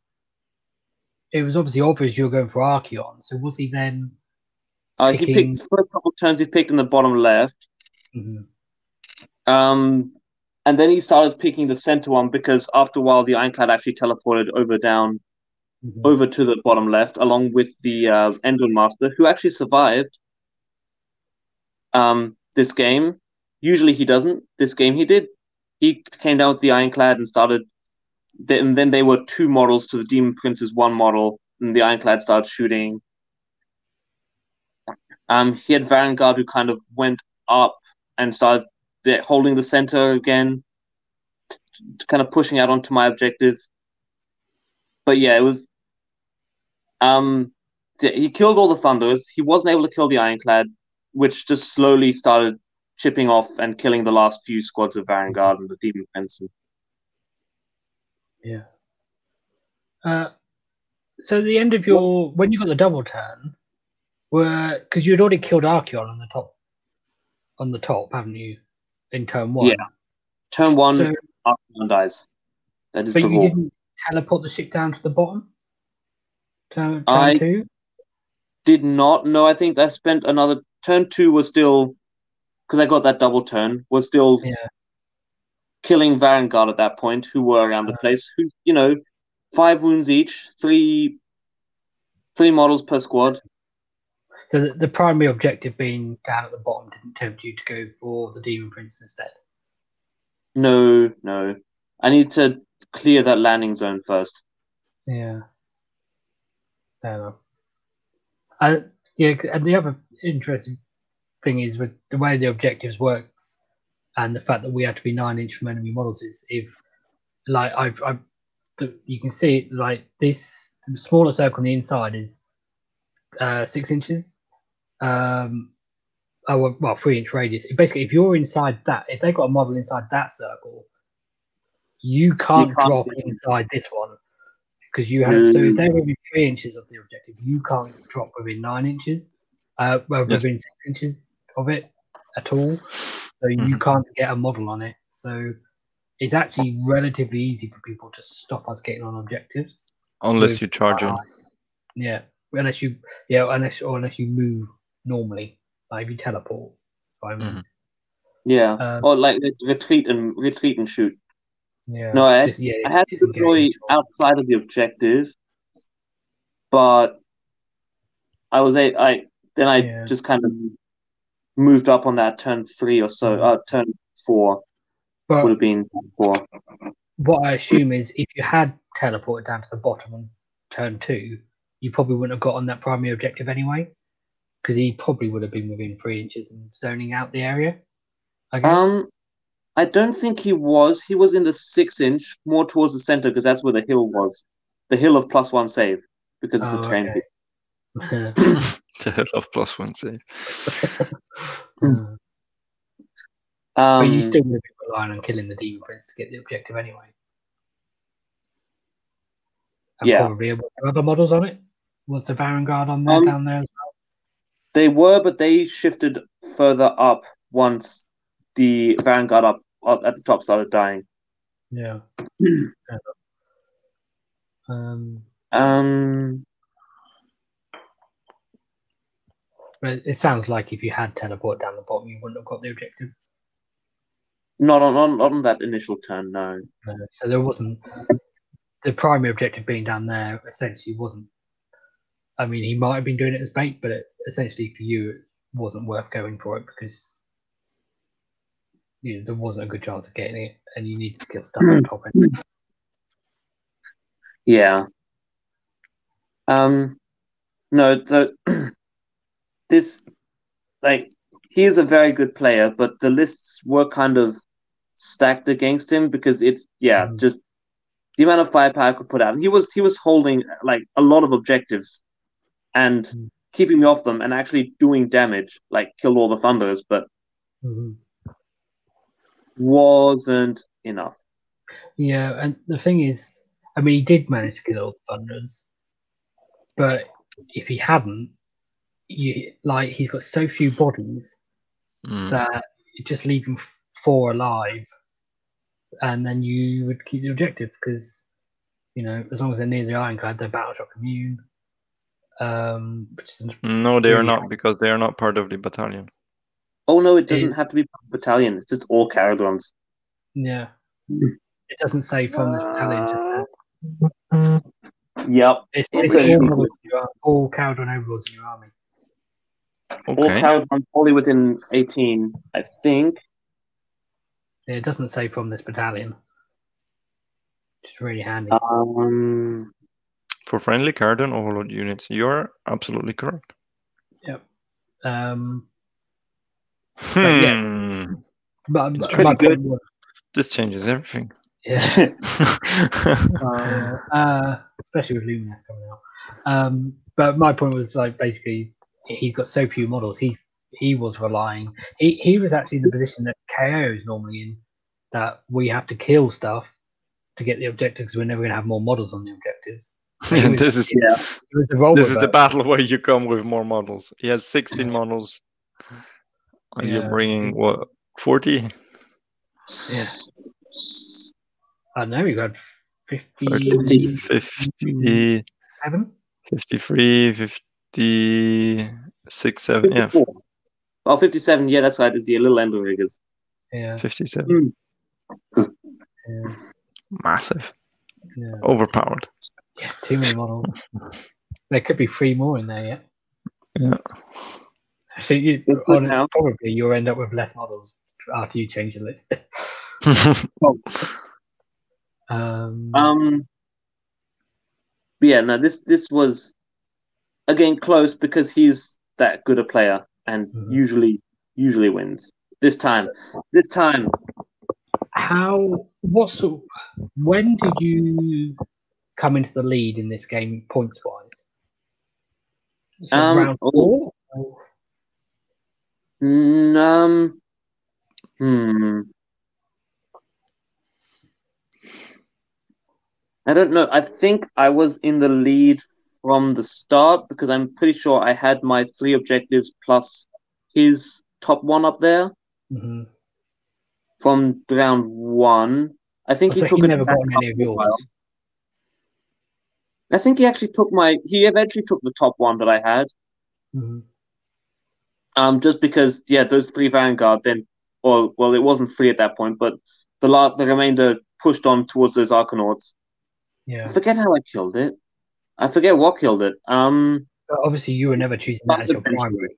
it was obviously obvious you were going for Archaon. So was he then? Uh, he picked the first couple of turns. He picked in the bottom left. Mhm. Um, and then he started picking the center one because after a while the ironclad actually teleported over down Mhm. over to the bottom left along with the uh, Endrinmaster who actually survived um, this game. Usually he doesn't. This game he did. He came down with the ironclad and started. and then they were two models to the Demon Prince's one model, and the ironclad started shooting. Um, he had Vanguard who kind of went up and started holding the center again, t- t- kind of pushing out onto my objectives. But yeah, it was. Um, he killed all the Thunders. He wasn't able to kill the Ironclad, which just slowly started chipping off and killing the last few squads of Vanguard and the Demon Prince. Yeah. Uh, so the end of your when you got the double turn, were because you'd already killed Archaon on the top, on the top, haven't you? In turn one. Yeah. Turn one, So, Archaon dies. That is but the you rule. didn't teleport the ship down to the bottom. Turn, turn I- two. Did not. No, I think I spent another turn two was still because I got that double turn was still Yeah. killing Vanguard at that point, who were around the Uh. place. Who you know, five wounds each, three three models per squad. So the, the primary objective being down at the bottom didn't tempt you to go for the Demon Prince instead. No, no. I need to clear that landing zone first. Yeah. Fair enough. Uh, yeah, and the other interesting thing is with the way the objectives works and the fact that we have to be nine inch from enemy models is if like I've, I've the, you can see like this the smaller circle on the inside is uh, six inches. Um, oh, well, well, three inch radius. Basically, if you're inside that, if they've got a model inside that circle, you can't, can't drop do inside this one because you have. So if Mm. they're within three inches of the objective, you can't drop within nine inches. Uh, well, Yes. within six inches of it at all. So you Mhm. can't get a model on it. So it's actually relatively easy for people to stop us getting on objectives. Unless With you charge in. Yeah, unless you yeah unless or unless you move normally, like if you teleport. Mhm. Yeah. Um, or like retreat and retreat and shoot. Yeah. No, I- Dis- yeah, I had to deploy outside of the objective, but I was a I then I Yeah. just kind of moved up on that turn three or so. Uh, turn four would have been four. what I assume is if you had teleported down to the bottom on turn two, you probably wouldn't have got on that primary objective anyway, because he probably would have been within three inches and zoning out the area. I guess. Um, I don't think he was. He was in the six inch, more towards the center, because that's where the hill was. The hill of plus one save, because it's Oh, a terrain okay. hill. the hell of plus one save. Um, but you still would have been relying on killing the demon prince to get the objective anyway. And Yeah. probably other models on it. Was the Vanguard on there Um, down there? as They were, but they shifted further up once the Vanguard up, up at the top started dying. Yeah. Um, Um, but it- sounds like if you had teleport down the bottom, you wouldn't have got the objective. not on, on, on that initial turn, no. Uh, so there wasn't the primary objective being down there. Essentially, wasn't. I mean, he might have been doing it as bait, but it, essentially for you, it wasn't worth going for it because you know, there wasn't a good chance of getting it, and you needed to kill stuff on top end. Yeah. Um, no, so this, like, he is a very good player, but the lists were kind of stacked against him because it's, yeah, Mm. just the amount of firepower I could put out. He was he was holding like a lot of objectives and Mm. keeping me off them and actually doing damage, like killed all the thunders, but Mhm. wasn't enough. Yeah, and the thing is, I mean, he did manage to kill all the thunders, but if he hadn't, you like he's got so few bodies Mm. that you just leave him four alive, and then you would keep the objective because you know as long as they're near the ironclad, they're battle shock immune. Um, which is, No, they are Really? not because they are not part of the battalion. Oh no, it doesn't It- have to be battalion. It's just all Kharadrons. yeah, it doesn't say from the battalion. Just says, Yep. it's, It's it's all, shoot. models in all Kharadron overlords in your army. All Okay. Kharadrons only within 18, I think. Yeah, it doesn't say from this battalion. It's really handy. Um, For friendly Kharadron Overlord units, you're absolutely correct. Um, yeah. Hmm. but, It's but pretty my good. point This changes everything. yeah, uh, especially with Lumina coming out. Um, but my point was like basically he's got so few models. He's he was relying. He he was actually in the position that KO is normally in, that we have to kill stuff to get the objectives. We're never going to have more models on the objectives. He was- this is Yeah. It was the role this is the battle where you come with more models. He has 16 models, and Yeah. you're bringing what 40? Yeah. I know you got 30, 57. 50, 53, 56, 7, yeah, 54. Oh, 57, yeah, that's right. It's the little Endrinriggers. Yeah, 57. Hmm. yeah, Massive, yeah. overpowered. Yeah, too many models. there could be three more in there yet. Yeah. So you, on, now. probably you'll end up with less models after you change the list. um, Um, yeah, no, this this was again close because he's that good a player and Mhm. usually usually wins. This time, this time, how? What sort? When did you come into the lead in this game, points wise? So Um, round four. Or- mm, um, hmm. I don't know. I think I was in the lead from the start because I'm pretty sure I had my three objectives plus his top one up there Mhm. from round one. I think So he took he never got any of yours. I think he actually took my. He eventually took the top one that I had. Mhm. Um, just because, yeah, those three Vanguard then, or well, it wasn't three at that point, but the la- the remainder pushed on towards those Arkanauts. I Yeah. forget how I killed it. I forget what killed it. Um, But obviously, you were never choosing that as your primary.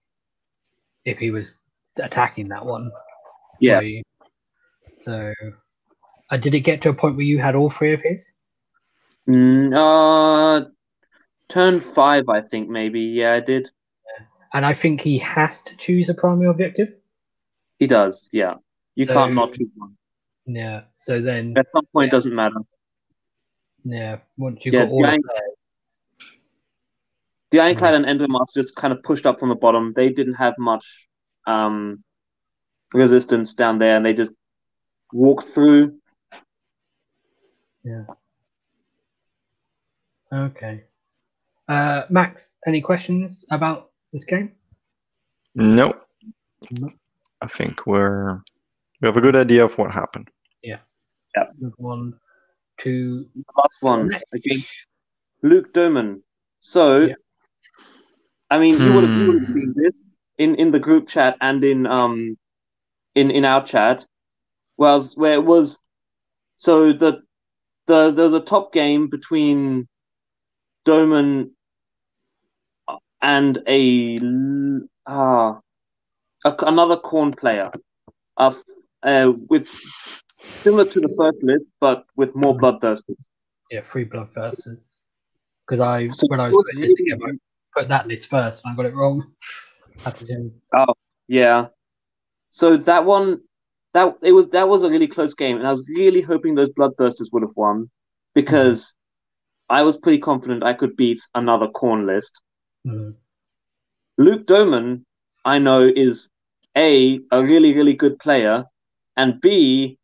If he was attacking that one, yeah. So, uh, did it get to a point where you had all three of his? Mm, uh, turn five, I think maybe. Yeah, I did. And I think he has to choose a primary objective. He does. Yeah, you So- can't not choose one. Yeah. So then, At some point, it doesn't matter. yeah, once you Yeah, got all theirs, The Ironclad and Endrinmaster just kind of pushed up from the bottom. They didn't have much um, resistance down there, and they just walked through. Okay. Uh, Max, any questions about this game? no, No. I think we're we have a good idea of what happened. Yeah. Yeah. Move on to Last one Select. again, Luke Doman. So, Yeah. I mean, you would have you would have Hmm. seen this in in the group chat and in um in in our chat, was where it was. So the the there's a top game between Doman and a ah a, another Khorne player, uh, uh, with similar to the first list, but with more Mhm. bloodthirsters. yeah, free blood versus because I So when I was was putting this together, I put that list first and I got it wrong. oh Yeah. So that one, that it was that was a really close game, and I was really hoping those bloodthirsters would have won because I was pretty confident I could beat another Khorne list. Mhm. Luke Doman, I know, is a a really really good player, and b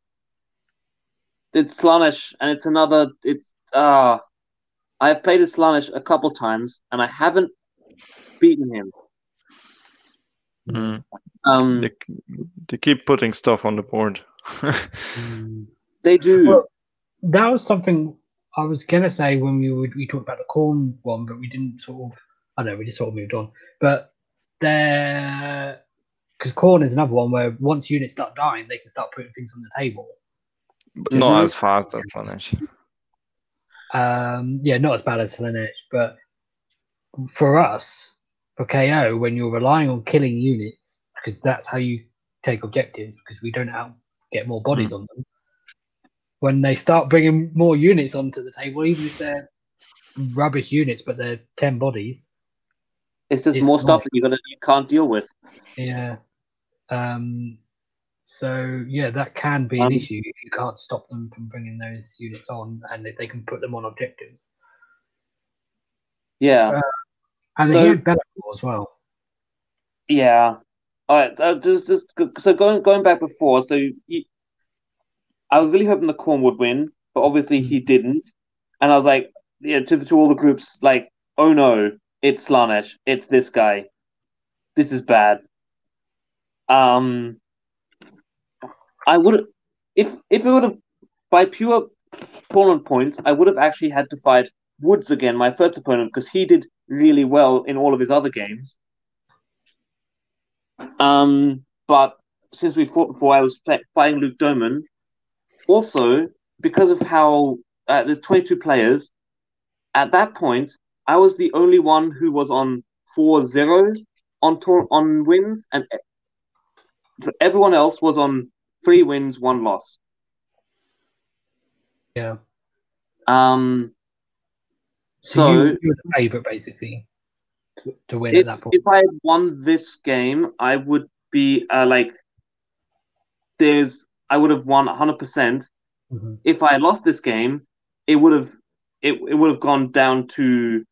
it's Slaanesh, and it's another. It's ah, I've played as Slaanesh a couple times, and I haven't beaten him. Mm. Um, They, they keep putting stuff on the board. Mm. they do. Well, that was something I was gonna say when we would, we talked about the Khorne one, but we didn't sort of. I know, we just sort of moved on. But there, because Khorne is another one where once units start dying, they can start putting things on the table. but not as fast as Slaanesh. Um, yeah, not as bad as Slaanesh, but for us, for KO, when you're relying on killing units, because that's how you take objectives, because we don't out get more bodies on them. When they start bringing more units onto the table, even if they're rubbish units, but they're ten bodies, It's just It's more stuff that you gotta you can't deal with. yeah. Um, so yeah, that can be an Um, issue if you can't stop them from bringing those units on, and if they can put them on objectives. Yeah, Uh, And So- he had Bellator as well. yeah. All right. So just, just so going going back before, so you, I was really hoping the Khorne would win, but obviously he didn't, and I was like, yeah, to to all the groups like, oh no, it's Slaanesh, it's this guy, this is bad. Um, I would if if it would have by pure tournament points, I would have actually had to fight Woods again, my first opponent, because he did really well in all of his other games. Um, but since we fought before, I was fighting Luke Doman. Also, because of how uh, there's 22 players, at that point, I was the only one who was on 4-0 on tour on wins, and everyone else was on three wins, one loss. Yeah. Um. So, So, you, you were the favourite basically to, to win if, at that point. if I had won this game, I would be uh, like, there's, I would have won 100%. Mhm. If I had lost this game, it would have, it, it would have gone down to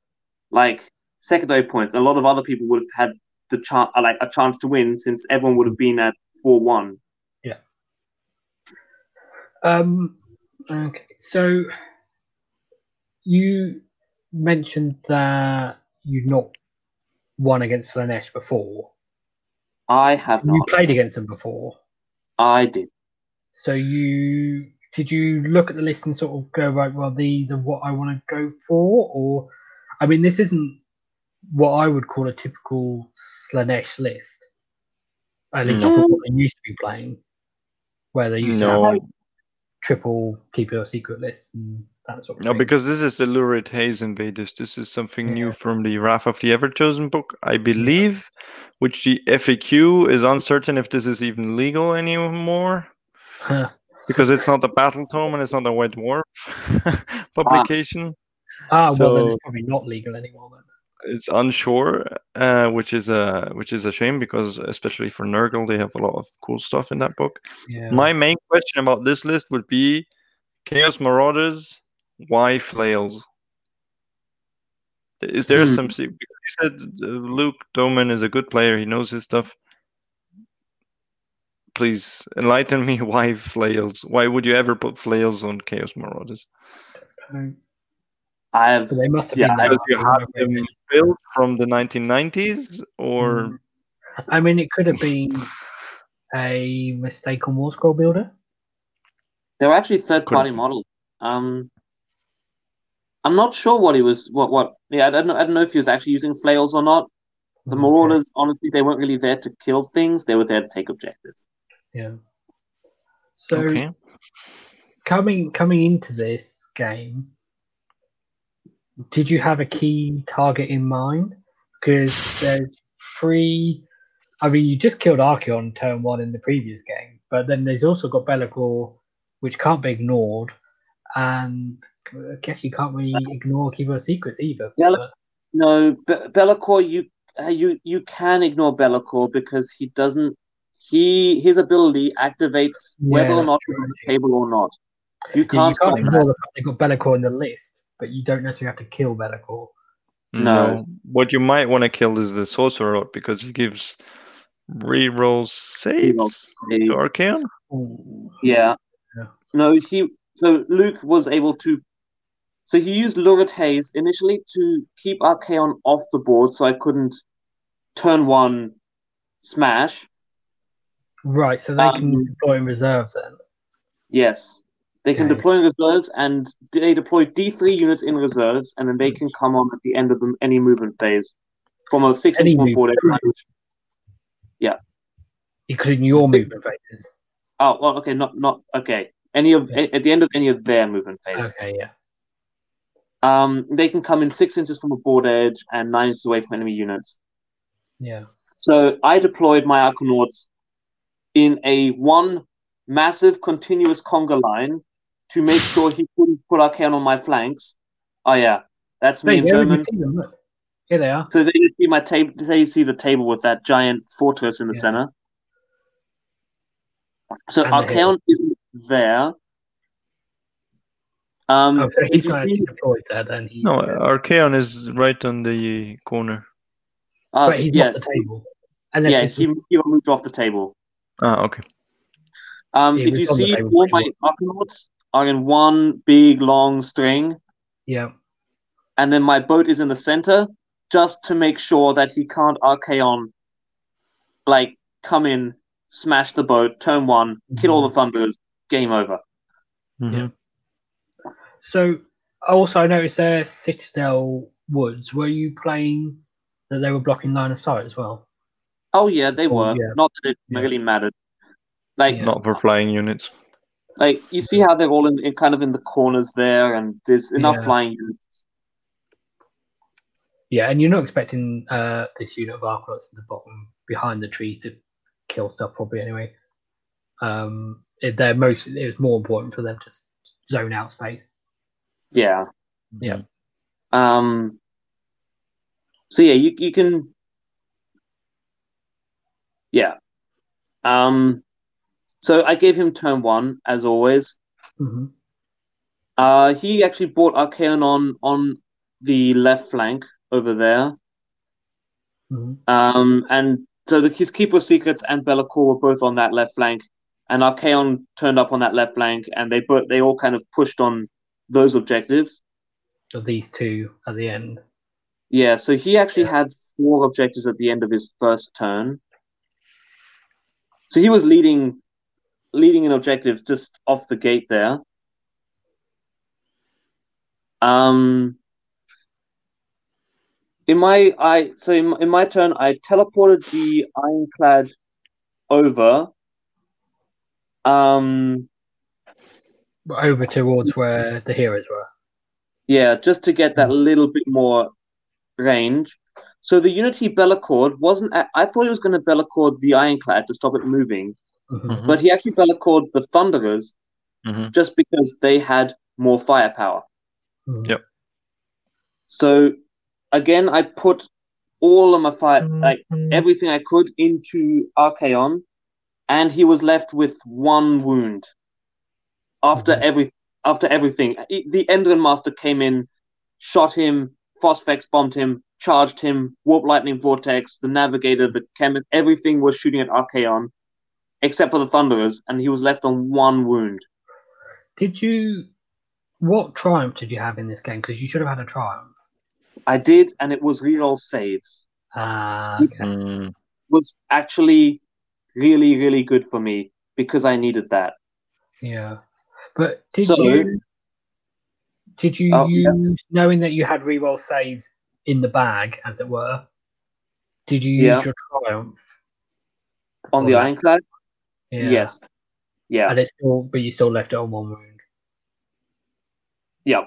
like secondary points. A lot of other people would have had the chance, like a chance to win since everyone would have been at 4 1. Yeah. Um, okay, so you mentioned that you'd not won against Slaanesh before. I have not You not. played against them before, I did. So you did you look at the list and sort of go right? Well, these are what I want to go for, or I mean, this isn't what I would call a typical Slaanesh list. At least No. what they used to be playing, where they used to have like, triple Keeper of Secrets lists and that sort of No, thing. because this is the Lurid Haze Invaders. This is something new from the Wrath of the Everchosen book, I believe, which the FAQ is uncertain if this is even legal anymore Huh. because it's not a battle tome and it's not a White Dwarf publication. Ah, well, then So- it's probably not legal anymore. Then. It's unsure, uh, which is a which is a shame because especially for Nurgle, they have a lot of cool stuff in that book. Yeah. My main question about this list would be Chaos Marauders, why flails? Is there Hmm. some you said uh, Luke Doman is a good player, he knows his stuff. Please enlighten me why flails. Why would you ever put flails on Chaos Marauders? I have. they must have Yeah, been I. Because you have them built from the 1990s, or Mm. I mean, it could have been a mistake on War Scroll Builder. They were actually third-party models. Um, I'm not sure what he was. What what? Yeah, I don't know. I don't know if he was actually using flails or not. The Okay, Marauders, honestly, they weren't really there to kill things. They were there to take objectives. Yeah. So okay, coming coming into this game, did you have a key target in mind? Because there's three. I mean, you just killed Archaon turn one in the previous game, but then there's also got Be'lakor, which can't be ignored, and I guess you can't really ignore Keeper of Secrets either. Yeah, but- No, Be- Be'lakor, you uh, you you can ignore Be'lakor because he doesn't. He his ability activates whether Yeah, or not that's you're on true, the table or not. You can't you can't ignore the fact they've got Be'lakor in the list, but you don't necessarily have to kill Be'lakor. No. What you might want to kill is the Sorcerer because he gives reroll saves saves. to Archaon. Yeah. Yeah. No, he so Luke was able to so he used Lurid Haze initially to keep Archaon off the board so I couldn't turn one smash. Right, so they can Um, deploy in reserve then. Yes. They can Okay. deploy in reserves and they deploy D3 units in reserves and then they can come on at the end of the, any movement phase. From a six Any inch movement. board range. including your movement phases. Oh well okay, not not okay. Any of at the end of any of their movement phases. Okay, yeah. Um, they can come in six inches from a board edge and nine inches away from enemy units. Yeah. So I deployed my Arkanauts in a one massive continuous conga line to make sure he couldn't put Archaon on my flanks. Oh yeah, that's me Hey, and there you Dermot. see them. Here they are. So they you see my table. There you see the table with that giant fortress in the Yeah. center. So And the hill. Archaon isn't there. Um, Oh, so he's you not actually see- deployed there then. He's, No, uh, Archaon is right on the corner. uh, but he's yeah, off the table. Unless yeah, he, he moved off the table. Ah, okay. Um, Yeah, if you was on the see, all pretty my Arkanauts are in one big long string. yeah. and then my boat is in the center, just to make sure that he can't Archaon, like come in, smash the boat, turn one, kill all the thunderers, game over. Mhm. So, also, I noticed there Citadel Woods. Were you playing that they were blocking line of sight as well? Oh yeah, they Oh, were. yeah. Not that it Yeah. really mattered. Like Yeah. Not for flying units. like you see how they're all in, in kind of in the corners there, and there's enough Yeah. flying units. Yeah, and you're not expecting uh, this unit of Arkanauts at the bottom behind the trees to kill stuff, probably anyway. Um, it, they're most. It was more important for them to zone out space. Yeah. Yeah. Um. So yeah, you you can. Yeah. Um. So I gave him turn one as always. hmm Uh, he actually brought Archaon on on the left flank over there. hmm Um, and so the, his Keeper of Secrets and Be'lakor were both on that left flank, and Archaon turned up on that left flank, and they both they all kind of pushed on those objectives. Of these two at the end. Yeah, so he actually Yeah. had four objectives at the end of his first turn. So he was leading leading in objectives just off the gate there. Um in my I so in, in my turn I teleported the ironclad over. Um Over towards where the heroes were. Yeah, just to get that little bit more range. So the Unity Be'lakored wasn't. I thought he was going to Be'lakor the Ironclad to stop it moving, Mhm. Mhm. but he actually Be'lakored the Thunderers Mhm. just because they had more firepower. Mhm. Yep. So again, I put all of my fire, Mm-hmm. like everything I could, into Archaon, and he was left with one wound. After Mhm. every after everything, the Endrinmaster came in, shot him, Phosphex bombed him, charged him, Warp Lightning Vortex, the Navigator, the Chemist, everything was shooting at Archaon, except for the Thunderers, and he was left on one wound. Did you? What triumph did you have in this game? Because you should have had a triumph. I did, and it was reroll saves. Ah, okay. Mm. Was actually really, really good for me because I needed that. Yeah, but did So- you? Did you Oh, yeah. use knowing that you had reroll saves in the bag, as it were? Did you Yeah. use your triumph On the Yeah. Ironclad, Yeah. yes, yeah, and it's still, but you still left it on one wound. yeah.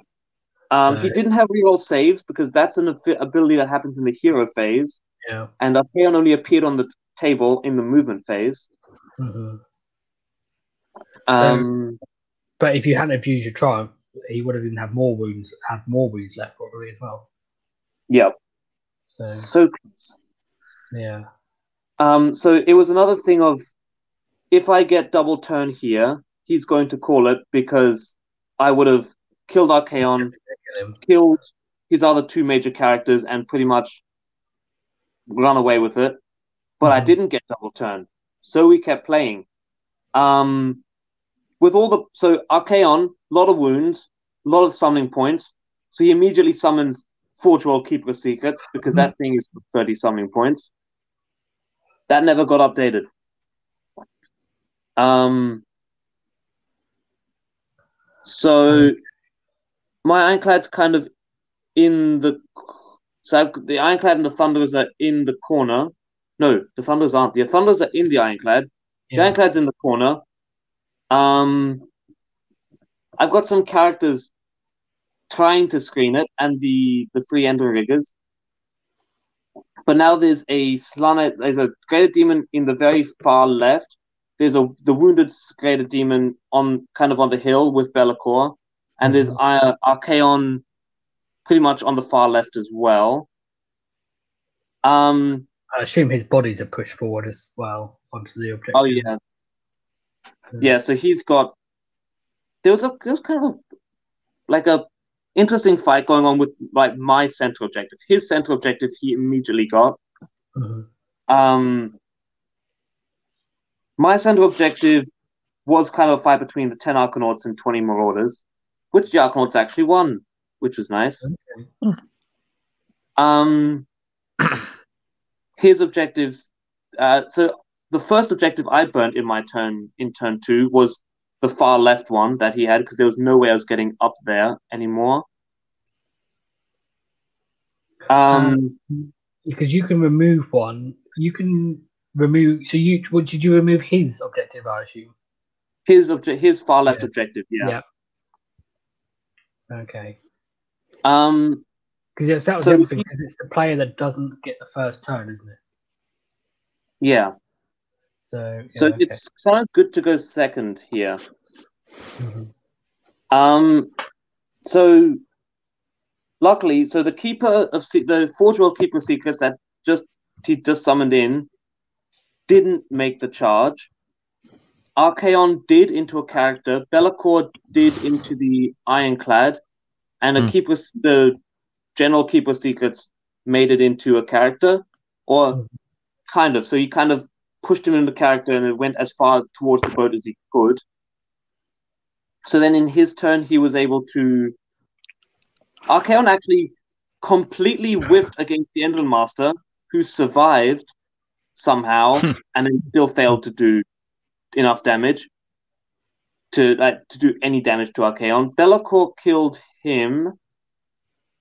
Um, he didn't have reroll saves because that's an ability that happens in the hero phase, Yeah. and Archaon only appeared on the table in the movement phase. hmm Um, But if you hadn't used your triumph, he would have even had more wounds, had more wounds left probably as well. yeah, So so yeah. um, so it was another thing of if I get double turn here, he's going to call it because I would have killed Archaon, Kill killed his other two major characters, and pretty much run away with it. But I Mhm. didn't get double turn, so we kept playing. Um, with all the so Archaon, a lot of wounds, a lot of summoning points. So he immediately summons Forge World Keeper of Secrets because that thing is 30 summoning points. That never got updated. Um, so my Ironclad's kind of in the so I've, the Ironclad and the Thunderers are in the corner. No, the Thunderers aren't. The Thunderers are in the Ironclad. The Ironclad's in the corner. Um, I've got some characters trying to screen it, and the the three Endrinriggers. But now there's a Slana, there's a Greater Demon in the very far left. There's a the wounded Greater Demon on kind of on the hill with Be'lakor, and there's uh, Archaon pretty much on the far left as well. Um. I assume his bodies are pushed forward as well onto the object. Oh yeah. Yeah. So he's got. There was a there was kind of like a interesting fight going on with like my central objective. His central objective he immediately got. Mhm. Um. My central objective was kind of a fight between the ten Arkanauts and twenty Marauders, which the Arkanauts actually won. which was nice. Okay. Um, his objectives. Uh, so the first objective I burnt in my turn in turn two was the far left one that he had because there was no way I was getting up there anymore. Um, Because you can remove one. You can remove. So you what did you remove his objective? I assume. his object, his far left Yeah. objective. Yeah. Yeah. Okay. Um, Because that was So everything. Because it's the player that doesn't get the first turn, isn't it? yeah. So. Yeah, So okay. it's kind of good to go second here. Mhm. Um, so luckily, so the keeper of Se- the Forge World Keeper Secrets that just he just summoned in didn't make the charge. Archaon did into a character. Be'lakor did into the Ironclad, and a Hmm. keeper, the General Keeper Secrets, made it into a character, or Hmm. kind of. So he kind of pushed him into character, and it went as far towards the boat as he could. So then in his turn, he was able to. Archaon actually completely whiffed against the Endrinmaster, who survived somehow Hmm. and then still failed to do enough damage to like to do any damage to Archaon. Be'lakor killed him.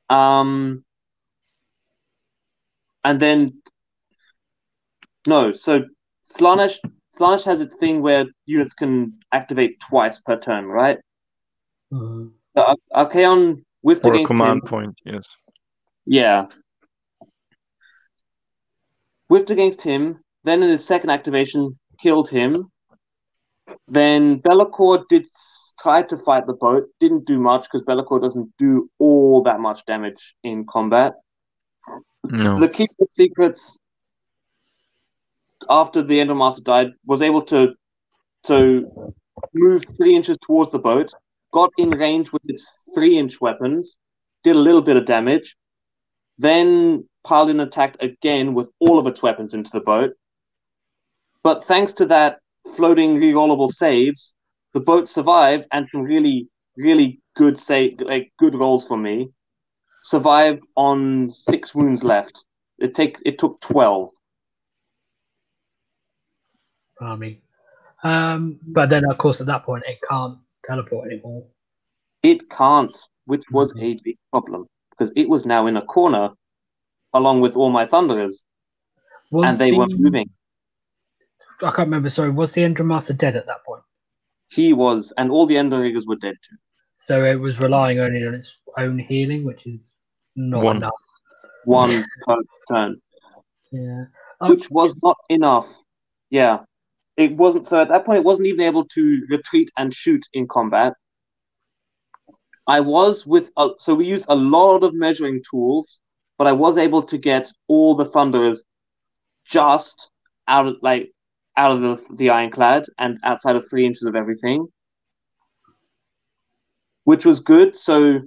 Um and then no, so Slaanesh Slaanesh has its thing where units can activate twice per turn, right? Mhm. So Ar- Archaon whiffed Or a command him. point, yes. Yeah. Whiffed against him, then in his second activation, killed him. Then Be'lakor did try to fight the boat, didn't do much because Be'lakor doesn't do all that much damage in combat. No. The Keeper of Secrets, after the Endrinmaster died, was able to to move three inches towards the boat, got in range with its three inch weapons, did a little bit of damage, then Paladin attacked again with all of its weapons into the boat. But thanks to that floating rerollable saves, the boat survived and some really, really good save like good rolls for me. Survived on six wounds left. It takes it took twelve. Army. Um, but then, of course, at that point, it can't teleport anymore. It can't, which was a big problem because it was now in a corner along with all my thunderers, Was and they the, weren't moving. I can't remember. Sorry, was the Endrinmaster dead at that point? He was, and all the Endrinriggers were dead too. So it was relying only on its own healing, which is not One. enough. One per turn, Yeah. Um, which was not enough. Yeah, it wasn't. So at that point, it wasn't even able to retreat and shoot in combat. I was with, a, so we used a lot of measuring tools, but I was able to get all the thunderers just out of like out of the, the ironclad and outside of three inches of everything, which was good. So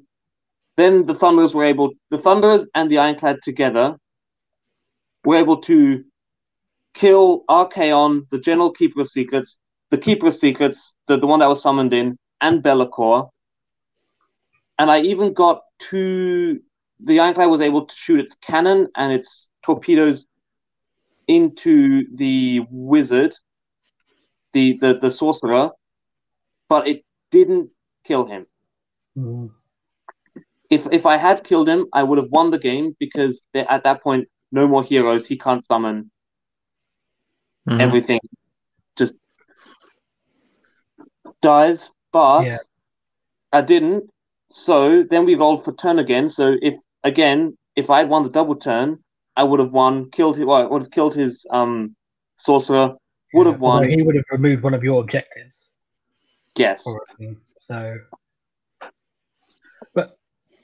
then the thunderers were able, the thunderers and the ironclad together were able to kill Archaon, the general keeper of secrets, the keeper of secrets, the, the one that was summoned in, and Be'lakor. And I even got two. The Ironclad was able to shoot its cannon and its torpedoes into the wizard, the, the, the sorcerer, but it didn't kill him. mm, If if I had killed him, I would have won the game because at that point, no more heroes. He can't summon. Mhm. everything just dies. But Yeah. I didn't. So then we rolled for turn again. So if again, if I had won the double turn, I would have won, killed him. Well, I would have killed his um sorcerer. Would yeah, have won. He would have removed one of your objectives. Yes. So, but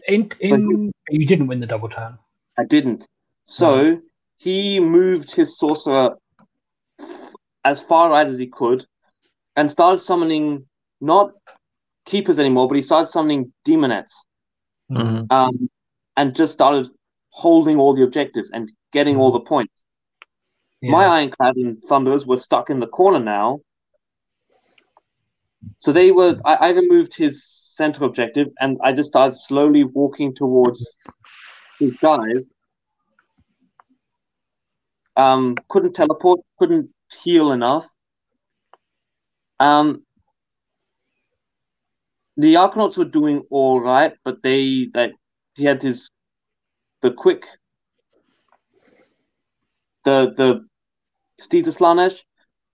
in in you didn't win the double turn. I didn't. So he moved his sorcerer as far right as he could and started summoning not keepers anymore, but he started summoning demonettes. Mhm. um, and just started holding all the objectives and getting all the points. Yeah. My Ironclad and Thunderers were stuck in the corner now, So they were. I, I removed his center objective, and I just started slowly walking towards his guys. Um, couldn't teleport, couldn't heal enough. Um, the Arkanauts were doing all right, but they that he had his the quick the the Steeds of Slaanesh.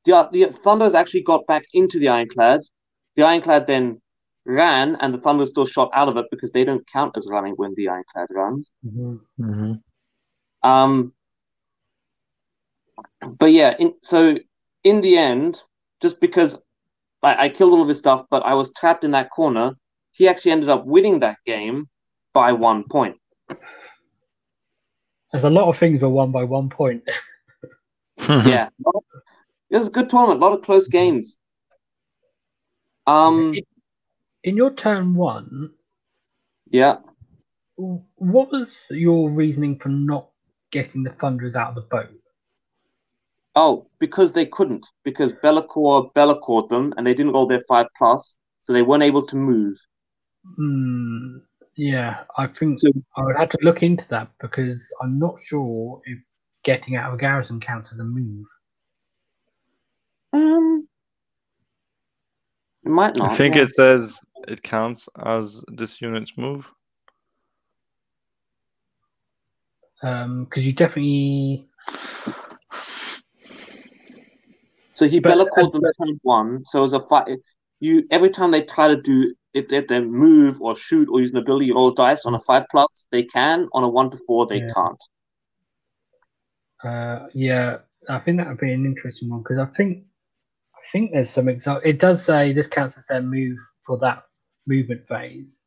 The, the Thunders actually got back into the Ironclad. The Ironclad then ran, and the Thunders still shot out of it because they don't count as running when the Ironclad runs. Mm-hmm. Mm-hmm. Um, but yeah, in, so in the end, just because I, I killed all of his stuff, but I was trapped in that corner, he actually ended up winning that game by one point. There's a lot of things were won by one point. yeah, it was a good tournament, a lot of close games. Um, in your turn one, yeah. What was your reasoning for not getting the Thunderers out of the boat? Oh, because they couldn't. Because Be'lakor Be'lakored them, and they didn't roll their five plus, so they weren't able to move. Mm, yeah, I think So- I would have to look into that because I'm not sure if getting out of a garrison counts as a move. Um, it might not. I think yeah. it says it counts as this unit's move. Um, because you definitely So he But- Be'lakored them turn one. So it was a fight. You every time they try to do if they, move or shoot or use an ability, roll dice on a five plus. They can on a one to four. They Yeah. can't. Uh, yeah, I think that would be an interesting one because I think I think there's some example. It does say this counts as their move for that movement phase,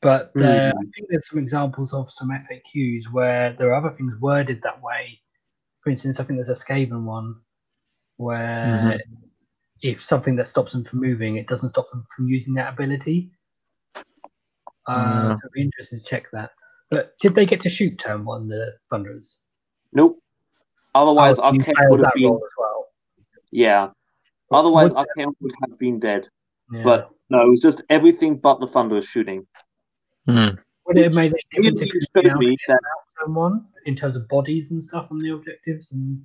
but there, I think there's some examples of some FAQs where there are other things worded that way. For instance, I think there's a Skaven one where if something that stops them from moving, it doesn't stop them from using that ability. Uh, Yeah. So it'd be interesting to check that. But did they get to shoot turn one, the Thunderers? Nope. Otherwise, Oh, you Archaon would have been as well. yeah. Otherwise, Would- Archaon would have been dead. Yeah. But no, it was just everything but the Thunderers shooting. Hmm. would it have made any difference if You you'd showed to me get that turn one in terms of bodies and stuff on the objectives, and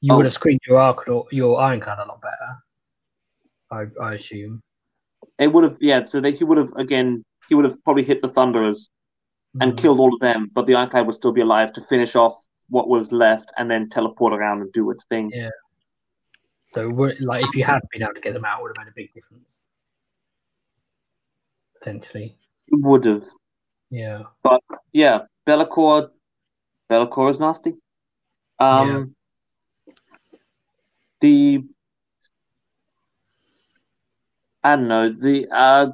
you Oh. would have screened your arc or your ironclad a lot better. I, I assume. it would have yeah. So that he would have again. He would have probably hit the Thunderers and Mm. killed all of them, but the Ironclad would still be alive to finish off what was left and then teleport around and do its thing. Yeah. So, like, if you had been able to get them out, it would have made a big difference. Potentially. It would have. Yeah. But yeah, Be'lakor. Be'lakor is nasty. Um, the I don't know the uh,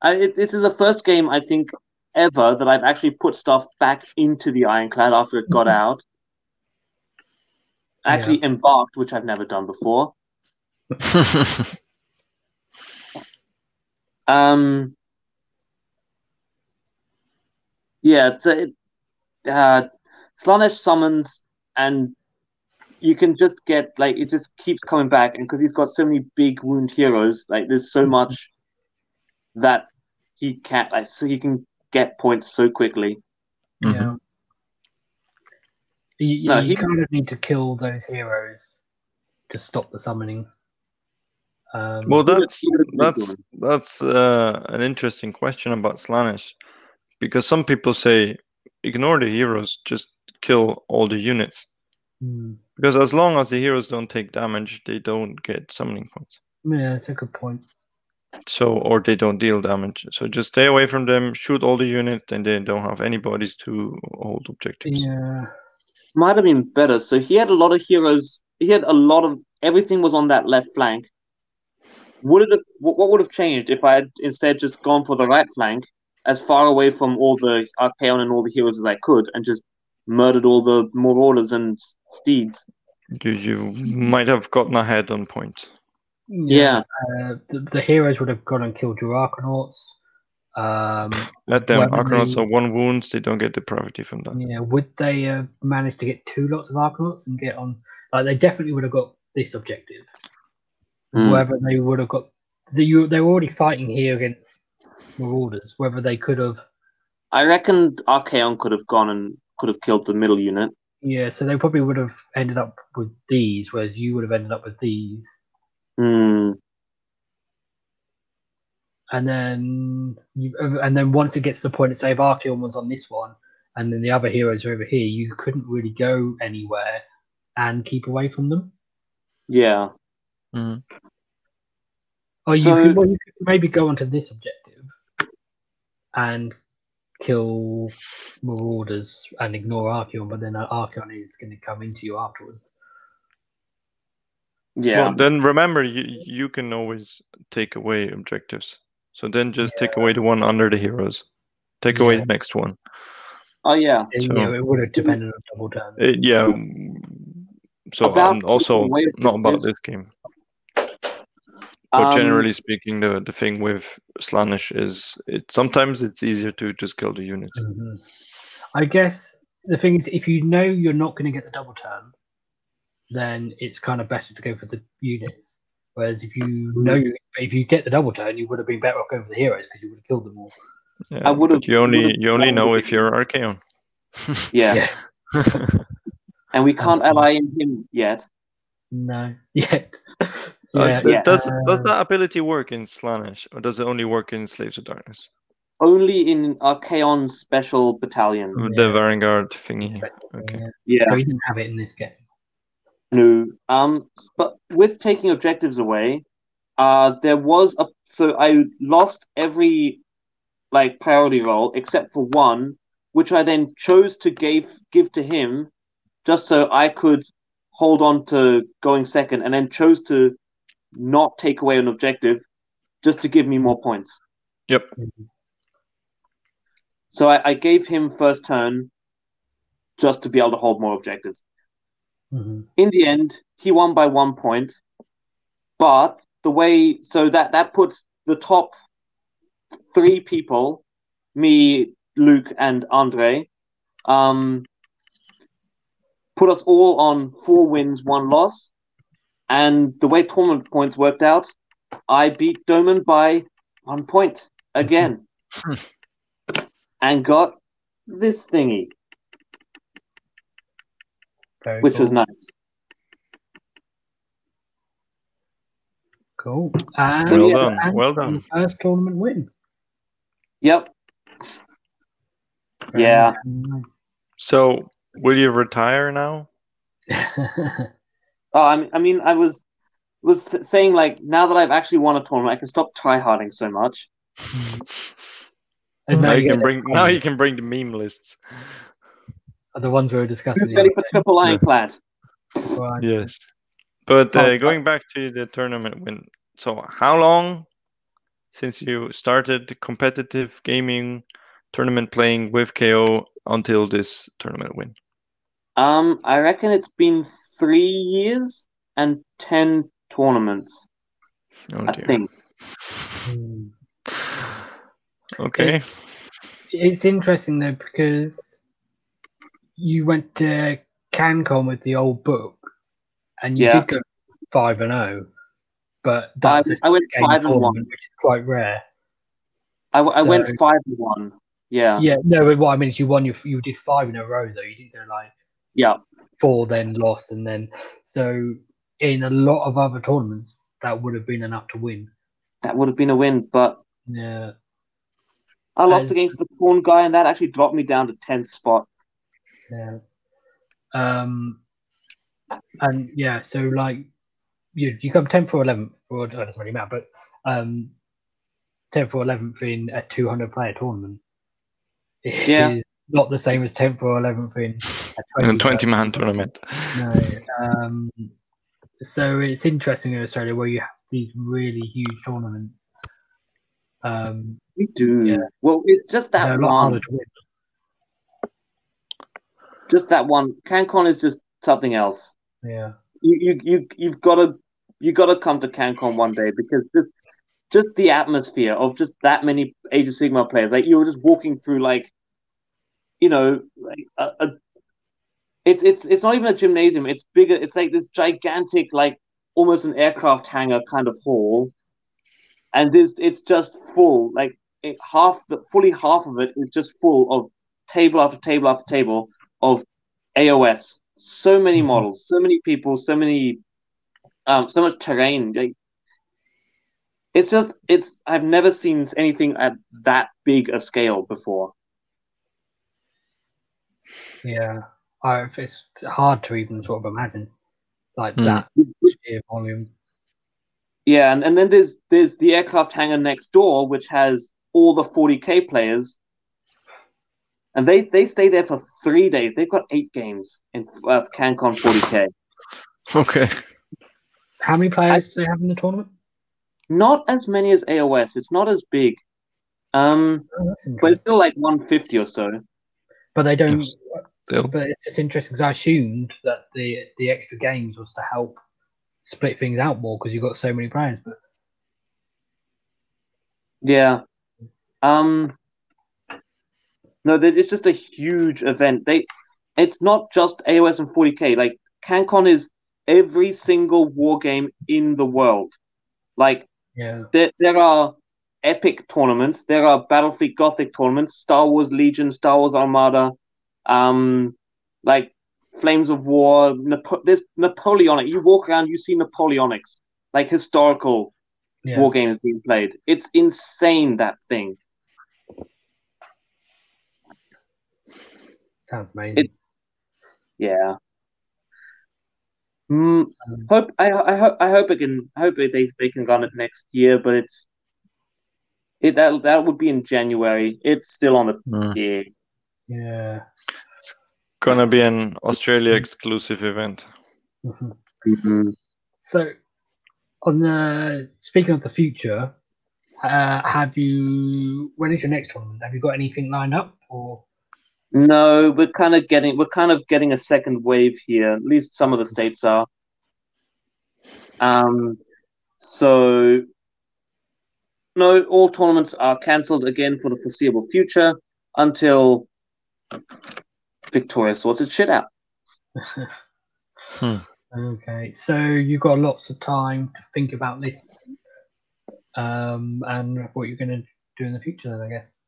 I, it, this is the first game I think ever that I've actually put stuff back into the Ironclad after it got out. Actually embarked, which I've never done before. Um, yeah, it's it, uh, Slaanesh summons, and you can just get like it just keeps coming back, and because he's got so many big wound heroes, like there's so much that he can't like so he can get points so quickly. Yeah. You, you, No, you he- kind of need to kill those heroes to stop the summoning. Um, Well, that's he would have that's that's uh, an interesting question about Slaanesh, because some people say ignore the heroes, just kill all the units. hmm. Because as long as the heroes don't take damage, they don't get summoning points. yeah, that's a good point. So or they don't deal damage. So just stay away from them, shoot all the units, and they don't have any bodies to hold objectives. Yeah. Might have been better. So he had a lot of heroes. He had a lot of everything was on that left flank. Would it have, what what would have changed if I had instead just gone for the right flank, as far away from all the Archaon and all the heroes as I could, and just murdered all the Marauders and Steeds? You you might have gotten ahead on point. Yeah. Uh, the, the heroes would have gone and killed your Arkanauts. Um, Let them Well, Arkanauts they- are one wound, they don't get depravity from that. yeah, would they uh, manage to get two lots of Arkanauts and get on? Like, they definitely would have got this objective. Mm. whether they would have got the you they were already fighting here against Marauders, whether they could have I reckon Archaon could have gone and could have killed the middle unit. yeah, so they probably would have ended up with these, whereas you would have ended up with these. Hmm. And then you and then once it gets to the point that say if Archaon was on this one and then the other heroes are over here, you couldn't really go anywhere and keep away from them. Yeah. Mm. Or you So- could, well, you could maybe go onto this objective and kill Marauders and ignore Archaon, but then Archaon is going to come into you afterwards. Yeah. Well, then remember, you you can always take away objectives. So then just take away the one under the heroes. Take away the next one. oh yeah. So- you know, it would have depended on double turn. Uh, yeah. So About um, also not about this game, but Um, generally speaking, the the thing with Slaanesh is it sometimes it's easier to just kill the units. Mhm. I guess the thing is, if you know you're not going to get the double turn, then it's kind of better to go for the units. Whereas if you know you, if you get the double turn, you would have been better off going for the heroes because you would have killed them all. Yeah, I would've- you only you only know if you're Archaon. yeah. Yeah. And we can't ally in him yet. No, yet. Uh, yeah, th- yeah. Does does uh, that ability work in Slaanesh, or does it only work in Slaves of Darkness? Only in Archaon's special battalion. Uh, Yeah. The Vanguard thingy. Okay. yeah. Yeah. So he didn't have it in this game. No. Um, but with taking objectives away, uh, there was a so I lost every like priority role except for one, which I then chose to give give to him, just so I could hold on to going second, and then chose to not take away an objective, just to give me more points. Yep. So I, I gave him first turn, just to be able to hold more objectives Mhm. in the end, he won by one point. But the way so that that puts the top three people, me, Luke, and Andre, um, put us all on four wins, one loss. And the way tournament points worked out, I beat Doman by one point again, and got this thingy, Very which was nice. Cool. And, Well done, and well done. First tournament win. Yep. Very Yeah. nice. So will you retire now? Oh, I mean, I mean, I was was saying like now that I've actually won a tournament, I can stop tryharding so much. and Now now you you can get bring now you can bring the meme lists. the ones we were discussing. Who's ready for triple ironclad? day. Right. Yes. But uh, going back to the tournament win. So how long since you started competitive gaming tournament playing with KO until this tournament win? Um, I reckon it's been three years and ten tournaments. Oh I dear. think. Hmm. Okay. It's interesting though because you went to CanCon with the old book, and you Yeah. did go five and zero, but I, that's a I went five and one. which is quite rare. I, went So- five and one. Yeah. Yeah, no, but what I mean is you won your you did five in a row though. You didn't go like Yeah. four, then lost, and then so in a lot of other tournaments that would have been enough to win. That would have been a win, but Yeah, I lost As- against the Khorne guy, and that actually dropped me down to tenth spot. yeah. Um, and yeah, so like you you come tenth or eleventh, or it doesn't really matter, but um, tenth or eleventh in a two hundred player tournament. is Yeah. not the same as tenth or eleventh in In a 20 man tournament. No. Um, so it's interesting in Australia where you have these really huge tournaments. Um, We do. Yeah. Well, it's just that they're a lot one. harder to win. Just that one. CanCon is just something else. Yeah. you you you you've got to you got to come to CanCon one day because just just the atmosphere of just that many Age of Sigmar players, like you were just walking through like, you know, like a, a it's it's it's not even a gymnasium. It's bigger. It's like this gigantic like almost an aircraft hangar kind of hall, and this it's just full. Like it, half the fully half of it is just full of table after table after table of AOS. So many Mhm. models, so many people, so many, um, so much terrain. Like, it's just it's I've never seen anything at that big a scale before. Yeah, I, it's hard to even sort of imagine like Hmm. that sheer volume. Yeah, and, and then there's there's the aircraft hangar next door, which has all the 40k players, and they they stay there for three days. They've got eight games in uh, CanCon 40k. Okay. How many players do they have in the tournament? Not as many as AOS. It's not as big. Um, Oh, but it's still like 150 or so. But they don't. Still. But it's just interesting because I assumed that the the extra games was to help split things out more because you've got so many players. But Yeah. Um. No, it's just a huge event. They, it's not just AOS and 40k. Like CanCon is every single war game in the world. Like yeah, there, there are epic tournaments. There are Battlefleet Gothic tournaments, Star Wars Legion, Star Wars Armada, um, like Flames of War. Napo- there's Napoleonic. You walk around, you see Napoleonics, like historical yeah. war games being played. It's insane that thing. Sounds amazing. It- Yeah. Mm, Um, hope I, I hope I hope it can I hope it, they they can run it next year, but it's it that that would be in January. It's still on the Hmm. yeah. Yeah. It's gonna be an Australia exclusive event. Mhm. So, on the speaking of the future, uh, have you? When is your next tournament? Have you got anything lined up? Or No, we're kind of getting we're kind of getting a second wave here. At least some of the states are. Um, so no, all tournaments are cancelled again for the foreseeable future until Victoria sorts its shit out. Hmm. okay, so you've got lots of time to think about this, um, and what you're going to do in the future. Then I guess.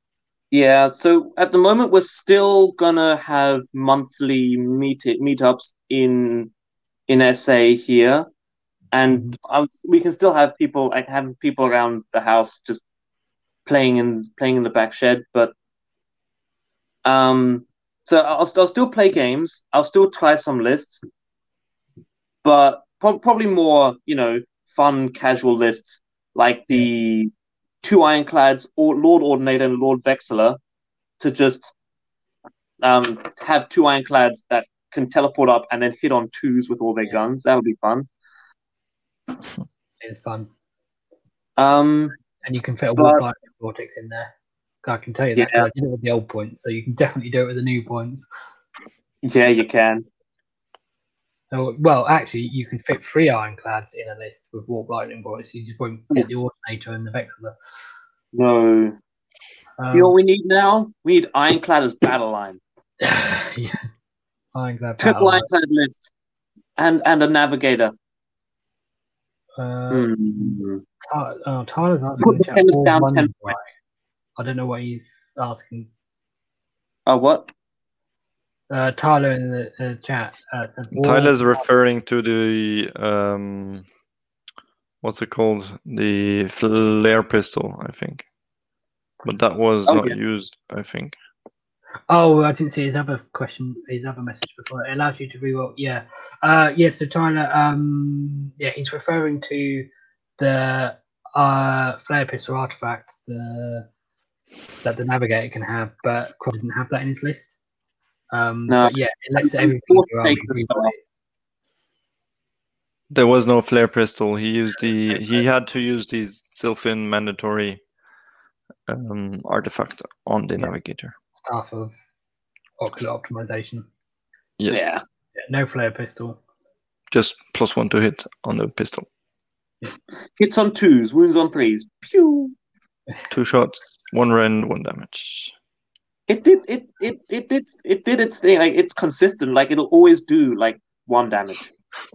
Yeah, so at the moment we're still gonna have monthly meet meetups in in SA here, and um, we can still have people like having people around the house just playing in playing in the back shed. But um, so I'll I'll still play games. I'll still try some lists, but pro- probably more you know fun casual lists like the two ironclads, or Lord Ordinator and Lord Vexler, to just um, have two ironclads that can teleport up and then hit on twos with all their guns. That'll be fun. It's fun, Um, and you can fit a warp vortex in there. I can tell you that. Yeah. I did it with the old points, so you can definitely do it with the new points. yeah, you can. Oh, well, actually, you can fit three ironclads in a list with warp lightning bolts. You just won't get the alternator and the vexler. No. Um, you know what we need now? We need ironclad as battle line. yes, ironclad. Triple battle line. ironclad list. And and a navigator. Uh, Hmm. Oh, Tyler's Put the chemist down 10 right? I don't know what he's asking. Oh what? Uh, Tyler in the uh, chat uh, said War- Tyler's referring to the um, what's it called? The flare pistol, I think. But that was Oh, not yeah. used, I think. Oh, I didn't see his other question, his other message before. It allows you to reroll. Yeah, uh, yeah. So Tyler, um, yeah, he's referring to the uh flare pistol artifact, the that the navigator can have, but Cross doesn't have that in his list. Um, No. but yeah, it lets everything and go the reroll stuff. it. There was no flare pistol. He used the he had to use the Zilfin mandatory um, artifact on the Yeah. navigator. Staff of ocular optimization. Yes. Yeah. Yeah, no flare pistol. Just plus one to hit on the pistol. Hits on twos, wounds on threes. Pew. Two shots, one rend, one damage. It did it it it did it did its thing. Like it's consistent. Like it'll always do like one damage.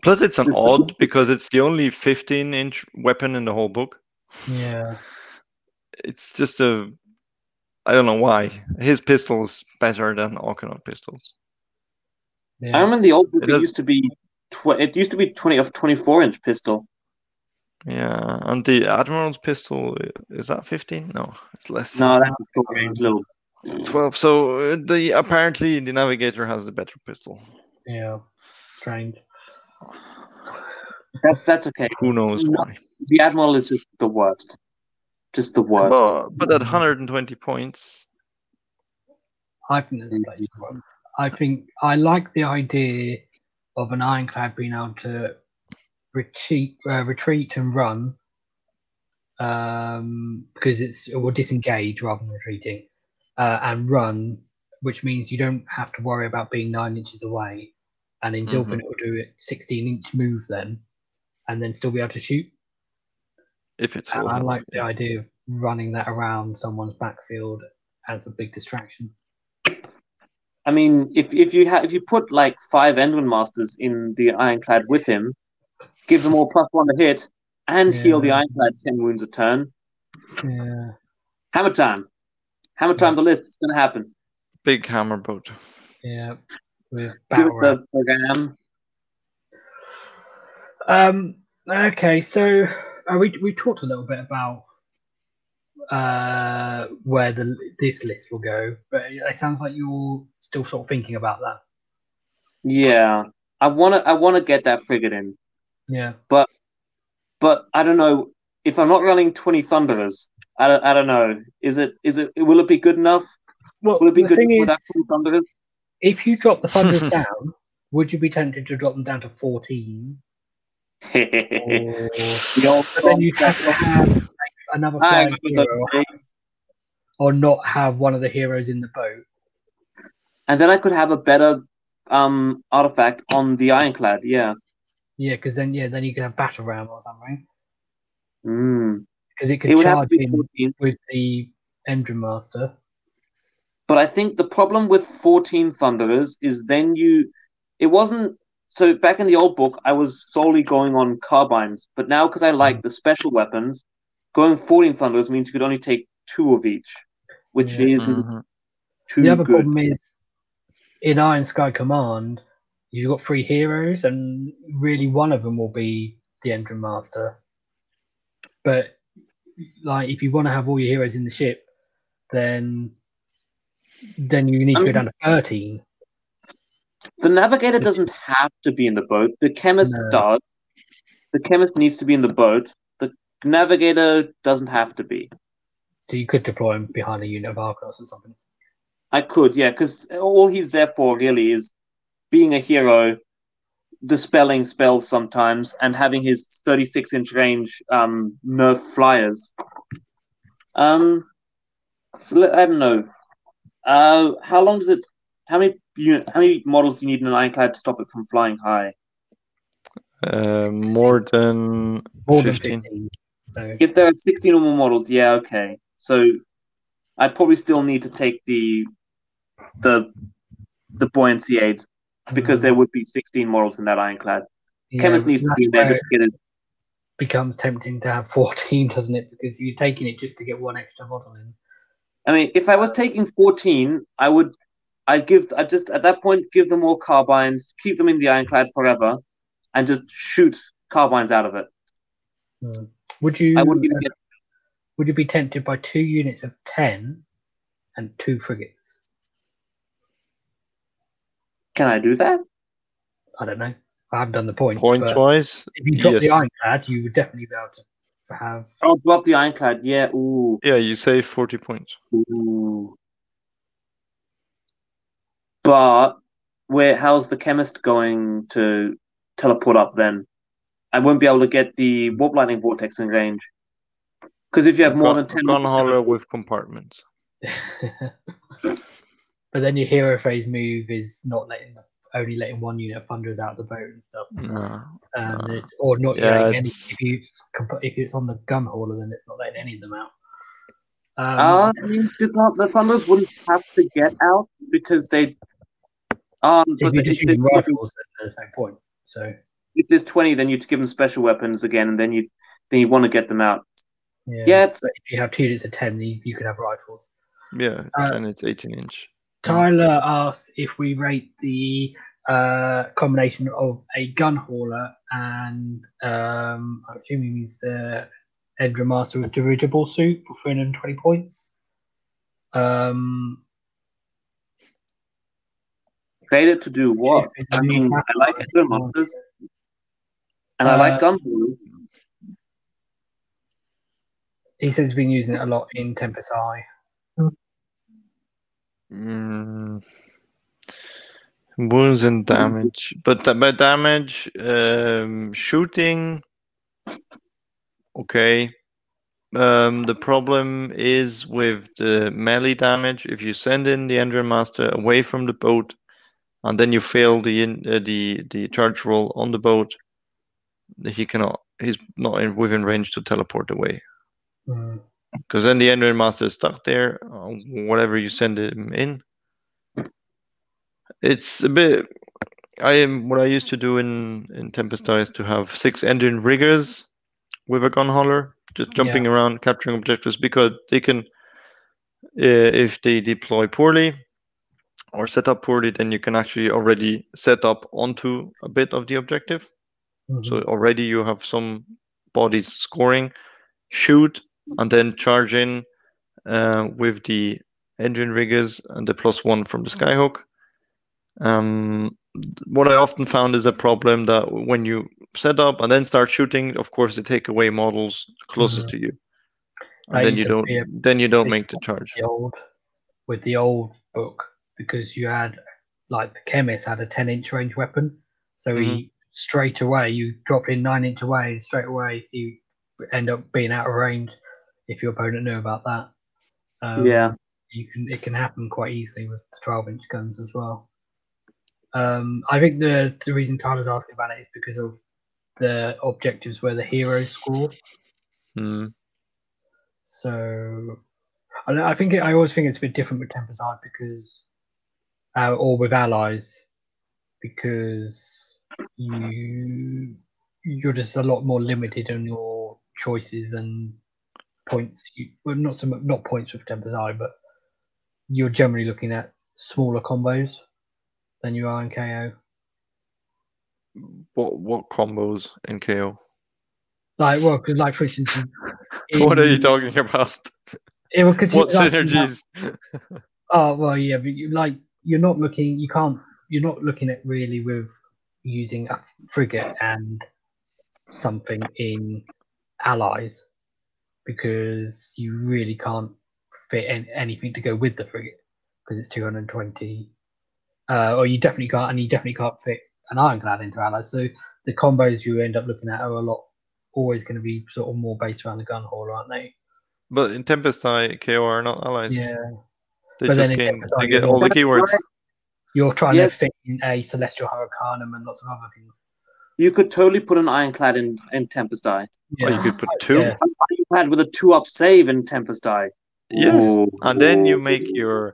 Plus, it's an odd because it's the only 15 inch weapon in the whole book. Yeah. It's just a. I don't know why. His pistol is better than Arkanaut pistols. Yeah. I remember in the old book It it, is- used to be tw- it used to be twenty of twenty four inch pistol. Yeah, and the Admiral's pistol is that 15? No, it's less. No, that's a short range little. 12. So uh, the apparently the Navigator has the better pistol. yeah. Strange. That's that's okay. Who knows No. why? The admiral is just the worst. Just the worst. But, but at 120 points, I think there's a place for it. I think I like the idea of an ironclad being able to retreat, uh, retreat and run, um, because it's it will disengage rather than retreating, uh, and run, which means you don't have to worry about being nine inches away. And in Zilfin, it will do a 16 inch move then, and then still be able to shoot. if it's And I health, like the idea of running that around someone's backfield as a big distraction. I mean, if if you have if you put like five Endrinmasters in the Ironclad with him, give them all plus one to hit, and heal the Yeah. Ironclad ten wounds a turn. Yeah. Hammer time, hammer time. The list is gonna happen. big hammer boat. Yeah. With Give it the, the ram. Um. Okay. So uh, we we talked a little bit about uh where the this list will go, but it sounds like you're still sort of thinking about that. Yeah, I wanna I wanna get that frigate in, Yeah. but but I don't know if I'm not running twenty Thunderers. I don't, I don't know. Is it is it will it be good enough? Well, Will it be the good thing enough is, without 20 Thunderers? if you drop the Thunderers down, would you be tempted to drop them down to fourteen? Or... the old But then you'd have to have another flying hero, or not have one of the heroes in the boat. And then I could have a better um artifact on the Ironclad. Yeah. Yeah, because then yeah, then you can have battle ram or something. Mm. Because it could It would have to charge in 14. with the Endrinmaster. But I think the problem with 14 Thunderers is then you. It wasn't. So back in the old book, I was solely going on carbines. But now, because I like the special weapons, going 14 Thunderers means you could only take two of each, which Yeah. isn't Mhm. too the other good. problem is in Iron Sky Command, you've got three heroes, and really one of them will be the Endrinmaster. But like, if you want to have all your heroes in the ship, then then you need to I go um, down to thirteen. The Navigator doesn't have to be in the boat. The Chemist No. does. The Chemist needs to be in the boat. The Navigator doesn't have to be. So you could deploy him behind a unit of Arcos or something. I could, yeah, because all he's there for really is being a hero, dispelling spells sometimes, and having his 36 inch range um, nerf flyers. Um, so let- I don't know. Uh, how long does it? How many unit? How many models do you need in an ironclad to stop it from flying high? Uh, more than More 15. than fifteen. So If there are 16 or more models, yeah, okay. So I'd probably still need to take the the the buoyancy aids because there would be 16 models in that ironclad. yeah, Chemist needs to be there just to get it. becomes tempting to have 14, doesn't it? Because you're taking it just to get one extra model in. I mean, if I was taking 14, I would, I'd give, I just at that point give them all carbines, keep them in the ironclad forever, and just shoot carbines out of it. Hmm. Would you I wouldn't even get. would you be tempted by two units of 10 and two frigates? Can I do that? I don't know. I haven't done the points. Points wise, if you drop the ironclad, you would definitely be able to have. I'll drop the ironclad. Yeah. Ooh. yeah, you save 40 points. Ooh. But where? How's the chemist going to teleport up then? I won't be able to get the warp lightning vortex in range. Because if you have more Gun, than ten, Gunhauler with compartments. but then your hero phase move is not letting only letting one unit of thunderers out of the boat and stuff. No. And No. it's, or not Yeah, letting any, if you if it's on the Gunhauler, then it's not letting any of them out. Um, Uh, I mean, the, Thun- the Thunderers wouldn't have to get out because they Um, if you're just the- using rifles, then there's no point. So if there's twenty, then you give them special weapons again, and then you then you want to get them out. yeah, Yeah, it's But if you have two units of ten, you, you could have rifles. Yeah, Uh, and it's 18 inch. Tyler asked if we rate the uh, combination of a Gunhauler and um, I'm assuming he's the Endrinmaster with dirigible suit for 320 points. Um, created to do what? I mean, I like Endrinmasters, and I Uh, like gun. He says he's been using it a lot in Tempest Eye. Mm, wounds and damage, but by damage, um, shooting. Okay. Um, the problem is with the melee damage. If you send in the Endrinmaster away from the boat, and then you fail the uh, the the charge roll on the boat, he cannot. He's not in, within range to teleport away. Mm. Because then the Endrinmaster is stuck there, uh, whatever you send him in. It's a bit. I am what I used to do in in Tempest is to have six Endrinriggers with a Gunhauler, just jumping around capturing objectives because they can, uh, if they deploy poorly or set up poorly, then you can actually already set up onto a bit of the objective. Mhm. So already you have some bodies scoring, shoot, and then charge in uh, with the Endrinriggers and the plus one from the Skyhook. Um, what I often found is a problem that when you set up and then start shooting, of course, they take away models closest Mhm. to you, That and then you don't a then you don't make the charge. the old with the old book because you had like the chemist had a 10 inch range weapon so he straight away you drop in nine inch away and straight away you end up being out of range if your opponent knew about that um, Yeah. you can it can happen quite easily with the 12 inch guns as well um, i think the the reason tyler's asking about it is because of the objectives where the heroes score Hmm. so I, I think it, I always think it's a bit different with Tempest Eye because, uh, or with allies, because you you're just a lot more limited on your choices and points. You, well, not so much, not points with Tempest Eye, but you're generally looking at smaller combos than you are in KO. What what combos in KO? Like, well, 'cause like for instance, what are you talking about? Yeah, well, What like, synergies? Oh well, yeah, but you like you're not looking. You can't. You're not looking at really with using a frigate and something in allies because you really can't fit in anything to go with the frigate because it's 220. Uh, or you definitely can't, and you definitely can't fit an ironclad into allies. So the combos you end up looking at are a lot always going to be sort of more based around the Gunhauler, aren't they? But in Tempest Eye, KO are not allies. Yeah. They But just then in gain. They get all the keywords. You're trying Yeah. to fit in a celestial hurricanum and lots of other things. You could totally put an ironclad in, in Tempest Eye. Or you could put two. Yeah. An ironclad with a two up save in Tempest Eye. Yes. Ooh. And then you make your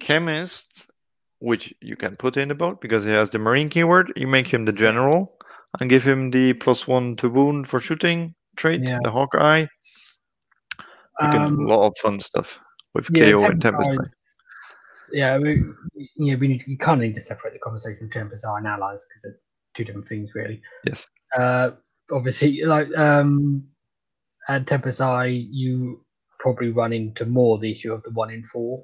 chemist, which you can put in the boat because he has the marine keyword. You make him the general and give him the plus one to wound for shooting trait, Yeah. the Hawkeye. You can do Um, a lot of fun stuff with yeah, KO and Tempest Tempest. Eye. Yeah, we, yeah, we need, you kind of need to separate the conversation of Tempest Eye and allies because they're two different things, really. Yes. Uh, obviously, like um, at Tempest Eye, you probably run into more the issue of the one in four.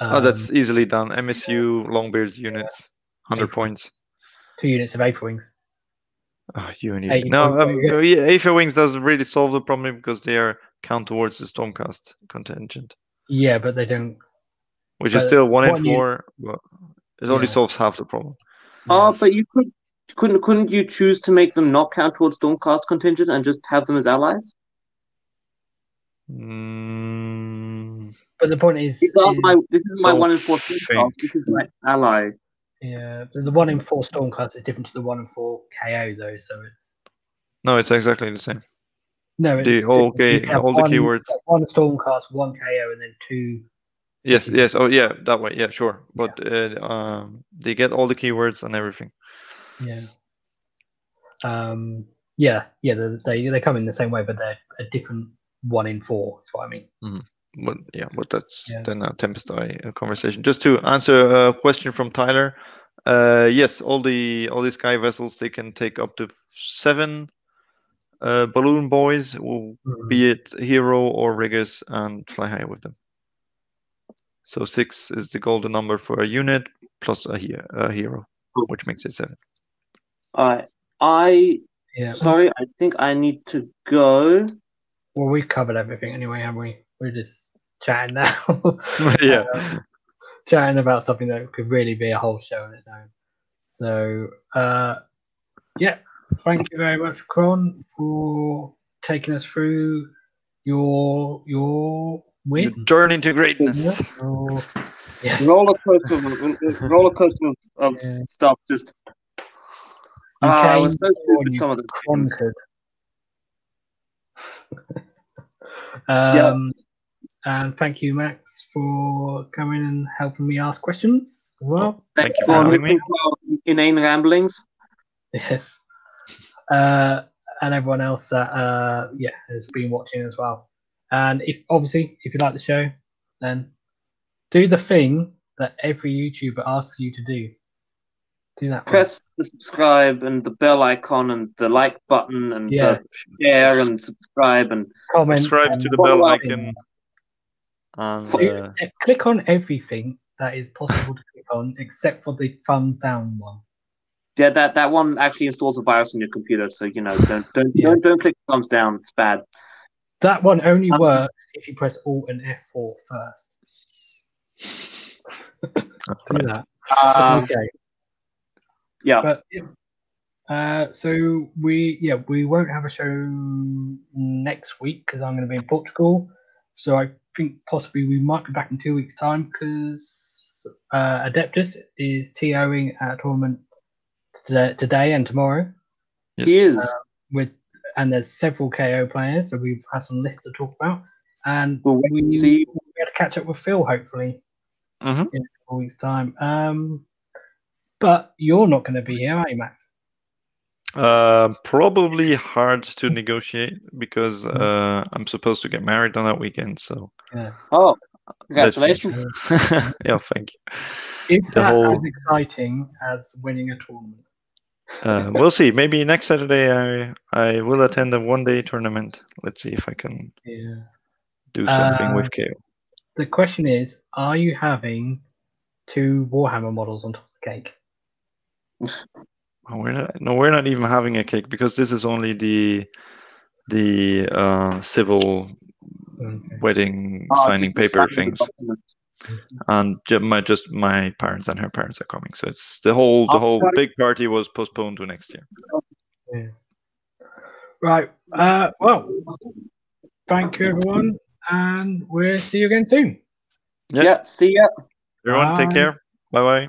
oh, that's Um, easily done. MSU Longbeard's units, 100 points. two units of Aetherwings. Ah, you and you. No, points, um, yeah. yeah, Aetherwings doesn't really solve the problem because they are count towards the Stormcast contingent, Yeah, but they don't. which is still one in one you- four. But it only Yeah. solves half the problem. Oh, but you could couldn't couldn't you choose to make them not count towards Stormcast contingent and just have them as allies? Mm, But the point is, These are is- my this isn't my one in four. Stormcast. This is my ally. yeah, the the one in four Stormcast is different to the one in four KO though, so it's no, it's exactly the same. no. The It's, all you ga- can all the one- keywords. One Stormcast, one KO, and then two Yes, yes. Oh, yeah, that way. Yeah, sure. But uh, um, they get all the keywords and everything. Yeah. Um. Yeah. Yeah. They they, they come in the same way, but they're a different one in four. That's what I mean. But yeah, but that's Yeah. then a Tempest Eye uh, conversation. Just to answer a question from Tyler. Uh, yes, all the all the sky vessels they can take up to seven uh, balloon boys, Mhm. be it hero or riggers, and fly high with them. So six is the golden number for a unit plus a, he- a hero, which makes it seven. All right. I Yeah. sorry. I think I need to go. Well, we've covered everything anyway, haven't we? We're just chatting now. yeah. Um, chatting about something that could really be a whole show on its own. So, uh, yeah, thank you very much, Kron, for taking us through your your Your win. journey to greatness. Your- yes. Roller coaster, of- roller coaster of, of Yeah. stuff. Just You Ah, I was so or stupid. Some of the things. conquered. um, And thank you, Max, for coming and helping me ask questions as well. Thank you for for having me. listening to our inane ramblings. Yes. Uh, and everyone else that uh, yeah has been watching as well. And if obviously if you like the show, then do the thing that every YouTuber asks you to do. Do that. one. Press the subscribe and the bell icon and the like button and Yeah. the share and subscribe and comment. Subscribe and to the bell icon. And Do- uh, uh, click on everything that is possible to click on except for the thumbs down one. yeah, that, that one actually installs a virus on your computer. So you know, don't don't Yeah. don't, don't click thumbs down. It's bad. That one only Um, works if you press Alt and F4 first. that's Do right. that. Um, okay. Yeah, But yeah. Uh, so we yeah we won't have a show next week because I'm going to be in Portugal. So I think possibly we might be back in two weeks' time because uh, Adeptus is TOing at a tournament today, today and tomorrow Yes. he is. with and there's several KO players, so we've had some lists to talk about. And We'll we and see. we had to catch up with Phil hopefully Mhm. in a couple weeks' time. Um, but you're not going to be here, are you, Max? Uh, probably hard to negotiate because uh, I'm supposed to get married on that weekend. So Yeah. Oh, congratulations! yeah, thank you. Is The that whole- as exciting as winning a tournament? Uh, we'll see. Maybe next Saturday I I will attend a one day tournament. Let's see if I can Yeah. do something Uh, with KO. The question is, are you having two Warhammer models on top of the cake? We're not, no, we're not even having a cake because this is only the the uh, civil Okay. wedding Oh, signing paper things, and my just my parents and her parents are coming. So it's the whole the Oh, whole big party was postponed to next year. Right. Uh, well, thank you, everyone, and we'll see you again soon. Yes, Yeah, see ya. everyone, take care. Bye bye.